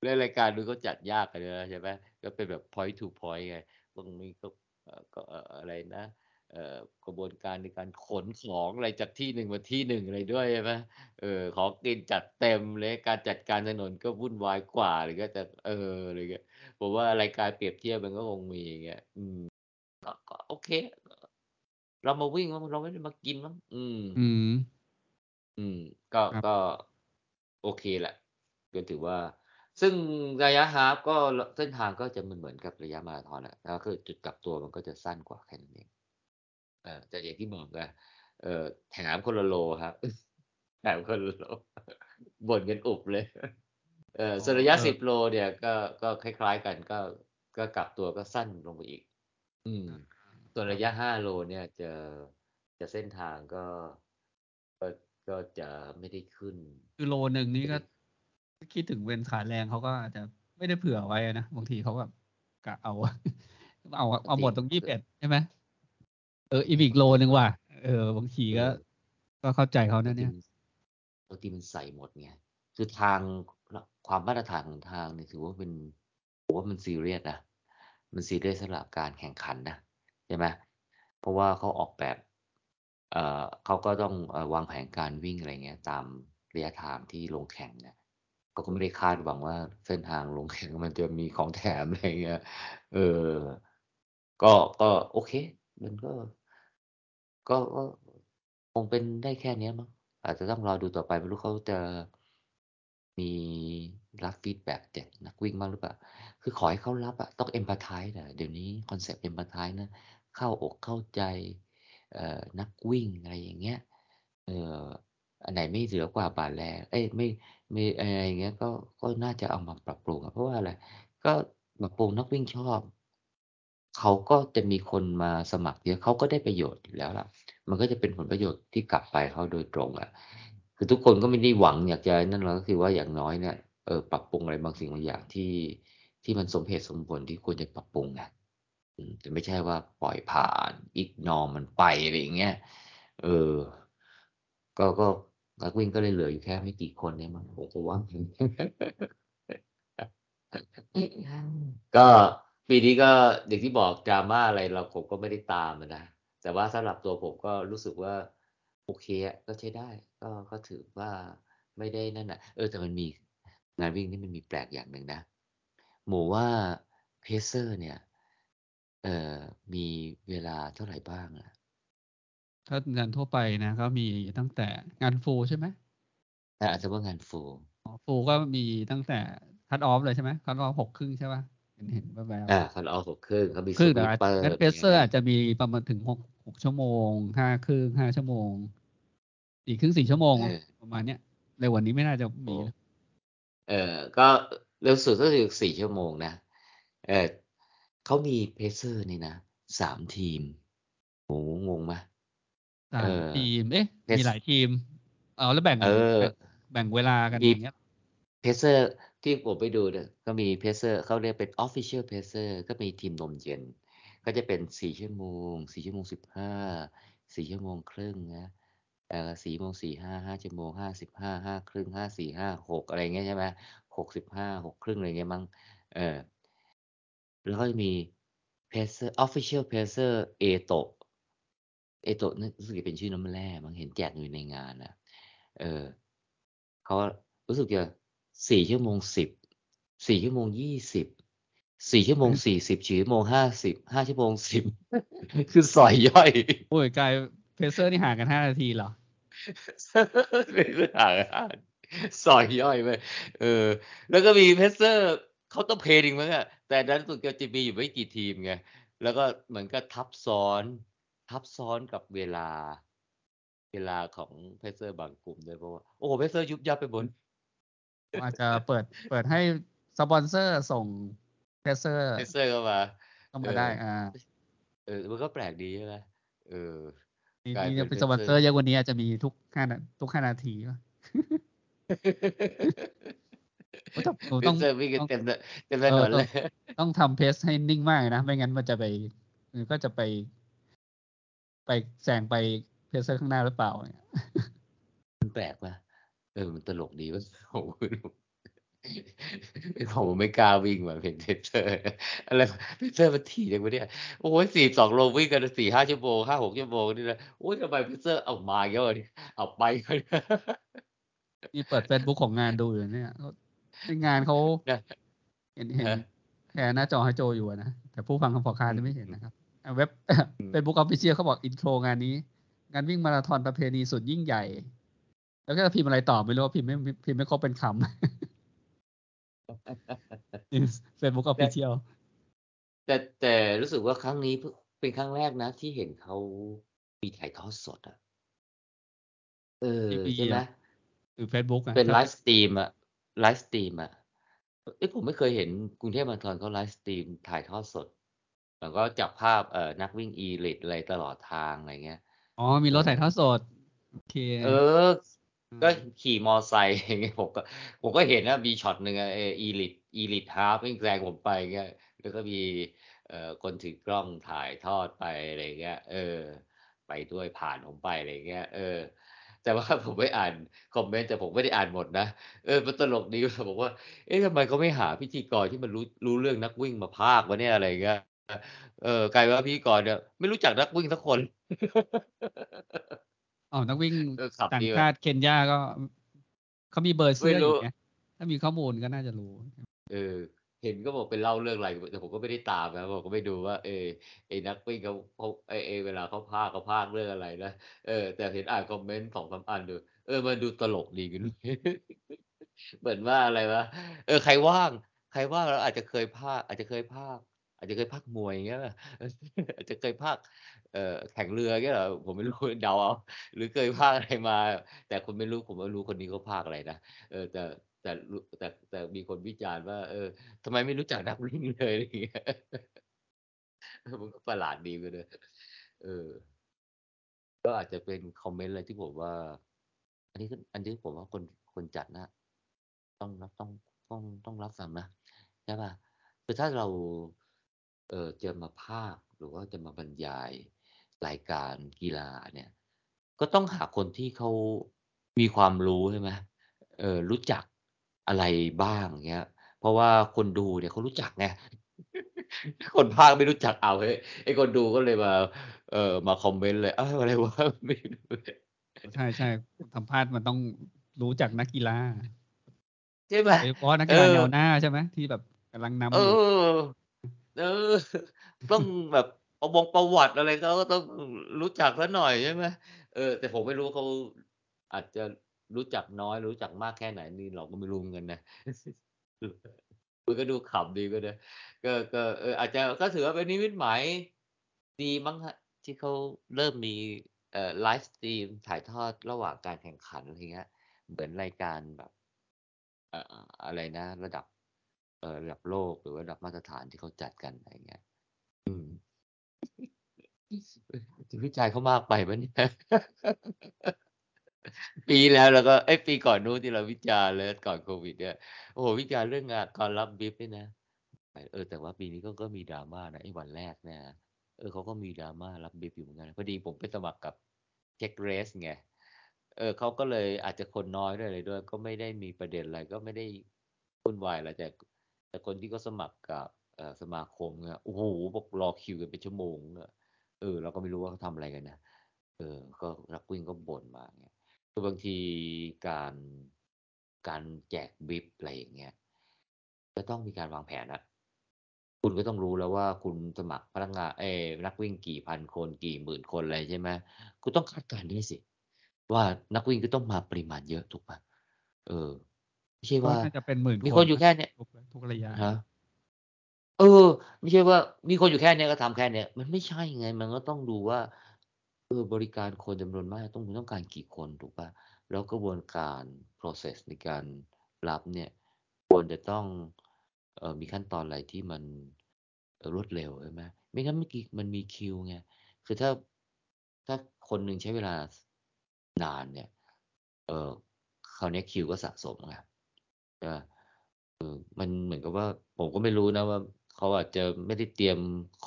แล้วรายการนู้นก็จัดยากกว่าด้วยนะ ใช่ไหม ก็เป็นแบบ point to point ไง ตรงนี้ก็เอ่อก็เอ่ออะไรนะเอ่อกระบวนการในการขนของอะไรจากที่หนึ่งมาที่หนึ่งอะไรด้วยใช่ไหมเออของกินจัดเต็มเลยการจัดการถนนก็วุ่นวายกว่าอะไรเงี้ยแต่เอออะไรเงี้ยผมว่ารายการเปรียบเทียบมันก็คงมีอย่างเงี้ยอืมก็ก็โอเค เรามาวิ่งมั้งเราไม่ได้มากินมั้งอืม อืม อืม ก็ครับก็ โอเคแหละก็ถือว่า ซึ่งระยะฮาล์ฟก็รเส้นทางก็จะเหมือนๆกับระยะมาราธอนอะแล้วคือจุดกลับตัวมันก็จะสั้นกว่าแค่นั้นเองเออแต่อย่างที่บอกไงเอ่อแถมคนละโลครับแถมคนละโลบ่นกันอุบเลยเออส่วนระยะเออ10โลเนี่ยก็ก็คล้าย ๆกันก็ก็กลับตัวก็สั้นลงไปอีก อืม ส่วนระยะ5โลเนี่ยจะจะเส้นทางก็ก็ก็จะไม่ได้ขึ้น คือโลหนึ่งนี่ไม่ก็ได้ คิดถึงเป็นขาแรงเขาก็อาจจะไม่ได้เผื่อไว้อะนะบางทีเขาแบบกะเอาเอาเอาหมดตรงจริง21ใช่ไหมเอออีกอีกโลหนึ่งว่ะเออบางทีเอก็อก็เข้าใจเขาบานะงทเนี่ียมันบางทีมันใส่หมดไงคือทางรความมาตรฐานของทางเนี่ยถือว่าเป็นผมว่ามันซีเรียสนะมันซีเรียสสำหรับการแข่งขันนะใช่ไหมเพราะว่าเขาออกแบบเอ่อเขาก็ต้องเอ่อวางแผนการวิ่งอะไรเงี้ย ตามระยะทางที่ลงแข่งเนี่ยเขา ก็ไม่ได้คาดหวังว่าเส้นทางลงแข่งมันจะมีของแถมอะไรเงี้ย เออ ก็ก็โอเค มันก็ ก็ก็คงเป็นได้แค่เนี้ยมั้งอาจจะต้องรอดูต่อไปไม่รู้เขาจะมีรับ feedback จากนักวิ่งบ้างหรือเปล่า คือขอให้เขารับอะต้อง empathize อะเดี๋ยวนี้คอนเซปต์ empathize นะ เข้าอกเข้าใจเอ่อนักวิ่งอะไรอย่างเงี้ย เออ ไหนไม่เหลือกว่าบาทแลเอ๊ยไม่ไม่อะไรอย่างเงี้ยก็ก็น่าจะเอามาปรับปรุงอะเพราะว่าอะไรก็ปรับปรุงนักวิ่งชอบ เขาก็จะมีคนมาสมัครเยอะเขาก็ได้ประโยชน์อยู่แล้วล่ะ มันก็จะเป็นผลประโยชน์ที่กลับไปเขาโดยตรงอะคือทุกคนก็ไม่ได้หวังอยากจะนั่นหรอกก็คือว่าอย่างน้อยเนี่ยเออปรับปรุงอะไรบางสิ่งบางอย่างที่ที่มันสมเหตุสมผลที่ควรจะปรับปรุงอืมแต่ไม่ใช่ว่าปล่อยผ่าน ignore มันไปอะไรอย่างเงี้ย เออ ก็ก็ นักวิ่งก็เลยเหลืออยู่แค่ไม่กี่คนเนี่ยมั้งผมก็ว่าก็ปีนี้ก็อย่างที่บอก drama อะไรเราผมก็ไม่ได้ตามอะนะแต่ว่าสำหรับตัวผมก็รู้สึกว่าโอเคอะก็ใช้ได้ ก็ก็ถือว่าไม่ได้นั่นน่ะเออแต่มันมีงานวิ่งนี่มันมีแปลกอย่างหนึ่งนะหมวกว่า Pacer เนี่ย เอ่อมีเวลาเท่าไรบ้างอะ? ถ้างานทั่วไปนะก็มีตั้งแต่งาน Full ใช่ไหม?อาเฉพาะงาน Full อ๋อ Full ก็มีตั้งแต่ Cut off เลยใช่ไหม? Cut off 6:30ใช่เปล่า?เห็นๆแวบอาๆ Cut off 6:30เขามีครึ่งแต่อาจ Sweeper งั้นมีอะไร Pacer อาจนะจะมีประมาณถึง 6- 6ชั่วโมง5:30 5ชั่วโมง4:30 4ชั่วโมงเออประมาณเนี้ยเร็วกว่านี้ไม่น่าจะโอมี้นะเออก็เร็วสุดก็คือ4ชั่วโมงนะเอ่อเขามี Pacer นี่นะ3ทีมโอ้โฮงงไหม? เอ3อทีม เอ๊ะ Pac มีหลายทีมอ๋อแล้วแบ่งเออแบ่งแบ่งเวลากันมีอย่างเงี้ย Pacer ที่ผมไปดูเนี่ยก็มี Pacer เขาเรียกเป็น Official Pacer ก็มีทีมนมเย็น ก็จะเป็น4ชั่วโมง4ชั่วโมง15 4ชั่วโมงครึ่งนะเอ่อ4โมง45 5ชั่วโมง55 5:30 54 56อะไรอย่างเงี้ยใช่ไหม65 6:30อะไรอย่างเงี้ยมั้งเออแล้วก็จะมี Pacer Official Pacer Eto Eto นี่รู้สึกจะเป็นชื่อน้ำแร่มั้งเห็นแจกอยู่ในงานน่ะเออเขารู้สึกจะ4ชั่วโมง10 4ชั่วโมง20 4ชั่วโมง40 4ชั่วโมง50 5ชั่วโมง10คือซอยย่อย โอ๊ยกลาย Pacer นี่ห่างกัน5นาทีเหรอ? Pacer ห่างกัน5ซอยย่อยเว้ยเออ แล้วก็มี Pacer Counterpain อีกมั้งอะแต่อันนั้นรู้สึกจะจะมีอยู่ไม่กี่ทีมไงแล้วก็เหมือนกับทับซ้อน ทับซ้อนกับเวลา เวลาของ Pacer บางกลุ่มด้วยเพราะว่า โอ้โฮ Pacer ยุบยับไปหมดอาจจะเปิดเปิดให้สปอนเซอร์ส่ง Pacer Pacer เข้ามาเข้าเออมาได้อาเออ มันก็แปลกดีใช่ไหม?เออจริงกลายเๆปย็ันงเป็นสปอนเซ Pacer อร์เยอะกว่านี้อาจจะมีทุก5นาทุก5นาทีเปล่า?โอ๊ยแต่โอ้ต้อง Pacer วิ่งกัต้องนเต็มถเต็มถเออนนต้เอลงยต้องทำ Pace ให้นิ่งมากเลยนะ ไม่งั้นมันจะไปมันก็จะไป ไปแซงไป Pacer ข้างหน้าหรือเปล่าเนี่ย?มันแปลกเปล่า?เออมันตลกดีเว้ยผมก็ไม่รู้ผมไม่กล้าวิ่งว่ะเห็น Pacer อะไร Pacer มันถี่จังวะเนี่ยโอ๊ย42โลวิ่งกัน4-5ชั่วโมง5-6ชั่วโมงนี่นะโอ๊ยทำไม Pacer อ้าวมาอีกแล้วเหรอเนี่ยอ้าวไปอีกแล้วเนี่ยนี่เปิดเฟซบุ๊กของงานดูอยู่เนี่ยก็ที่งานเขานะเห็นเห็นฮะแชร์หน้าจอให้โจอยู่อะนะแต่ผู้ฟังทางพอดคาสอืต์จะไม่เห็นมนะครับ อ่าเว็บอืมเฟซบุ๊ก Official เขาบอก Intro งานนี้ งานวิ่งมาราธอนประเพณีสุดยิ่งใหญ่ แล้วก็จะพิมพ์อะไรต่อไม่รู้พิมพ์ไม่พิมพ์ไม่ครบเป็นคำอืมเฟซบุ๊กแต่ Official แต่แต่รู้สึกว่าครั้งนี้พเป็นครั้งแรกนะ ที่เห็นเขามีถ่ายทอดสดอะเออทีวีใช่ไหม?อะหรือเฟซบุ๊กอะเป็นถ้าเป็น live stream อะ live stream อะเอ๊ะผมไม่เคยเห็นกรุงเทพมาราธอนเขา live stream ถ่ายทอดสด แล้วก็จับภาพเอ่อนักวิ่ง Elite อะไรตลอดทางอะไรเงี้ย อ๋อ มีเอ่อรถถ่ายทอดสด โอเค เอออืมก็ขี่มอไซค์อย่างเงี้ยผมก็ผมก็เห็นนะมีช็อตหนึ่งอะไอ้ Elite Elite Half วิ่งแซงผมไปอย่างเงี้ยแล้วก็มีเอ่อคนถือกล้องถ่ายทอดไปอะไรอย่างเงี้ย เออ ไปด้วยผ่านผมไปอะไรอย่างเงี้ย เออแต่ว่าผมไปอ่านคอมเมนต์แต่ผมไม่ได้อ่านหมดนะเออมันตลกดีเขาบอกว่า เอ๊ะทำไมเขาไม่หาพิธีกรที่มันรู้รู้เรื่องนักวิ่งมาพากย์วะเนี่ยอะไรอย่างเงี้ย เออกลายเป็นว่าพิธีกรเนี่ยไม่รู้จักนักวิ่งสักคน อ๋อ นักวิ่งเออขับต่างดีชาติเคนยาก็เขามีเบอร์เสื้อไม่อรู้ยู่ไงถ้ามีข้อมูลก็น่าจะรู้ เออ เห็นก็บอกเป็นเล่าเรื่องอะไรแต่ผมก็ไม่ได้ตามนะผมก็ไม่ดูว่า เออไอ้นักวิ่งเขาเขาไอ้ไอ้เวลาเขาพากย์เขาพากย์เรื่องอะไรนะเออแต่เห็นอ่านคอมเมนต์สองสามอันดูเออมันดูตลกดีกันเหมือนว่าอะไรวะเออใครว่าง ใครว่างแล้วอาจจะเคยพากย์อาจจะเคยพากย์ อาจจะเคยพากมวยอย่างเงี้ยอาจจะเคยพากเอ่อแข่งเรือเงี้ยเหรอผมไม่รู้เดาเอาหรือเคยพากอะไรมา แต่คุณไม่รู้ผมไม่รู้คนนี้เขาพากอะไรนะเออแต่แต่แต่แต่มีคนวิจารณ์ว่า เออทำไมไม่รู้จักนักวิ่งเลยอะไรอย่างเงี้ยมันก็ประหลาดดีเหมือนกันนะเออ ก็อาจจะเป็นคอมเมนต์อะไรที่ผมว่า อันนี้อันนี้ผมว่าคนคนจัดนะต้องรับต้องต้องต้องรับฟังนะใช่ป่ะคือถ้าเรา เออจะมาพากย์หรือว่าจะมาบรรยายรายการกีฬาเนี่ย ก็ต้องหาคนที่เขามีความรู้ใช่ไหมเออรู้จักอะไรบ้างเงี้ย เพราะว่าคนดูเนี่ยเขารู้จักไงคนพากย์ไม่รู้จักเอาเฮ้ยไอ้คนดูก็เลยมา เออมาคอมเมนต์เลยอ้าวอะไรวะไม่รู้ใช่ใช่สัมภาษณ์มันต้องรู้จักนักกีฬาใช่ไหมโดยเฉพาะนักกีฬาแนวหน้าใช่ไหมที่แบบกำลังนำเออยู่อ เออ ต้องแบบประวงประวัติอะไรเขาก็ต้องรู้จักสักหน่อยใช่ไหมเออ แต่ผมไม่รู้เขาอาจจะรู้จักน้อยรู้จักมากแค่ไหนนี่เราก็ไม่รู้เหมือนกันนะมันก็ดูขำดีก็นะก็ก็เอออาจจะก็ถือว่าเป็นนิมิตหมายดีมั้งฮะที่เขาเริ่มมีเอ่อไลฟ์สตรีมถ่ายทอดระหว่างการแข่งขันอะไรเงี้ยเหมือนรายการแบบ เอ่ออะไรนะ ระดับ ระดับโลกหรือว่าระดับมาตรฐานที่เขาจัดกันอะไรเงี้ย อืมวิจัยเขามากไปปะเนี่ยปีแล้วเราก็เอ้ปีก่อนนู้นที่เราวิจารณ์เลยก่อนโควิดเนี่ยโอ้โฮวิจารณ์เรื่องงานการรับบรีฟนี่นะเออแต่ว่าปีนี้ก็ก็มี drama นะไอ้วันแรกเนี่ยเออเขาก็มี drama รับบรีฟอยู่เหมือนกันพอดีผมไปสมัครกับ Check Race ไงเออเขาก็เลยอาจจะคนน้อยด้วยอะไรด้วย ก็ไม่ได้มีประเด็นอะไรก็ไม่ได้วุ่นวายอะไรแต่ แต่คนที่เขาสมัครกับสมาคมเนี่ยโอ้โฮบอกรอคิวกันเป็นชั่วโมงเออเราก็ไม่รู้ว่าเขาทำอะไรกันนะเออ ก็นักวิ่งก็บ่นมาเงี้ยคือบางทีการการแจกบรีฟอะไรอย่างเงี้ยจะต้องมีการวางแผนอะคุณก็ต้องรู้แล้วว่าคุณสมัครพนักงานเอยนักวิ่งกี่พันคนกี่หมื่นคนอะไรใช่ไหมคุณต้องคาดการณ์ด้วยสิ ว่านักวิ่งก็ต้องมาปริมาณเยอะถูกปะเออ ไม่ใช่ก็ว่าน่าจะเป็นหมื่นมีคคนนอยู่แค่เนี้ยทุกทุกระยะฮะเออ ไม่ใช่ว่ามีคนอยู่แค่เนี้ยก็ทำแค่เนี้ยมันไม่ใช่ไง มันก็ต้องดูว่าเออบริการคนจำนวนมากต้องคุณต้องการกี่คนถูกป่ะแล้วกระบวนการ process ในการรับเนี่ยควรจะต้องเอ่อมีขั้นตอนอะไรที่มันเอ่อรวดเร็วใช่ไหมไม่งั้นเมื่อกี้มันมีคิวไงคือถ้าถ้าคนหนึ่งใช้เวลานานเนี่ย เอ่อคราวเนี้ยคิวก็สะสมไง ช่เปล่าเออมันเหมือนกับว่า ผมก็ไม่รู้นะว่าเขาอาจจะไม่ได้เตรียม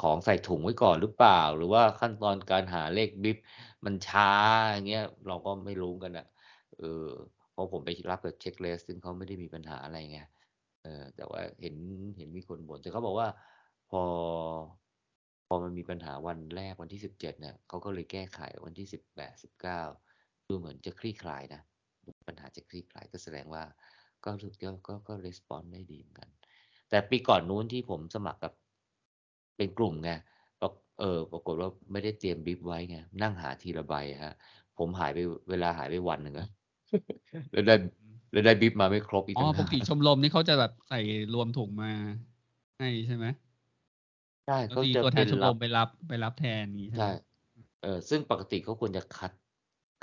ของใส่ถุงไว้ก่อนหรือเปล่า หรือว่าขั้นตอนการหาเลขบลิฟมันช้าอย่างเงี้ยเราก็ไม่รู้กันอะเออเพราะผมไปรับกับเช็คเลสซึ่งเขาไม่ได้มีปัญหาอะไรไงเออแต่ว่าเห็นเห็นมีคนบ่นแต่เขาบอกว่าพอ พอมันมีปัญหาวันแรกวันที่สิบเจ็ดเนี่ยเขาก็เลยแก้ไขวันที่สิบแปดสิบเก้าดูเหมือนจะคลี่คลายนะปัญหาจะคลี่คลายก็แสดงว่า ก็รู้ก็ก็ก็รีสปอนได้ดีเหมือนกัน แต่ปีก่อนนู้นที่ผมสมัครกับเป็นกลุ่มไงปรากเออปรากฏว่าไม่ได้เตรียมบรีฟไว้ไงนั่งหาทีละใบฮะ ผมหายไปเวลาหายไปวันหนึ่งอะแล้วได้แล้วได้บรีฟมาไม่ครบอีกอ๋อต่างปหากติชมรมนี่เขาจะแบบใส่รวมถุงมาให้ใช่ไหมใช่แล้วเขามีจะตัวแทเป็นนชมรรัมบไปรับไปรับแทนนี้ใช่ไหใช่มเออซึ่งปกติเขาควรจะคัด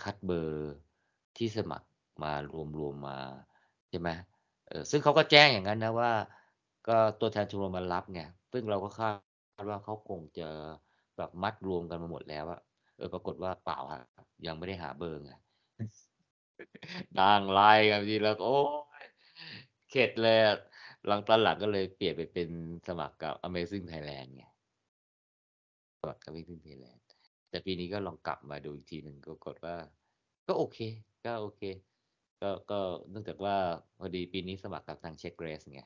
คัดเบอร์ที่สมัครมารวมรวมมา ใช่ไหมเออซึ่งเขาก็แจ้งอย่างนั้นนะว่า ก็ตัวแทนชมรมมารับไงซึ่งเราก็คาดว่าเขาคงจะแบบมัดรวมกันมาหมดแล้วอะเออปรากฏว่าเปล่าฮะยังไม่ได้หาเบอร์ไงนั่งไล่กันทีแล้วโอ้ยเข็ดเลยหลังตอนหลังก็เลยเปลี่ยนไปเป็นสมัครกับ Amazing Thailand ไงสมัครกับ Amazing Thailand แต่ปีนี้ก็ลองกลับมาดูอีกทีหนึ่งก็กฏว่า ก็โอเค ก็โอเค ก็ก็เนื่องจากว่าพอดีปีนี้สมัครกับทางเช็คเรสไง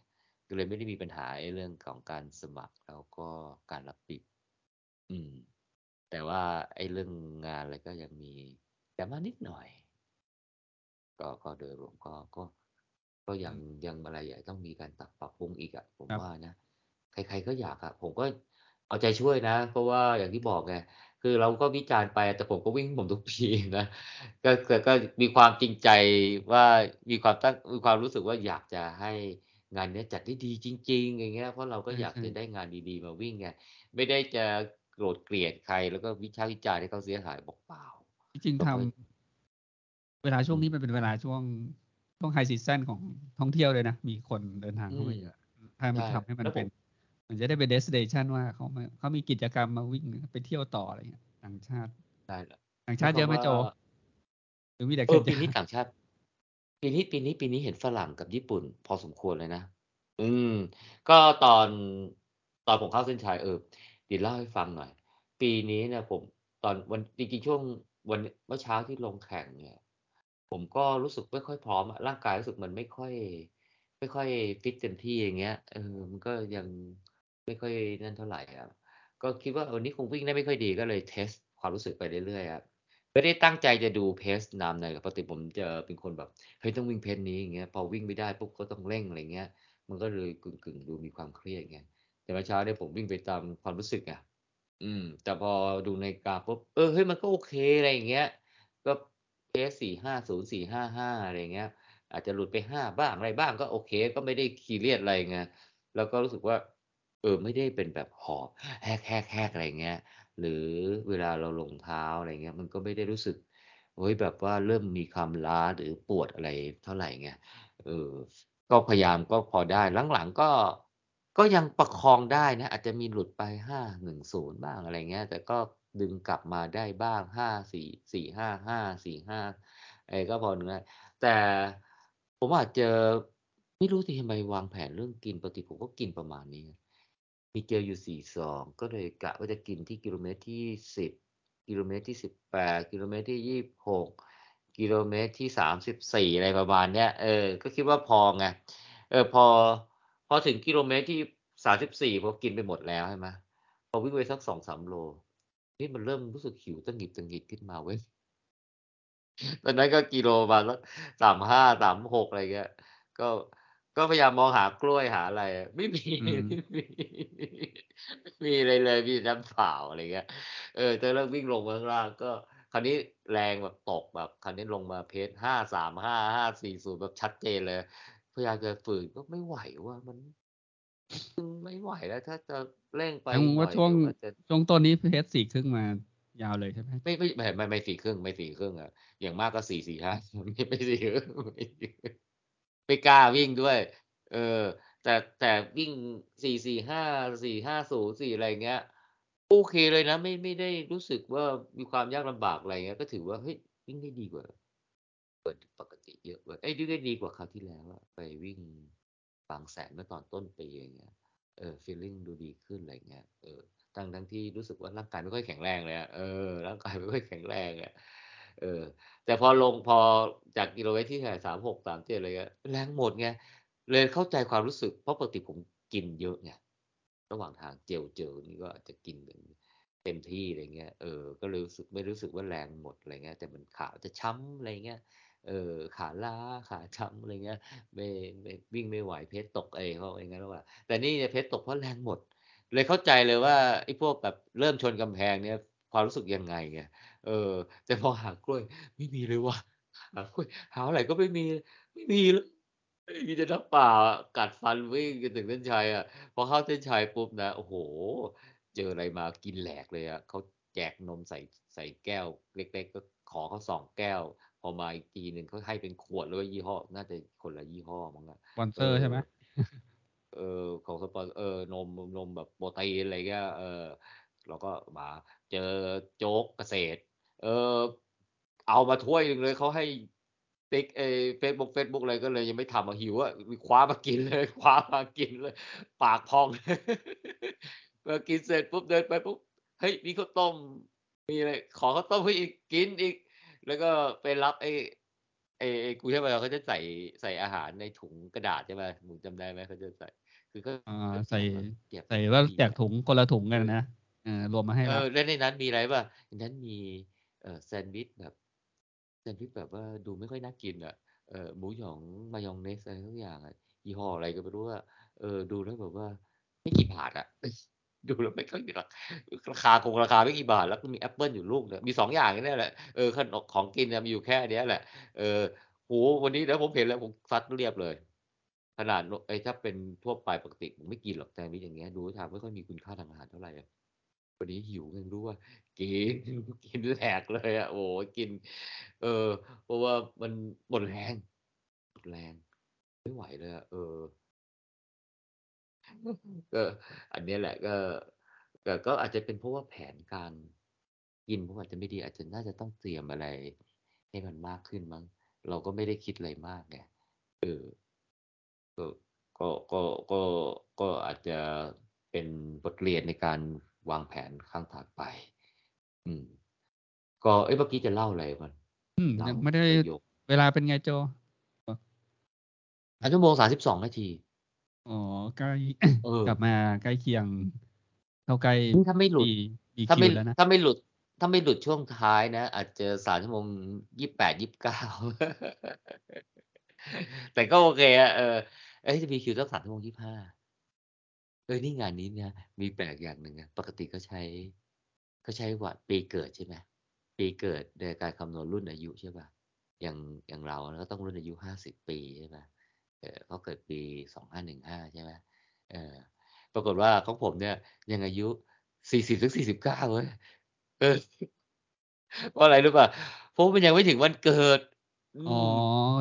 ก็เลยไม่ได้มีปัญหาไอ้เรื่องของการสมัครแล้วก็การรับปิด อืม แต่ว่าไอ้เรื่องงานอะไรก็ยังมีแต่มานิดหน่อย ก็ก็โดยรวมก็ก็ ก็ยังยังอะไรใหญ่ต้องมีการตัดปรับปรุงอีกอะผมครับว่านะ ใครๆก็อยากอะผมก็ เอาใจช่วยนะ เพราะว่าอย่างที่บอกไงคือเราก็วิจารณ์ไปแต่ผมก็วิ่งของผมทุกปีนะก็ก็ก็มีความจริงใจว่ามีความตั้งมีความรู้สึกว่าอยากจะให้งานเนี้ยจัดได้ดีจริง ๆ อย่างเงี้ยเพราะเราก็ใช่อยากใช่จะได้งานดีๆ มาวิ่งไงไม่ได้จะโกรธเกลียดใคร แล้วก็วิพากษ์วิจารณ์ให้เขาเสียหายบอกเปล่าจริงก็ๆทเพื่อำเวลาช่วงอืมนี้มันเป็นเวลาช่วงช่วงไฮซีซั n ของท่องเที่ยวเลยนะ มีคนเดินทางอืเข้ามามเยอะถ้ามันใช่ทำให้มันแล้วผเป็น มมันจะได้เป็น destination ว่าเขามาเขามีกิจกรรมมาวิ่งไปเที่ยวต่ออะไรเงี้ยต่างชาติได้แล้วต่างหมาชายติเยควาอะมไหมว่าโจหรือมีแต่เอคอนปียานี้ต่างชาติ ปีนี้ปีนี้ปีนี้เห็นฝรั่งกับญี่ปุ่น พอสมควรเลยนะอืม ก็ตอนตอนผมเข้าเส้นชัยเออเดี๋ยวเล่าให้ฟังหน่อย ปีนี้เนี่ยผม ตอนวันจริงๆช่วงวันเมื่อเช้าที่ลงแข่งเนี่ย ผมก็รู้สึกไม่ค่อยพร้อมอะร่างกายรู้สึกมันไม่ค่อย ไม่ค่อยฟิตเต็มที่อย่างเงี้ยเออมันก็ยัง ไม่ค่อยนั่นเท่าไหรอะก็คิดว่าวันนี้คงวิ่งได้ไม่ค่อยดีก็เลยเทสความรู้สึกไปเรื่อยๆอะไม่ได้ตั้งใจจะดู pace นานในปกติผมจะเป็นคนแบบเฮ้ยต้องวิ่ง pace นี้อย่างเงี้ยพอวิ่งไม่ได้ปุ๊บก็ต้องเร่งอะไรเงี้ย มันก็เลยกึ่งๆดูมีความเครียดไงแต่เมื่อเช้าเนี่ยผมวิ่งไปตามความรู้สึกไงอืม แต่พอดูในาฬิกาปุ๊บเออเฮ้ยมันก็โอเคอะไรอย่างเงี้ย ก็ pace 4:50 4:55อะไรอย่ห้างเงี้ย อาจจะหลุดไป5บ้างอะไรบ้างก็โอเค ก็ไม่ได้ซีเรียสอะไรไงแล้วก็รู้สึกว่า ออ ไม่ได้เป็นแบบหอบแฮกๆๆอะไรอย่างเงี้ย หรือเวลาเราลงเท้าอะไรเงี้ย มันก็ไม่ได้รู้สึกโอ้โฮแบบว่าเริ่มมีความล้าหรือปวดอะไรเท่าไหรไงเออ ก็พยายามก็พอได้หลังๆก็ ก็ยังประคองได้นะ อาจจะมีหลุดไป5:10บ้างอะไรเงี้ย แต่ก็ดึงกลับมาได้บ้าง5:4 4:55 4:5อะไรก็พอดูได้แต่ผมอาจจะไม่รู้สิทำไมวางแผนเรื่องกินปกติผมก็กินประมาณนี้ มีเจลอยู่4ซองก็เลยกะว่าจะกินที่กิโลเมตรที่10กิโลเมตรที่18กิโลเมตรที่26กิโลเมตรที่34อะไรประมาณเนี้ยเออ ก็คิดว่าพอไงเออพอ พอถึงกิโลเมตรที่34พอกินไปหมดแล้วใช่ไหมพอวิ่งไปสัก2-3โลเฮ้ยมันเริ่มรู้สึกหิวตะหงิดขึ้นมาเว้ยตอนนั้นก็กิโลประมาณสัก35 36อะไรเงี้ยก็ ก็พยายามมองหากล้วยหาอะไรอะไม่มีอืมไม่มีไม่มีอะไรเลยมีแต่น้ำเปล่าอะไรเงี้ยเออแต่แล้ววิ่งลงมาข้างล่างก็คราวนี้แรงแบบตกแบบคราวนี้ลงมา pace 5:35 5:40แบบชัดเจนเลยพยายามจะฝืนก็ไม่ไหวว่ะมันอืมไม่ไหวแล้ว ถ้าจะเร่งไปแสดงอีกหวน่่าอยช่วงเดี๋ยวอาจจะช่วงต้นนี้ pace 4:30มายาวเลยใช่ไหม?ไม่ไม่ไม่ไม่ไม่4:30ไม่4:30อะอย่างมากก็4:45ไม่ไม่4:30ไม่ ไม่กล้าวิ่งด้วย เออ แต่แต่วิ่ง4:45 4:50 4อะไรอย่างเงี้ย โอเคเลยนะ ไม่ไม่ได้รู้สึกว่ามีความยากลำบากอะไรเงี้ย ก็ถือว่าเฮ้ยวิ่งได้ดีกว่ากว่าปกติเยอะเว้ยเอ๊ยวิ่งได้ดีกว่าคราวที่แล้วอะไปวิ่งบางแสนเมื่อตอนต้นปีอย่างเงี้ย เออฟีลลิ่งดูดีขึ้นอะไรเงี้ย เออทั้งๆที่รู้สึกว่าร่างกายไม่ค่อยแข็งแรงเลยอะเออร่างกายไม่ค่อยแข็งแรงอะ เออ แต่พอลงพอจากกิโลเมตรที่เท่าไร36 37อะไรเงี้ยแรงหมดไงเลยเข้าใจความรู้สึกเพราะปกติผมกินเยอะไงระหว่างทางเจลๆนี่ก็อาจจะกินเต็มที่อะไรเงี้ยเออก็เลยรู้สึกไม่รู้สึกว่าแรงหมดอะไรเงี้ยแต่มันขาจะช้ำอะไรเงี้ยเออขาล้าขาช้ำอะไรเงี้ยไม่ไม่วิ่งไม่ไหว pace ตกเอ๊เขาว่าองงั้นหรือเปล่า แต่นี่เนี่ย pace ตกเพราะแรงหมด เลยเข้าใจเลยว่าไอ้พวกแบบเริ่มชนกำแพงเนี่ย ความรู้สึกยังไงไงเออ แต่พอหากล้วยไม่มีเลยว่ะหากล้วยหาเท่าไรก็ไม่มีไม่มีเลยมีแต่น้ำเปล่าอะกัดฟันวิ่งจนถึงเส้นชัยอะพอเข้าเส้นชัยปุ๊บนะโอ้โฮเจออะไรมากินแหลกเลยอะเขาแจกนมใส่ใส่แก้ว เล็ก ๆ ก็ขอเขา2แก้ว พอมาอีกทีหนึ่งเขาให้เป็นขวดแล้วก็ยี่ห้อ น่าจะคนละยี่ห้อมั้งอะสปอนเซเอออร์ใช่ไหม?เออของสปอนเซอร์นมนมแบบโปรตีนอะไรเงี้ยเออแล้วก็มา เจอโจ๊กเกษตร เออเอามาถ้วยหนึ่งเลยเขาให้ติ๊กไอ้เฟซบงเฟซบุ๊กอะไรก็เลยยังไม่ทำอะหิวอะคว้ามากินเลยคว้ามากินเลย ปากพองพอกินเสร็จปุ๊บเดินไปปุ๊บเฮ้ยมีข้าวต้ม มีอะไรขอข้าวต้มเขาอีกกินอีก แล้วก็ไปรับไอ้ไอ้ไอ้กรุงเทพเขาจะใส่ใส่อาหารในถุงกระดาษใช่ไหมหนูจำได้ไหมเขาจะใส่ คือก็อ่าก็ใส่แจกใส่แล้วฟรีแจกอะถุงคนละถุงกันอะนะ เออรวมมาให้เอแล้วอแล้วในนั้นมีอะไรเปล่าในนั้นมีเอ่อแซนด์วิชแบบแซนด์วิชแบบว่าดูไม่ค่อยน่ากินอะเอ่อหมูหยองมายองเนสอะไรสักอย่างอะยี่ห้ออะไรก็ไม่รู้อะเออดูแล้วแบบว่าไม่กี่บาทอะดูแล้วไม่ค่อยราราคาคงราคาไม่กี่บาท แล้วก็มีแอปเปิลอยู่ลูกหนึ่งมี2อย่างแค่เนี้ยแหละเออขนมของกินอะมีอยู่แค่เนี้ยแหละเออโอ้โฮวันนี้นะผมเห็นแล้วผมซัดเรียบเลย ขนาดนไอ้ถ้าเป็นทั่วไปปกติผมไม่กินหรอกแซนด์วิชอย่างเงี้ยดูท่าทางไม่ค่อยมีคุณค่าทางอาหารเท่าไรอะ วันนี้หิวไงรู้อะกินกินแหลกเลยอะโอ้กิน เออ เพราะว่ามันหมดแรงหมดแรง ไม่ไหวเลยอะเออก็อันนี้แหละก็ก็อาจจะเป็นเพราะว่าแผนการกินผมอาจจะไม่ดี อาจจะน่าจะต้องเตรียมอะไร ให้มันมากขึ้นมั้งเราก็ไม่ได้คิดอะไรมากไงเออก็ก็ก็ก็ก็อาจจะเป็นบทเรียนในการ วางแผนครั้งถัดไป อืม ก็เอ๊ะเมื่อกี้จะเล่าอะไรมันอืมเล่ายังไม่ได้ประโยคเวลาเป็นไงโจ?อ3ชั่วโมง32นาที อ๋อใกล้เออกลับมาใกล้เคียงเข้าใกล้นี่ถ้าไม่หลุด B ถ้า BQ ไม่แล้วนะถ้าไม่หลุด ถ้าไม่หลุดช่วงท้ายนะ อาจจะ3ชั่วโมง28-29แต่ก็โอเคอะเออเอ๊ะ BQ ต้อง3ชั่วโมง25 เออนี่งานนี้นะมีแปลกอย่างหนึ่งอะปกติเขาใช้เขาใช้วันปีเกิดใช่ไหมปีเกิดในการคำนวณรุ่นอายุใช่เปล่าอย่างอย่างเราก็ต้องรุ่นอายุ50ปีใช่ไหมเอ่อเขาเกิดปี2515ใช่ไหมเออปรากฏว่าของผมเนี่ย ยังอายุ40-49เว้ยเออเพราะอะไรรู้เปล่าเพราะมันยังไม่ถึงวันเกิดอือ๋อม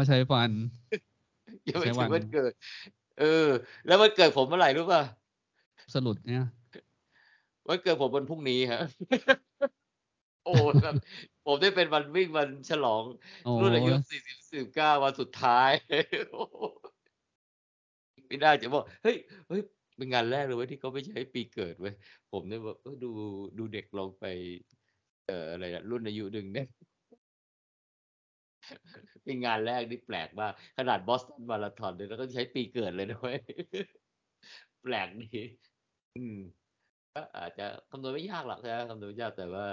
ใช้วันยังไม่ใช้ถึวังนวันเกิด เออ แล้ววันเกิดผมเมื่อไรรู้เปล่า? สรุปเนี่ยวันเกิดผมวันพรุ่งนี้ครับโอ้แบบผมได้เป็นวันวิ่งวันฉลองอ๋อรุ่นอายุ40-49วันสุดท้ายโอ้โฮไม่น่าจะบอกเฮ้ยเฮ้ยเป็นงานแรกเลยเว้ยที่เขาไม่ใช้ปีเกิดเว้ยผมเนี่ยแบบเออดูดูเด็กลงไป เอ่ออะไรอะรุ่นอายุหนึ่งเนี่ยเป็นงานแรกที่แปลกมากขนาด Boston Marathon เนี่ยเราก็ใช้ปีเกิดเลยนะเว้ยแปลกดี อืม ก็อาจจะคำนวณไม่ยากหรอกใช่ไหมคำนวณไม่ยากแต่ว่า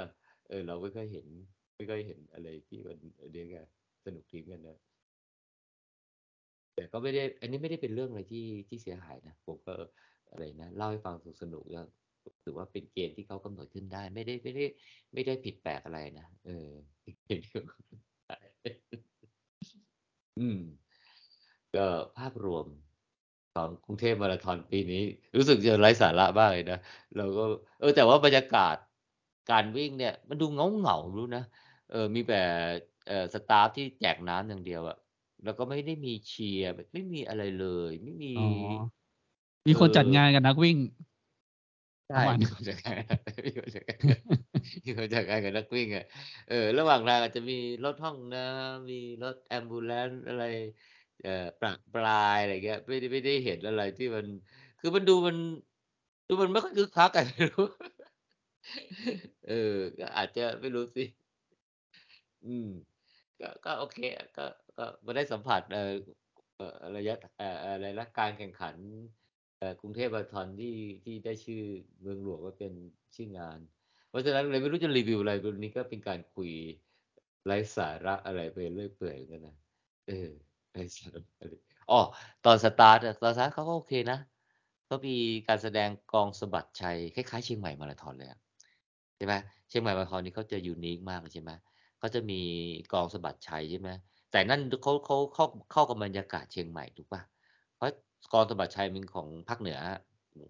เออ เราไม่ค่อยเห็น ไม่ค่อยเห็นอะไรที่มันอันนี้ไงสนุกดีมกันนะแต่ก็ไม่ได้ อันนี้ไม่ได้เป็นเรื่องอะไรที่ที่เสียหายนะผมก็อะไรนะเล่าให้ฟังสนุกๆก็ถือว่าเป็นเกณฑ์ที่เขากำหนดขึ้นได้ ไม่ได้ไม่ได้ ไม่ได้ผิดแปลกอะไรนะเอออืม ก็ภาพรวม ของกรุงเทพมาราธอนปีนี้ รู้สึกจะไร้สาระมากเลยนะเราก็ เออ แต่ว่าบรรยากาศการวิ่งเนี่ย มันดูเหงาๆไม่รู้นะเออมีแต่เอ่อสตาฟที่แจกน้ำอย่างเดียวอะแล้วก็ไม่ได้มีเชียร์แบบไม่มีอะไรเลย ไม่มี อ๋อ มีคนจัดงานกับนักวิ่ง ใชเมื่่อวานมีคนจัดงานมีคนจัดงานมีคนจัดงานกับนักวิ่งอะเออ ระหว่างทางอาจจะมีรถห้องน้ำมีรถ Ambulance อะไร เอ่อประปรายอะไรเงี้ยไม่ได้ไม่ได้เห็นอะไรที่มัน คือมันดูมัน ดูมันไม่ค่อยคึกคักอะไม่รู้เออ ก็อาจจะไม่รู้สิ อืม ก็ก็โอเค ก็ก็มาได้สัมผัสเอ่อระยะเอ่ออะไรนะการแข่งขันเออกรุงเทพมาราธอนที่ที่ได้ชื่อเมืองหลวงว่าเป็นชื่องาน เพราะฉะนั้นเลยไม่รู้จะรีวิวอะไรวันนี้ก็เป็นการคุยไร้สาระอะไรไปเรื่อยเปื่อยกันนะเออ อ้อตอนสตาร์ตอะตอนสตาร์ตเขาก็โอเคนะเขามีการแสดงกลองสะบัดชัยคล้ายๆเชียงใหม่มาราธอนเลยอะใช่ไหมเชียงใหม่มาราธอนนี่เขาจะ unique มากเลยใช่ไหมเขาจะมีกลองสะบัดชัยใช่ไหมแต่นั่นดเขาเขาเข้าเข้ากับบรรยากาศเชียงใหม่ถูกเปล่าเพราะกลองสะบัดชัยเป็นของภาคเหนือ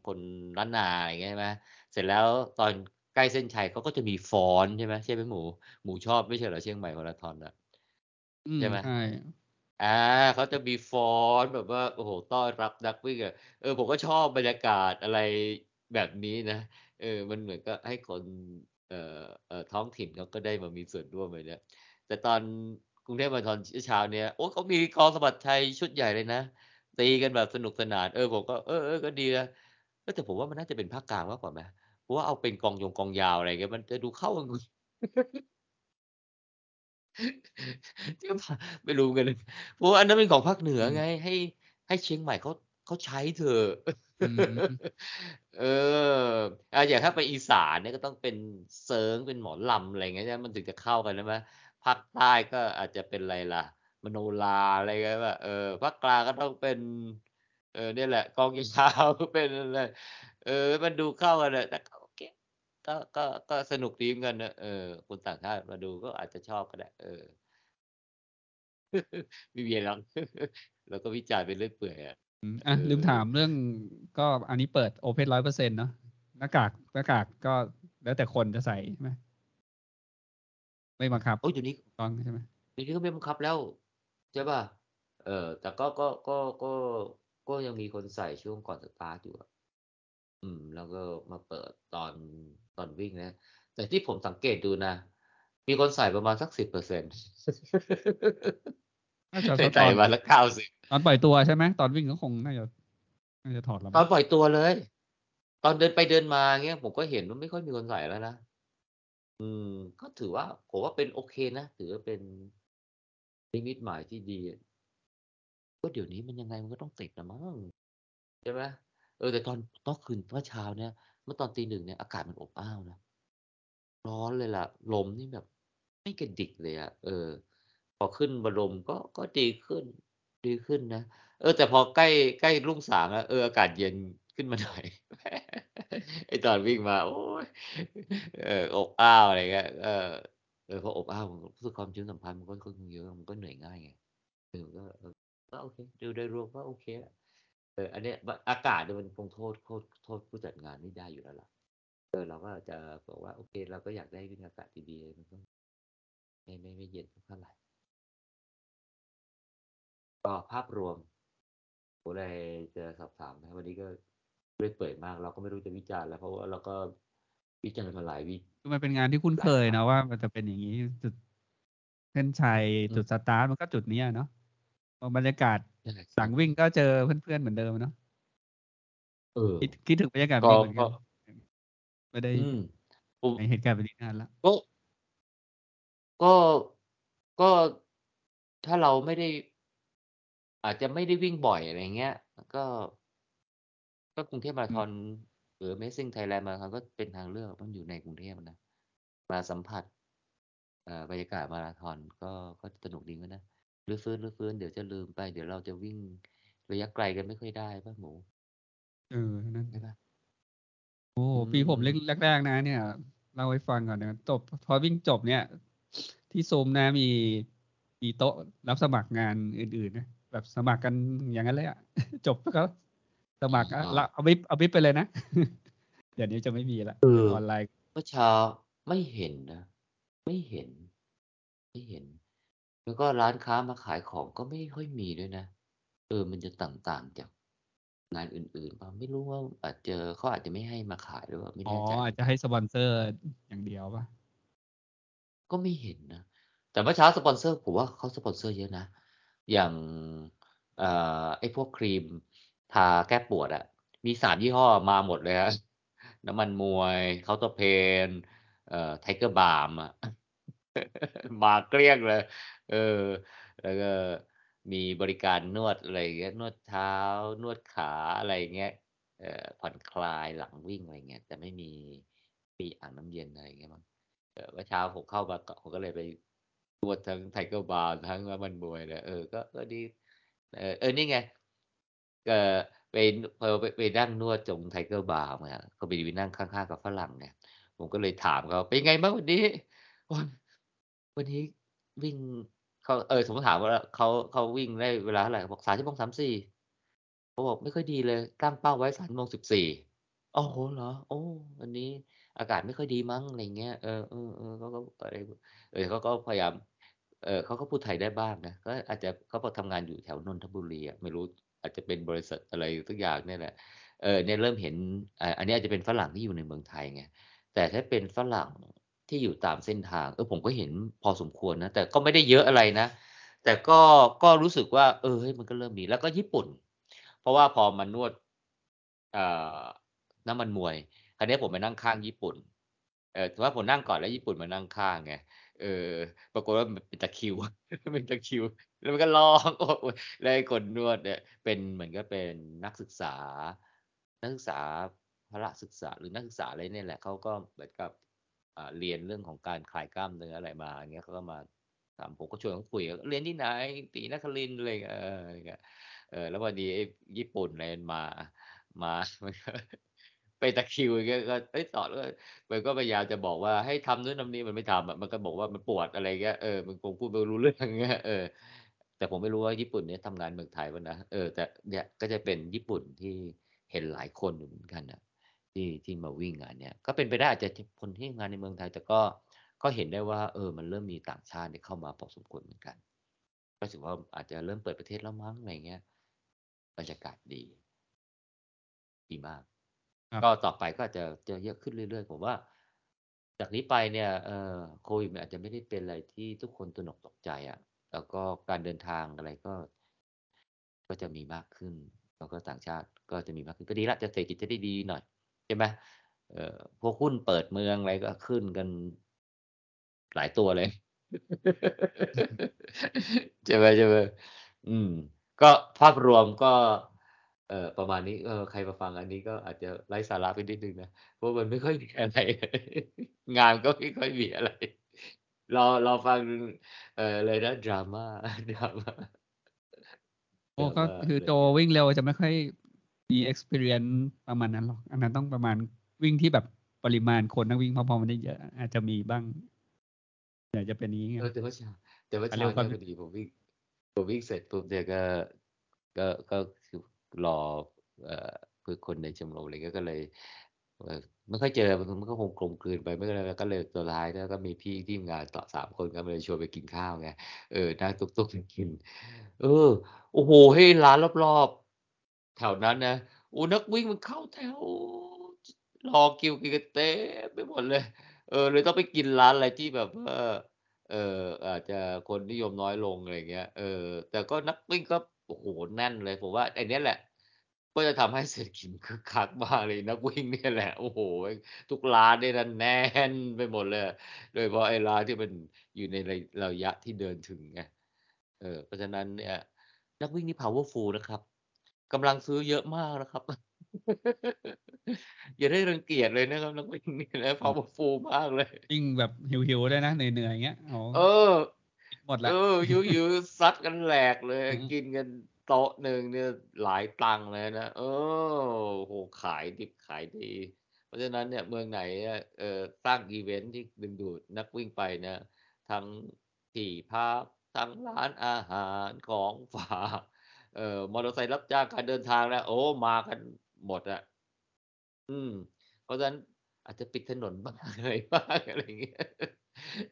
คนล้านนาอย่างเงี้ยใช่ไหมเสร็จแล้วตอนใกล้เส้นชัยเขาก็จะมีฟ้อนใช่ไหมใช่ไหมหมูหมูชอบไม่ใช่เหรอเชียงใหม่มาราธอนน่ะอืมใช่ไหมใช่ อา เขาจะมีฟ้อนแบบว่า โอ้โฮ ต้อนรับนักวิ่งอะ เออ ผมก็ชอบบรรยากาศอะไรแบบนี้นะ เออ มันเหมือนกับให้คน เอ่อ เอ่อ ท้องถิ่นเขาก็ได้มามีส่วนร่วม อะไรเนี่ยแต่ตอนกรุงเทพมาราธอนเช้า ๆ เนี้ยโอ้เขามีกลองสะบัดชัยชุดใหญ่เลยนะ ตีกันแบบสนุกสนาน เออ ผมก็ เออ ๆ ก็ดีนะ เออ แต่ผมว่ามันน่าจะเป็นภาคกลางมากกว่าไหม เพราะว่าเอาเป็นกลองยงกลองยาว อะไรเงี้ย มันจะดูเข้า กัน งหรือเปล่า ไม่รู้เหมือนกัน เพราะว่าอันนั้นเป็นของภาคเหนืออืไง ม ให้ ให้เชียงใหม่เขา เขาใช้เถอะ อืม เอออ่าอย่างถ้าไปอีสานเนี่ยก็ต้องเป็นเซิร์ง เป็นหมอลำ อะไรอย่างเงี้ย ใช่ไหม มันถึงจะเข้ากันใช่ไหม ภาคใต้ก็อาจจะเป็นอะไรล่ะ มโนรา อะไรเงี้ยแบบเออ ภาคกลางก็ต้องเป็น เออ เนี่ยแหละ กลอง ยาว เป็นอะไร เออ มันดูเข้ากันอะ แต่ก็โอเค ก็ก็ก็สนุกดีเหมือนกันนะเออคนต่างชาติมาดูก็อาจจะชอบก็ได้เออไม่มีอะไรหรอกเราก็วิจารณ์ไปเรื่อยเปื่อยอะอืมอะเออลืมถามเรื่องก็อันนี้เปิดโอเพนร้อยเปอร์เซ็นต์เนาะหน้ากากหน้ากากก็แล้วแต่คนจะใส่ใช่ไหมไม่บังคับโอ้ยเดี๋ยวนี้ต้องใช่ไหมเดี๋ยวนี้ก็ไม่บังคับแล้วใช่ป่ะเออ แต่ก็ก็ก็ก็ก็ยังมีคนใส่ช่วงก่อนสตาร์ทอยู่อะอืม แล้วก็มาเปิดตอน ตอนวิ่งนะ แต่ที่ผมสังเกตดูนะ มีคนใส่ประมาณสักสิบเปอร์เซ็นต์น่าจะใส่ตอนมาละเก้าสิบตอนปล่อยตัวใช่ไหมตอนวิ่งก็คงน่าจะน่าจะถอดแล้วตอมั้นงปล่อยตัวเลย ตอนเดินไปเดินมาเงี้ยผมก็เห็นว่าไม่ค่อยมีคนใส่แล้วนะอืม ก็ถือว่าผมว่าเป็นโอเคนะถือว่าเป็นนิมิตหมายที่ดีอะก็เดี๋ยวนี้มันยังไงมันก็ต้องติดนะมั้งใช่ไหมเออแต่ตอนตอนคืนเมื่อเช้าเนี่ย เมื่อตอนตีหนึ่งเนี่ยอากาศมันอบอ้าวนะร้อนเลยล่ะ ลมนี่แบบ ไม่กระดิกเลยอะเออ พอขึ้นบนลมก็ก็ดีขึ้น ดีขึ้นนะเออ แต่พอใกล้ใกล้รุ่งสางแล้วเอออากาศเย็นขึ้นมาหน่อยไอตอนวิ่งมา โอ้ยเอออบอ้าวอะไรเงี้ยเออเออพออบอ้าวมันรู้สึกความชื้นสัมพันธ์มันก็ค่อนข้างเยอะมันก็เหนื่อยง่ายไงเออก็เออก็โอเคดูโดยรวมก็โอเคอะ เอออันเนี้ยอากาศเนี่ยมันคงโทษโทษโทษผู้จัดงานไม่ได้อยู่แล้วล่ะเออเราก็จะบอกว่าโอเค เราก็อยากได้วิ่งอากาศดีๆมันก็ไม่ไม่ไม่เย็นเท่าไหร่ก็ภาพรวมผมเลยจะสอบถามนะวันนี้ก็เรื่อยเปื่อยมาก เราก็ไม่รู้จะวิจารณ์แล้วเพราะว่าเราก็วิจารณ์มาหลายวิคือมันเป็นงานที่คุ้นเคยนะว่ามันจะเป็นอย่างนี้จุดเส้นชัยอืมจุดสตาร์ทมันก็จุดเนี้ยเนาะพอบรรยากาศ ใช่หลังวิ่งก็เจอเพื่อนๆเหมือนเดิมเนาะเออคิดคิดถึงบรรยากาศก็วิ่งเหมือนกันก็ไม่ได้อืมผมในเหตุการณ์แบบนี้นานละก็ก็ก็ถ้าเราไม่ได้ อาจจะไม่ได้วิ่งบ่อยอะไรเงี้ย ก็ ก็กรุงเทพมาราธอนหรือ Amazing Thailand มาราธอนก็เป็นทางเลือกมันอยู่ในกรุงเทพนะ มาสัมผัสเอ่อบรรยากาศมาราธอนก็ก็สนุกดีเหมือนกันนะ รื้อฟื้นรื้อฟื้นเดี๋ยวจะลืมไป เดี๋ยวเราจะวิ่งระยะไกลกันไม่ค่อยได้ป่ะหมู เออ นั่นใช่ป่ะโอ้อืมปีผมเล็กแรกๆนะ เนี่ยเล่าให้ฟังก่อนนะจบพอวิ่งจบเนี่ย ที่ซูมนะมีมีโต๊ะรับสมัครงานอื่นๆนะแบบสมัครกันอย่างนั้นเลยอะจบแล้วก็สมัครอะละเอาวิบเอาวิบไปเลยนะ เดี๋ยวนี้จะไม่มีละเออออนไลน์เมื่อเช้าไม่เห็นนะ ไม่เห็น ไม่เห็น แล้วก็ร้านค้ามาขายของก็ไม่ค่อยมีด้วยนะ เออ มันจะต่างๆจากงานอื่นๆเปล่าไม่รู้ว่าอาจจะเขาอาจจะไม่ให้มาขายหรือเปล่าไม่อ๋อแน่ใจ อาจะให้สปอนเซอร์อย่างเดียวป่ะ ก็ไม่เห็นนะ แต่เมื่อเช้าสปอนเซอร์ผมว่าเขาสปอนเซอร์เยอะนะ อย่างเอ่อไอ้พวกครีมทาแก้ปวดอะมีสามยี่ห้อมาหมดเลยฮะน้ำมันมวย Counterpain เอ่อ Tiger Balm อะ มาเกลี้ยงเลย เออ แล้วก็มีบริการนวดอะไรเงี้ยนวดเท้านวดขาอะไรเงี้ยเอ่อผ่อนคลายหลังวิ่งอะไรเงี้ยแต่ไม่มีมีอ่างน้ำเย็นอะไรเงี้ยมั้งเออเมื่อเช้าผมเข้ามาก็ผมก็เลยไปนวดทั้ง Tiger Balm ทั้งน้ำมันมวยเลยเออก็ก็ดีเออเออนี่ไงเออไปไปไปนั่งนวดตรง Tiger Balm มาก็ไปนั่งข้างๆกับฝรั่งไงผมก็เลยถามเขาเป็นไงบ้างวันนี้วันนี้วิ่ง เขาเออผมมติถามว่าเขาเขาวิ่งได้เวลาเท่าไหร่บอกสามชั่วโมงสามสี่เขาบอกไม่ค่อยดีเลย ตั้งเป้าไว้สามชั่วโมงสิบสี่โอ้โหเหรอ โอ้วันนี้อากาศไม่ค่อยดีมั้งอะไรเงี้ยเออเออเออเขาก็อะไรเออเขาก็พยายาม เออเขาก็พูดไทยได้บ้างนะก็อาจจะเขาบอทำงานอยู่แถวนนทบุรีอะไม่รู้อาจจะเป็นบริษัทอะไรสักอย่างเนี่ยแหละเออเนี่ยเริ่มเห็นอันนี้อาจจะเป็นฝรั่งที่อยู่ในเมืองไทยไงแต่ถ้าเป็นฝรั่ง ที่อยู่ตามเส้นทาง เออผมก็เห็นพอสมควรนะ แต่ก็ไม่ได้เยอะอะไรนะ แต่ก็ก็รู้สึกว่า เออเฮ้ยมันก็เริ่มมีแล้วก็ญี่ปุ่น เพราะว่าพอมานนวดน้ำมันมวย คราวนี้ผมไปนั่งข้างญี่ปุ่น เออถือว่าผมนั่งก่อนแล้วญี่ปุ่นมานั่งข้างไง เออ ปรากฏว่าเป็นตะคิว เป็นตะคิว แล้วมันก็ร้องโอ้ยแล้วคนนวดเนี่ย เป็นเหมือนกับเป็นนักศึกษา นักศึกษาพละศึกษาหรือนักศึกษาอะไรเนี่ยแหละเขาก็เหมือนกับ เรียนเรื่องของการคลายกล้ามเนื้ออะไรมาอย่างเงี้ยเขาก็มาถามผมก็ชวนเขาคุยเรียนที่ไหนตีนครินอะไรเงี้ยเออ แล้วพอดีญี่ปุ่นอะไรมามาไปตะคิวอย่างเงี้ยก็เอ้ยสอนก็มันก็พยายามจะบอกว่าให้ทำนู่นทำนี่มันไม่ทำอะมันก็บอกว่ามันปวดอะไรเงี้ยเออมันคงพูดไม่รู้เรื่องเงี้ยเออแต่ผมไม่รู้ว่าญี่ปุ่นเนี่ยทำงานเมืองไทยป่ะนะเออแต่เนี่ยก็จะเป็นญี่ปุ่นที่เห็นหลายคนเหมือนกันนะ ที่ที่มาวิ่งงานเนี่ยก็เป็นไปได้อาจจะคนที่งานในเมืองไทยแต่ก็ก็เห็นได้ว่า เออ มันเริ่มมีต่างชาติเข้ามาพอสมควรเหมือนกัน ก็ถือว่าอาจจะเริ่มเปิดประเทศแล้วมั้งอะไรเงี้ยบรรยากาศดี ดีมาก ก็ต่อไปก็จะเจอเยอะขึ้นเรื่อยๆผมว่า จากนี้ไปเนี่ยเออโควิดอาจจะไม่ได้เป็นอะไรที่ทุกคนตระหนกตกใจอะ่ะ แล้วก็การเดินทางอะไรก็ ก็จะมีมากขึ้น แล้วก็ต่างชาติก็จะมีมากขึ้นก็ดีละจะเศรษฐกิจจะได้ดีหน่อย ใช่ไหมเออพวกหุ้นเปิดเมืองอะไรก็ขึ้นกันหลายตัวเลยใช่ไหมใช่ไหมอืม ก็ภาพรวมก็เออประมาณนี้เออใครมาฟังอันนี้ก็อาจจะไร้สาระไปนิดนึงนะเพราะมันไม่ค่อยมีอะไร งานก็ไม่ค่อยมีอะไรเราเราฟังเออเลยนะดราม่าดราม่าโอ้ก็คือโจวิ่งเร็วจะไม่ค่อย มี experience ประมาณนั้นหรอก อันนั้นต้องประมาณวิ่งที่แบบปริมาณคนนักวิ่งพอๆมันได้เยอะอาจจะมีบ้างอยากจะเป็นนี้ไงแต่ว่าเช้าแต่ว่าเช้าเนี่ยพอดีผมวิ่งผมวิ่งเสร็จปุ๊บเนี่ยก็ก็ก็คือรอเอ่อคือคนในชมรมอะไรก็เลยไม่ค่อยเจอมันก็คงกลมกลืนไปไม่ก็เลยก็เลยตัวร้ายแล้วก็มีพี่ที่งานต่อสามคนก็เลยชวนไปกินข้าวไงเออนั่งตุกตุกกิน เออ โอ้โหให้ร้านรอบๆ แถวนั้นนะอ้นักวิ่งมันเข้าแถว รอคิวกินกันเต็มไปหมดเลย เออเลยต้องไปกินร้านอะไรที่แบบว่าเอออาจจะคนนิยมน้อยลงอะไรเงี้ย เออ แต่ก็นักวิ่งก็โอ้โหแน่นเลย ผมว่าไอ้นี้แหละ ก็จะทำให้เศรษฐกิจคึกคักมากเลยนักวิ่งเนี่ยแหละ โอ้โห ทุกร้านเนี่ยนแน่นไปหมดเลย โดยเฉพาะไอ้ร้านที่มันอยู่ในระยะที่เดินถึงไง เออเพราะฉะนั้นเนี่ยนักวิ่งนี่ powerful นะครับ กำลังซื้อเยอะมากนะครับ อย่าได้รังเกียจเลยนะครับนักวิ่งนี่นะ powerful มากเลยวิ่งแบบหิวๆด้วยนะเหนื่อยๆอย่างเงี้ยเออ หมดแล้วเออหิวๆซัดกันแหลกเลย กินกันโต๊ะหนึ่งเนี่ยหลายตังค์เลยนะเออโหขายดิบขายดี เพราะฉะนั้นเนี่ยเมืองไหนเออสร้างอีเวนท์ที่ดึงดูดนักวิ่งไปนะ ทั้งที่พักทั้งร้านอาหารของฝาก เอ่อมอเตอร์ไซค์รับจ้างการเดินทางนะโอ้มากันหมดอะอืม เพราะฉะนั้นอาจจะปิดถนนบ้างอะไรบ้างอะไรอย่างเงี้ย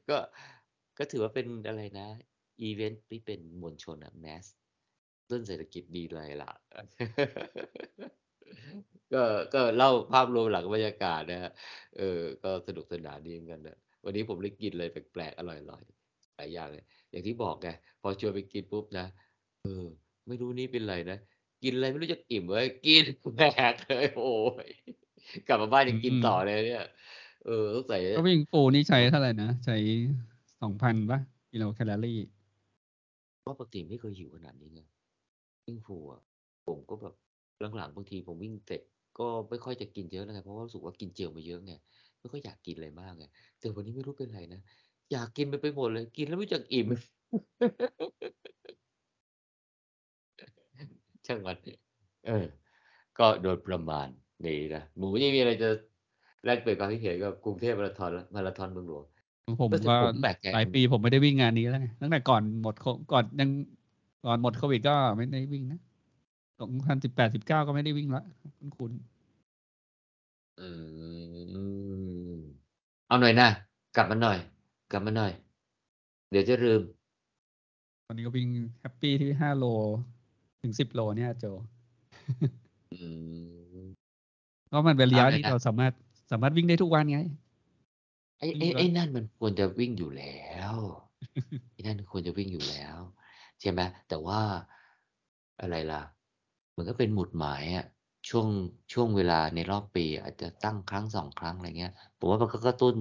ก็ก็ถือว่าเป็นอะไรนะ อีเวนต์ที่เป็นมวลชนอะ mass เรื่องเศรษฐกิจดีเลยล่ะ ก็ก็เล่าภาพรวมหลังบรรยากาศนะฮะเออ ก็สนุกสนานดีเหมือนกันนะวันนี้ผมได้กินอะไรแปลกๆ อร่อยๆหลายอย่างเลย อย่างที่บอกไงพอชวนไปกินปุ๊บนะเออ ไม่รู้นี่เป็นไรนะ กินอะไรไม่รู้จะอิ่มเว้ยกินแบกเลยโอ้ยกลับมาบ้านยังกินต่อเลยเนี่ย เออต้องใส่ก็วิ่งฟูนี่ใช้เท่าไหร่นะ ใช้สองพันป่ะกิโลแคลอรี่ว่าปกติไม่เคยหิวขนาดนี้ไงวิ่งฟูอะผมก็แบบหลังๆบางทีผมวิ่งเสร็จก็ไม่ค่อยจะกินเยอะแล้วไงเพราะว่ารู้สึกว่ากินเจลมาเยอะไงไม่ค่อยอยากกินอะไรมากไงแต่วันนี้ไม่รู้เป็นไรนะอยากกินไปไปหมดเลย กินแล้วไม่จักอิ่ม ช่างมันเออ ก็โดยประมาณนี้นะหมูยังมีอะไรจะแลกเปลี่ยนความคิดเห็นกับกรุงเทพมาราธอนมาราธอนเมืองหลวงผมก็หลายปีผมไม่ได้วิ่งงานนี้แล้วไงตั้งแต่ก่อนหมดก่อนยังก่อนหมดโควิดก็ไม่ได้วิ่งนะสองพันสิบแปดสิบเก้าก็ไม่ได้วิ่งละคุณคุณอืมเอาหน่อยนะ กลับมาหน่อย กลับมาหน่อย เดี๋ยวจะลืมวันนี้ก็วิ่ง happy ที่ห้าโล ถึงสิบโลเนี่ยโจก็มันเป็นระยะที่เราสามารถสามารถวิ่งได้ทุกวันไง ไอ้ไอ้ไอ้นั่นมันควรจะวิ่งอยู่แล้วไอ้นั่นควรจะวิ่งอยู่แล้วใช่ไหมแต่ว่าอะไรล่ะเหมือนก็เป็นหมุดหมายอะช่วงช่วงเวลาในรอบปี อาจจะตั้งครั้งสองครั้งอะไรเงี้ยผมว่ามันก็กระตุ้น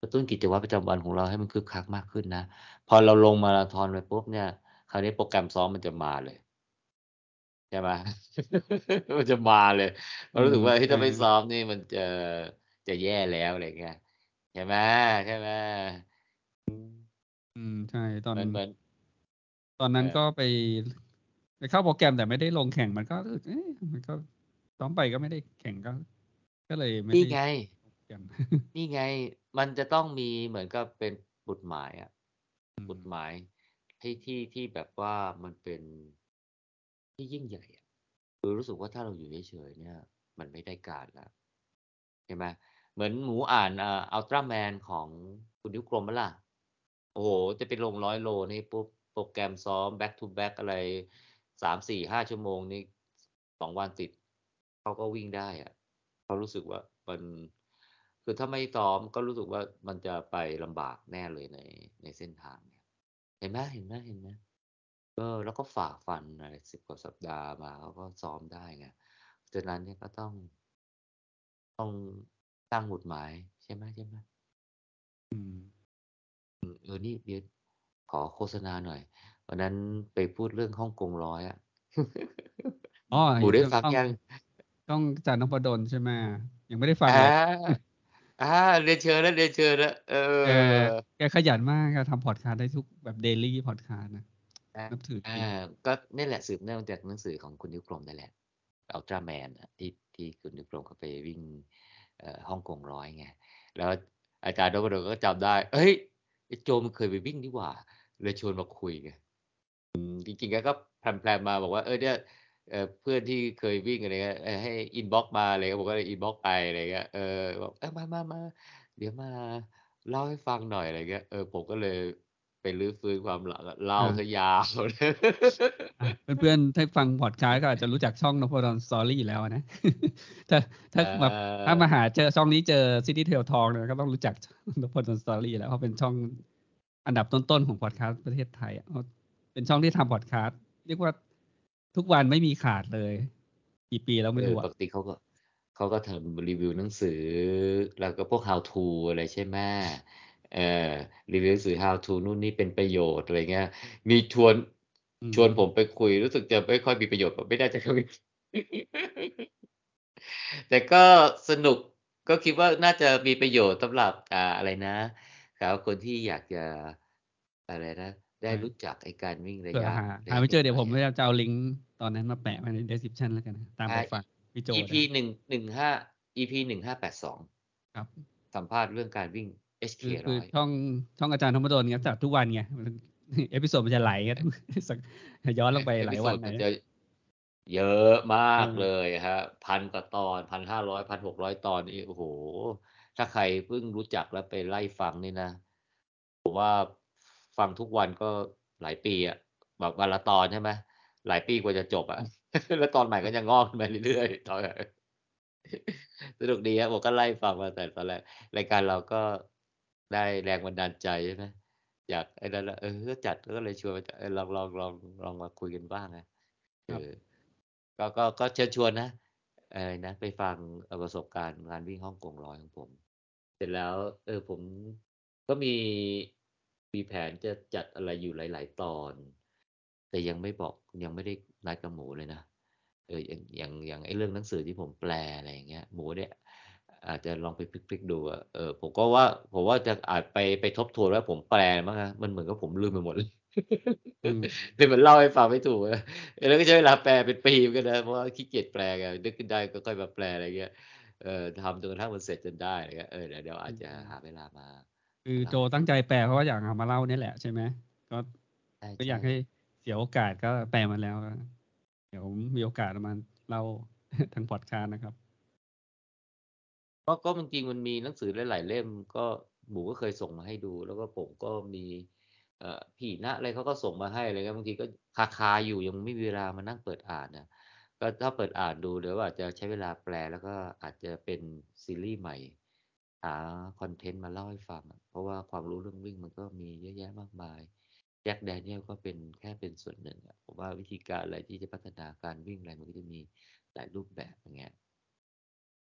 กระตุ้นกิจวัตรประจำวันของเราให้มันคึกคักมากขึ้นนะ พอเราลงมาราธอนไปปุ๊บเนี่ย คราวนี้โปรแกรมซ้อมมันจะมาเลย ใช่ไหม มันจะมาเลยเรารู้สึกว่าเฮ้ยถ้าไม่ซ้อมนี่มันจะจะแย่แล้วอะไรเงี้ยใช่ไหมใช่ไหมอืมใช่ตอนเหมือนเหมือนตอนนั้นเออก็ไปไปเข้าโปรแกรมแต่ไม่ได้ลงแข่งมันก็เอ๊ะมันก็ซ้อมไปก็ไม่ได้แข่งก็ ก็เลยไม่นี่ได้ไง ลงโปรแกรม นี่ไง มันจะต้องมีเหมือนกับเป็นบุตรหมายอะ อืมบุตรหมายที่ที่ที่แบบว่ามันเป็น ที่ยิ่งใหญ่คือรู้สึกว่าถ้าเราอยู่เฉยๆเนี่ย มันไม่ได้การแล้วใช่ไหมเหมือนหมูอ่านอัลตร้าแมนของคุณนิ้วกลมมั้ล่ะ โอ้โห จะไปลงร้อยโลนี่ปุ๊บโปรแกรมซ้อม back to back อะไรสามสี่ห้าชั่วโมงนี่สองวันติด เขาก็วิ่งได้อะเขารู้สึกว่ามันคือถ้าไม่ซ้อมก็รู้สึกว่ามันจะไปลำบากแน่เลยในในเส้นทางเนี่ย เห็นไหมเห็นไหมเห็นไหม เออ แล้วก็ฝ่าฟันอะไรสิบกว่าสัปดาห์มาเขาก็ซ้อมได้ไงฉะนั้นเนี่ยก็ต้อง ต้องตั้งหมุดหมาย ใช่ไหมใช่ไหมอืมอืมเออนี่เดี๋ยวขอโฆษณาหน่อย วันนั้นไปพูดเรื่องฮ่องกงร้อยอะอ๋อหมูได้ฟังต้องยัง ต้องอาจารย์นพดลใช่ไหมยังไม่ได้ฟังอ่าเลยอ่าเรียนเชิญแล้วเรียนเชิญแล้วเอแกอแกขยันมากแกทำพอดคาสต์ได้ทุกแบบเดลี่พอดคาสต์นะอ่า นับถือจริอ่างก็นี่แหละสืบเนื่องจากหนังสือของคุณนิ้วกลมนั่นแหละอัลตร้าแมนที่ที่คุณนิ้วกลมเขาไปวิ่งเอ่อฮ่องกงร้อยไงแล้วอาจารย์นพดลก็จำได้ เอ้ยไอ้โจมันเคยไปวิ่งนี่หว่า เลยชวนมาคุยไงอืมจริงๆแกก็แพลมๆมาบอกว่าเออเนี่ยเอ่อเพื่อนที่เคยวิ่งอะไรเงี้ยเออให้ inbox มาอะไรเงี้ยผมก็เลย inbox ไปอะไรเงี้ยเออบอกเออมามามาเดี๋ยวมาเล่าให้ฟังหน่อยอะไรเงี้ยเออผมก็เลย ไปรื้อฟื้นความหลังอะเล่าซะยาวเลยอะเพื่อนๆถ้าฟังพอดคาสต์ก็อาจจะรู้จักช่องนพดล Story อยู่แล้วนะ ถ้าถ้าแบบเออถ้ามาหาเจอช่องนี้เจอ City Trail Talk เนี่ยก็ต้องรู้จักนพดล Story แล้วเพราะเป็นช่องอันดับต้นๆของพอดคาสต์ประเทศไทยอะเพราะเป็นช่องที่ทำพอดคาสต์เรียกว่าทุกวันไม่มีขาดเลยกี่ปีแล้วไม่เออรู้ปอะกติเขาก็เขาก็ทำรีวิวหนังสือ แล้วก็พวก how to อะไรใช่ไหม เออรีวิวหนังสือ how to นู่นนี่เป็นประโยชน์อะไรเงี้ย มีชวนอืมชวนผมไปคุยรู้สึกจะไม่ค่อยมีประโยชน์ผมไม่ได้จะคุยแต่ก็สนุกก็คิดว่าน่าจะมีประโยชน์สำหรับอ่าอะไรนะครับคนที่อยากจะอะไรนะได้รู้จักไอ้การวิ่งระเผื่อยะหาระหายไม่เจอเดี๋ยวไกผลมๆอะจะเอาลิงก์ตอนนั้นมาแปะไว้ใน description แล้วกันนะตามไปอ่าฟังพี่โจ EP ได้หนึ่งหนึ่งห้า EP หนึ่งห้าแปดสองครับ สัมภาษณ์เรื่องการวิ่ง HK คือคือร้อยช่องช่องอาจารย์ธรรมดลเนี่ยจัดทุกวันไงมันเอพิโซดมันจะไหลกันสักย้อนลงไปหลายวันเอพิโซดไหนมันจะเยอะมากเออเลยฮะพันกว่าตอนพันห้าร้อยพันหกร้อยตอนนี่โอ้โห ถ้าใครเพิ่งรู้จักแล้วไปไล่ฟังนี่นะ ผมว่าฟังทุกวันก็หลายปีอะแบบวันละตอนใช่ไหมหลายปีกว่าจะจบอะแล้วตอนใหม่ก็ยังงอกขึ้นมาเรื่อยๆตอนสนุกดีครับผมก็ไล่ฟังมาแต่ตอนแรกรายการเราก็ ได้แรงบันดาลใจใช่ไหมอยากไอ้นั่นแหละเออก็จัดก็เลยชวนมาจัดเออลองลองลองลองมาคุยกันบ้างนะเออก็ก็ก็เชิญชวนนะอะไรนะ ไปฟังเอ่อประสบการณ์งานวิ่งฮ่องกงร้อยของผม เสร็จแล้ว เออผมก็มีมีแผนจะจัดอะไรอยู่หลาย ๆ ตอน แต่ยังไม่บอกยังไม่ได้นัดกับหมูเลยนะเอออย่างอย่างอย่างไอ้เรื่องหนังสือที่ผมแปลอะไรอย่างเงี้ยหมูเนี่ย อาจจะลองไปพลิกๆดูอะเออผมก็ว่า ผมว่าจะอาจไปไปทบทวนว่าผมแปลมั้งนะมันเหมือนกับผมลืมไปหมดเลยอืมเลยมันเล่าให้ฟังไม่ถูกอะเออแล้วก็ใช้เวลาแปลเป็นปีเหมือนกันนะเพราะว่าขี้เกียจแปลไงนึกขึ้นได้ก็ค่อยมาแปลอะไรเงี้ยเออทำจนกระทั่งมันเสร็จจนได้อะไรเงี้ยเออเดี๋ยวเดี๋ยวอาจจะหาเวลามาคือโจตั้งใจแปลเพราะว่าอยากเอามาเล่านี่แหละใช่ไหมก็ใช่ก็อยากใช่ให้เสียโอกาสก็แปลมาแล้วก็เดี๋ยวมีโอกาสเอามาเล่าทางพอดคาสต์นะครับ ก็ก็จริงมันมีหนังสือหลายๆเล่ม ก็หมูก็เคยส่งมาให้ดู แล้วก็ผมก็มีเอ่อพี่ณอะไรเขาก็ส่งมาให้อะไรเงี้ยบางทีก็คาคาอยู่ยังไม่มีเวลามานั่งเปิดอ่านนะก็ถ้าเปิดอ่านดูเดี๋ยวอาจจะใช้เวลาแปลแล้วก็อาจจะเป็นซีรีส์ใหม่หาคอนเทนต์มาเล่าให้ฟัง เพราะว่าความรู้เรื่องวิ่งมันก็มีเยอะแยะมากมายแจ็คแดเนียลก็เป็นแค่เป็นส่วนหนึ่งผมว่าวิธีการอะไรที่จะพัฒนาการวิ่งอะไรมันก็จะมีหลายรูปแบบอย่างเงี้ย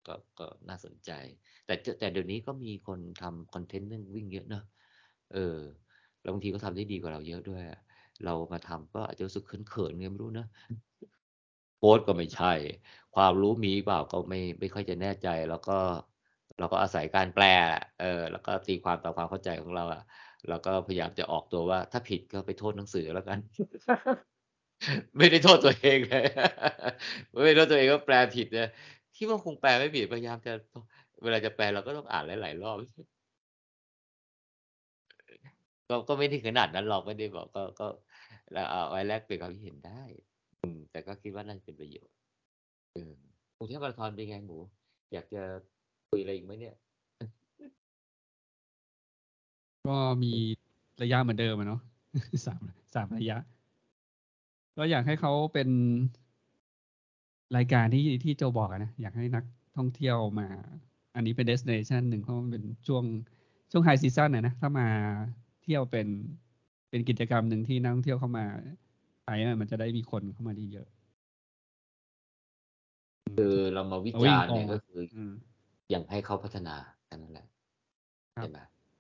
ก็ก็น่าสนใจ แต่แต่เดี๋ยวนี้ก็มีคนทำคอนเทนต์เรื่องวิ่งเยอะเนอะเออแล้วบางทีก็ทำได้ดีกว่าเราเยอะด้วย เรามาทำก็อาจจะรู้สึกเขินๆไงไม่รู้นะโค้ดก็ไม่ใช่ ความรู้มีเปล่าก็ไม่ไม่ค่อยจะแน่ใจ แล้วก็ เราก็อาศัยการแปล เออ แล้วก็ตีความตามความเข้าใจของเราอะแล้วก็พยายามจะออกตัวว่า ถ้าผิดก็ไปโทษหนังสือแล้วกัน ไม่ได้โทษตัวเองเลยไม่ได้โทษตัวเองว่าแปลผิดนะ คิดว่าคงแปลไม่ผิดพยายามจะเวลาจะแปลเราก็ต้องอ่านหลาย ๆ รอบก็ก็ไม่ถึงขนาดนั้นหรอกไม่ได้บอกก็ก็เราเอาไว้แลกเปลี่ยนความเห็นได้ อืม แต่ก็คิดว่าน่าจะเป็นประโยชน์เออกรุงเทพมาราธอนเป็นไงหมู อยากจะคุยอะไรอีกไหมเนี่ย ก็มีระยะเหมือนเดิมอะเนาะสามสามระยะ ก็อยากให้เขาเป็น รายการที่ที่โจบอกอะนะ อยากให้นักท่องเที่ยวมา อันนี้เป็นเดส i เนชันหนึ่งเพราะมันเป็นช่วงช่วงไฮซีซันนะนะ ถ้ามาเที่ยวเป็นเป็นกิจกรรมหนึ่งที่นักท่องเที่ยวเข้ามาไทยอะมันจะได้มีคนเข้ามาดีเยอะ คือเรามาวิเอาวิ่จางรณ์ต่อเนี่ยก็คืออืมอย่างให้เขาพัฒนาแค่นั้นแหละครับใช่ไหม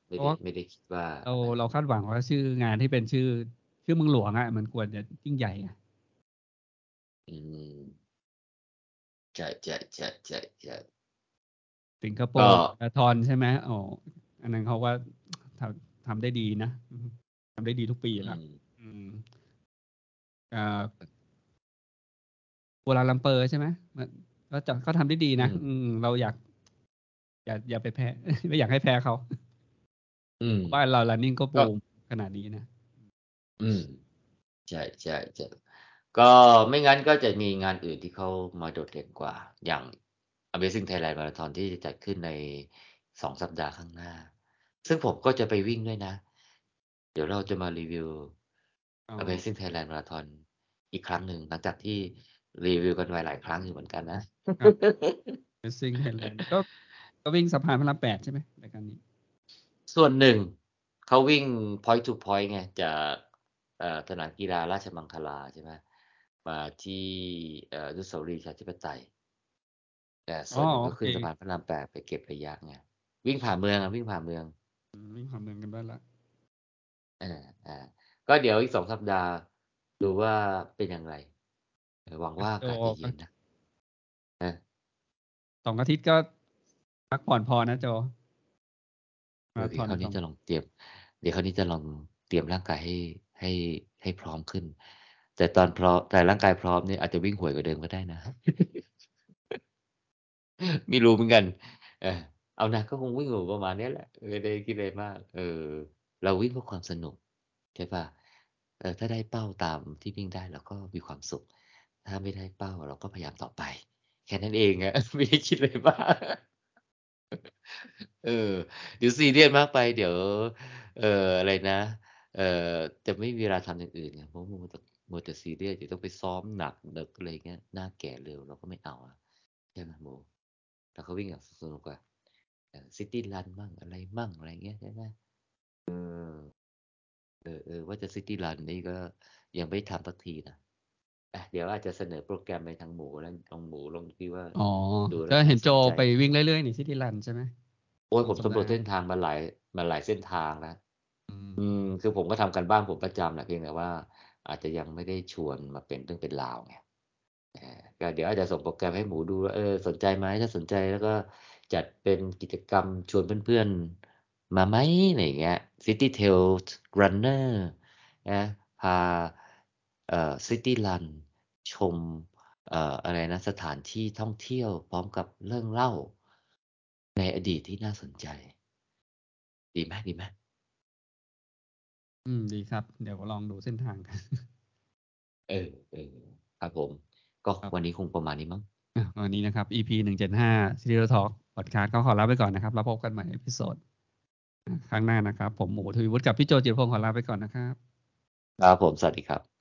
ไม่เพได้ราะว่าไม่ได้คิดว่า เราเราคาดหวังว่าชื่องานที่เป็นชื่อ ชื่อเมืองหลวงอะมันควรจะยิ่งใหญ่อะอืม ใช่ใช่ใช่ใช่ใช่สิงคโปก็ร์มาราธอนใช่ไหมอ๋ออันนั้นเขาว่าทำทำได้ดีนะทำได้ดีทุกปีอืแล้วมอืมอ่ากัวลาลัมเปอร์ใช่ไหมมันก็จะก็ทำได้ดีนะอืมอืม เราอยาก อย่าอย่าไปแพ้ไม่อยากให้แพ้เขาอืมบ้านเรา running ก็ก็บูมขนาดนี้นะ อืมใช่ใช่ใช่ ก็ไม่งั้นก็จะมีงานอื่นที่เขามาโดดเด่นกว่า อย่าง Amazing Thailand Marathon ที่จะจัดขึ้นในสองสัปดาห์ข้างหน้า ซึ่งผมก็จะไปวิ่งด้วยนะ เดี๋ยวเราจะมารีวิวอ๋อ Amazing Thailand Marathon อีกครั้งหนึ่งหลังจากที่รีวิวกันไว้หลายครั้งอยู่เหมือนกันนะครับ Racing Thailand ก็ก็วิ่งสะพานพระรามแปดใช่ไหมรายการนี้ ส่วนหนึ่งเขาวิ่ง point to point ไงจากเอ่อสนามกีฬาราชมังคลาใช่ไหม มาที่เอ่ออนุสาวรีย์ประชาธิปไตย แต่ส่วนหนึ่งอ๋อก็ขึ้นโอเคสะพานพระรามแปดไปเก็บระยะไงวิ่งผ่านเมืองอะวิ่งผ่านเมืองอืมวิ่งความเมืองกันบ้างละอ่าอ่าก็เดี๋ยวอีกสองสัปดาห์ดูว่าเป็นอย่างไรเออหวังว่าอากาศจะเย็นนะนะสองอาทิตย์ก็พักผ่อนพอนะโจเออเดี๋ยวคราวนี้สองจะลองเตรียม เดี๋ยวคราวนี้จะลองเตรียมร่างกายให้ให้ให้พร้อมขึ้น แต่ตอนพร้อมแต่ร่างกายพร้อมเนี่ยอาจจะวิ่งห่วยกว่าเดิมก็ได้นะ ไม่รู้เหมือนกัน เออเอานะก็คงวิ่งอยู่ประมาณนี้แหละไม่ได้คิดอะไรมาก เออ เราวิ่งเพื่อความสนุกใช่ปะเออถ้าได้เป้าตามที่วิ่งได้เราก็มีความสุข ถ้าไม่ได้เป้าเราก็พยายามต่อไป แค่นั้นเองอะไม่ได้คิดอะไรมากเออเดี๋ยวซีเรียสมากไป เดี๋ยว เอ่ออะไรนะ เอ่อจะไม่มีเวลาทำอย่างอื่นไงเพราะมัวแต่ มัวแต่ซีเรียสเดี๋ยวต้องไปซ้อมหนักดึกอะไรเงี้ยหน้าแก่เร็วเราก็ไม่เอาอะใช่ไหมโมเราก็วิ่งอย่างสนุกกว่าซิตี้รันมั่งอะไรมั่งอะไรเงี้ยใช่ไหมเออเออเออว่าจะซิตี้รันนี่ก็ยังไม่ทำสักทีนะอะเดี๋ยวอาจจะเสนอโปรแกรมไปทางหมูแล้วลองหมูลองคิดว่าอ๋อดูแล้วก็เห็นน่าสนโจใจไปวิ่งเรื่อยๆนี่ซิตี้รันใช่ไหมโอ้ยผมสองสัปดาห์สำรวจเส้นทางมาหลายมาหลายเส้นทางแล้วอืมอืมคือผมก็ทำกันบ้านผมประจำแหละเพียงแต่ว่า อาจจะยังไม่ได้ชวนมาเป็นเรื่องเป็นราวไงเออก็เดี๋ยวอาจจะส่งโปรแกรมให้หมูดูเออสนใจไหมถ้าสนใจแล้วก็จัดเป็นกิจกรรมชวนเพื่อนๆ มาไหมอะไรเงี้ย City Tail Runner นะพาเอ่อ City Run ชมเอ่ออะไรนะสถานที่ท่องเที่ยวพร้อมกับเรื่องเล่าในอดีตที่น่าสนใจ ดีไหมดีไหม อืมดีครับ เดี๋ยวลองดูเส้นทางกันเออเออครับผม ก็ครับวันนี้คงประมาณนี้มั้งอะวันนี้นะครับ EP หนึ่งเจ็ดห้า City Trail Talk Podcast ก็ขอลาไปก่อนนะครับ แล้วพบกันใหม่ episode ครั้งหน้านะครับ ผมหมูทวีวุฒิกับพี่โจจิรพงศ์ขอลาไปก่อนนะครับ ครับผม สวัสดีครับ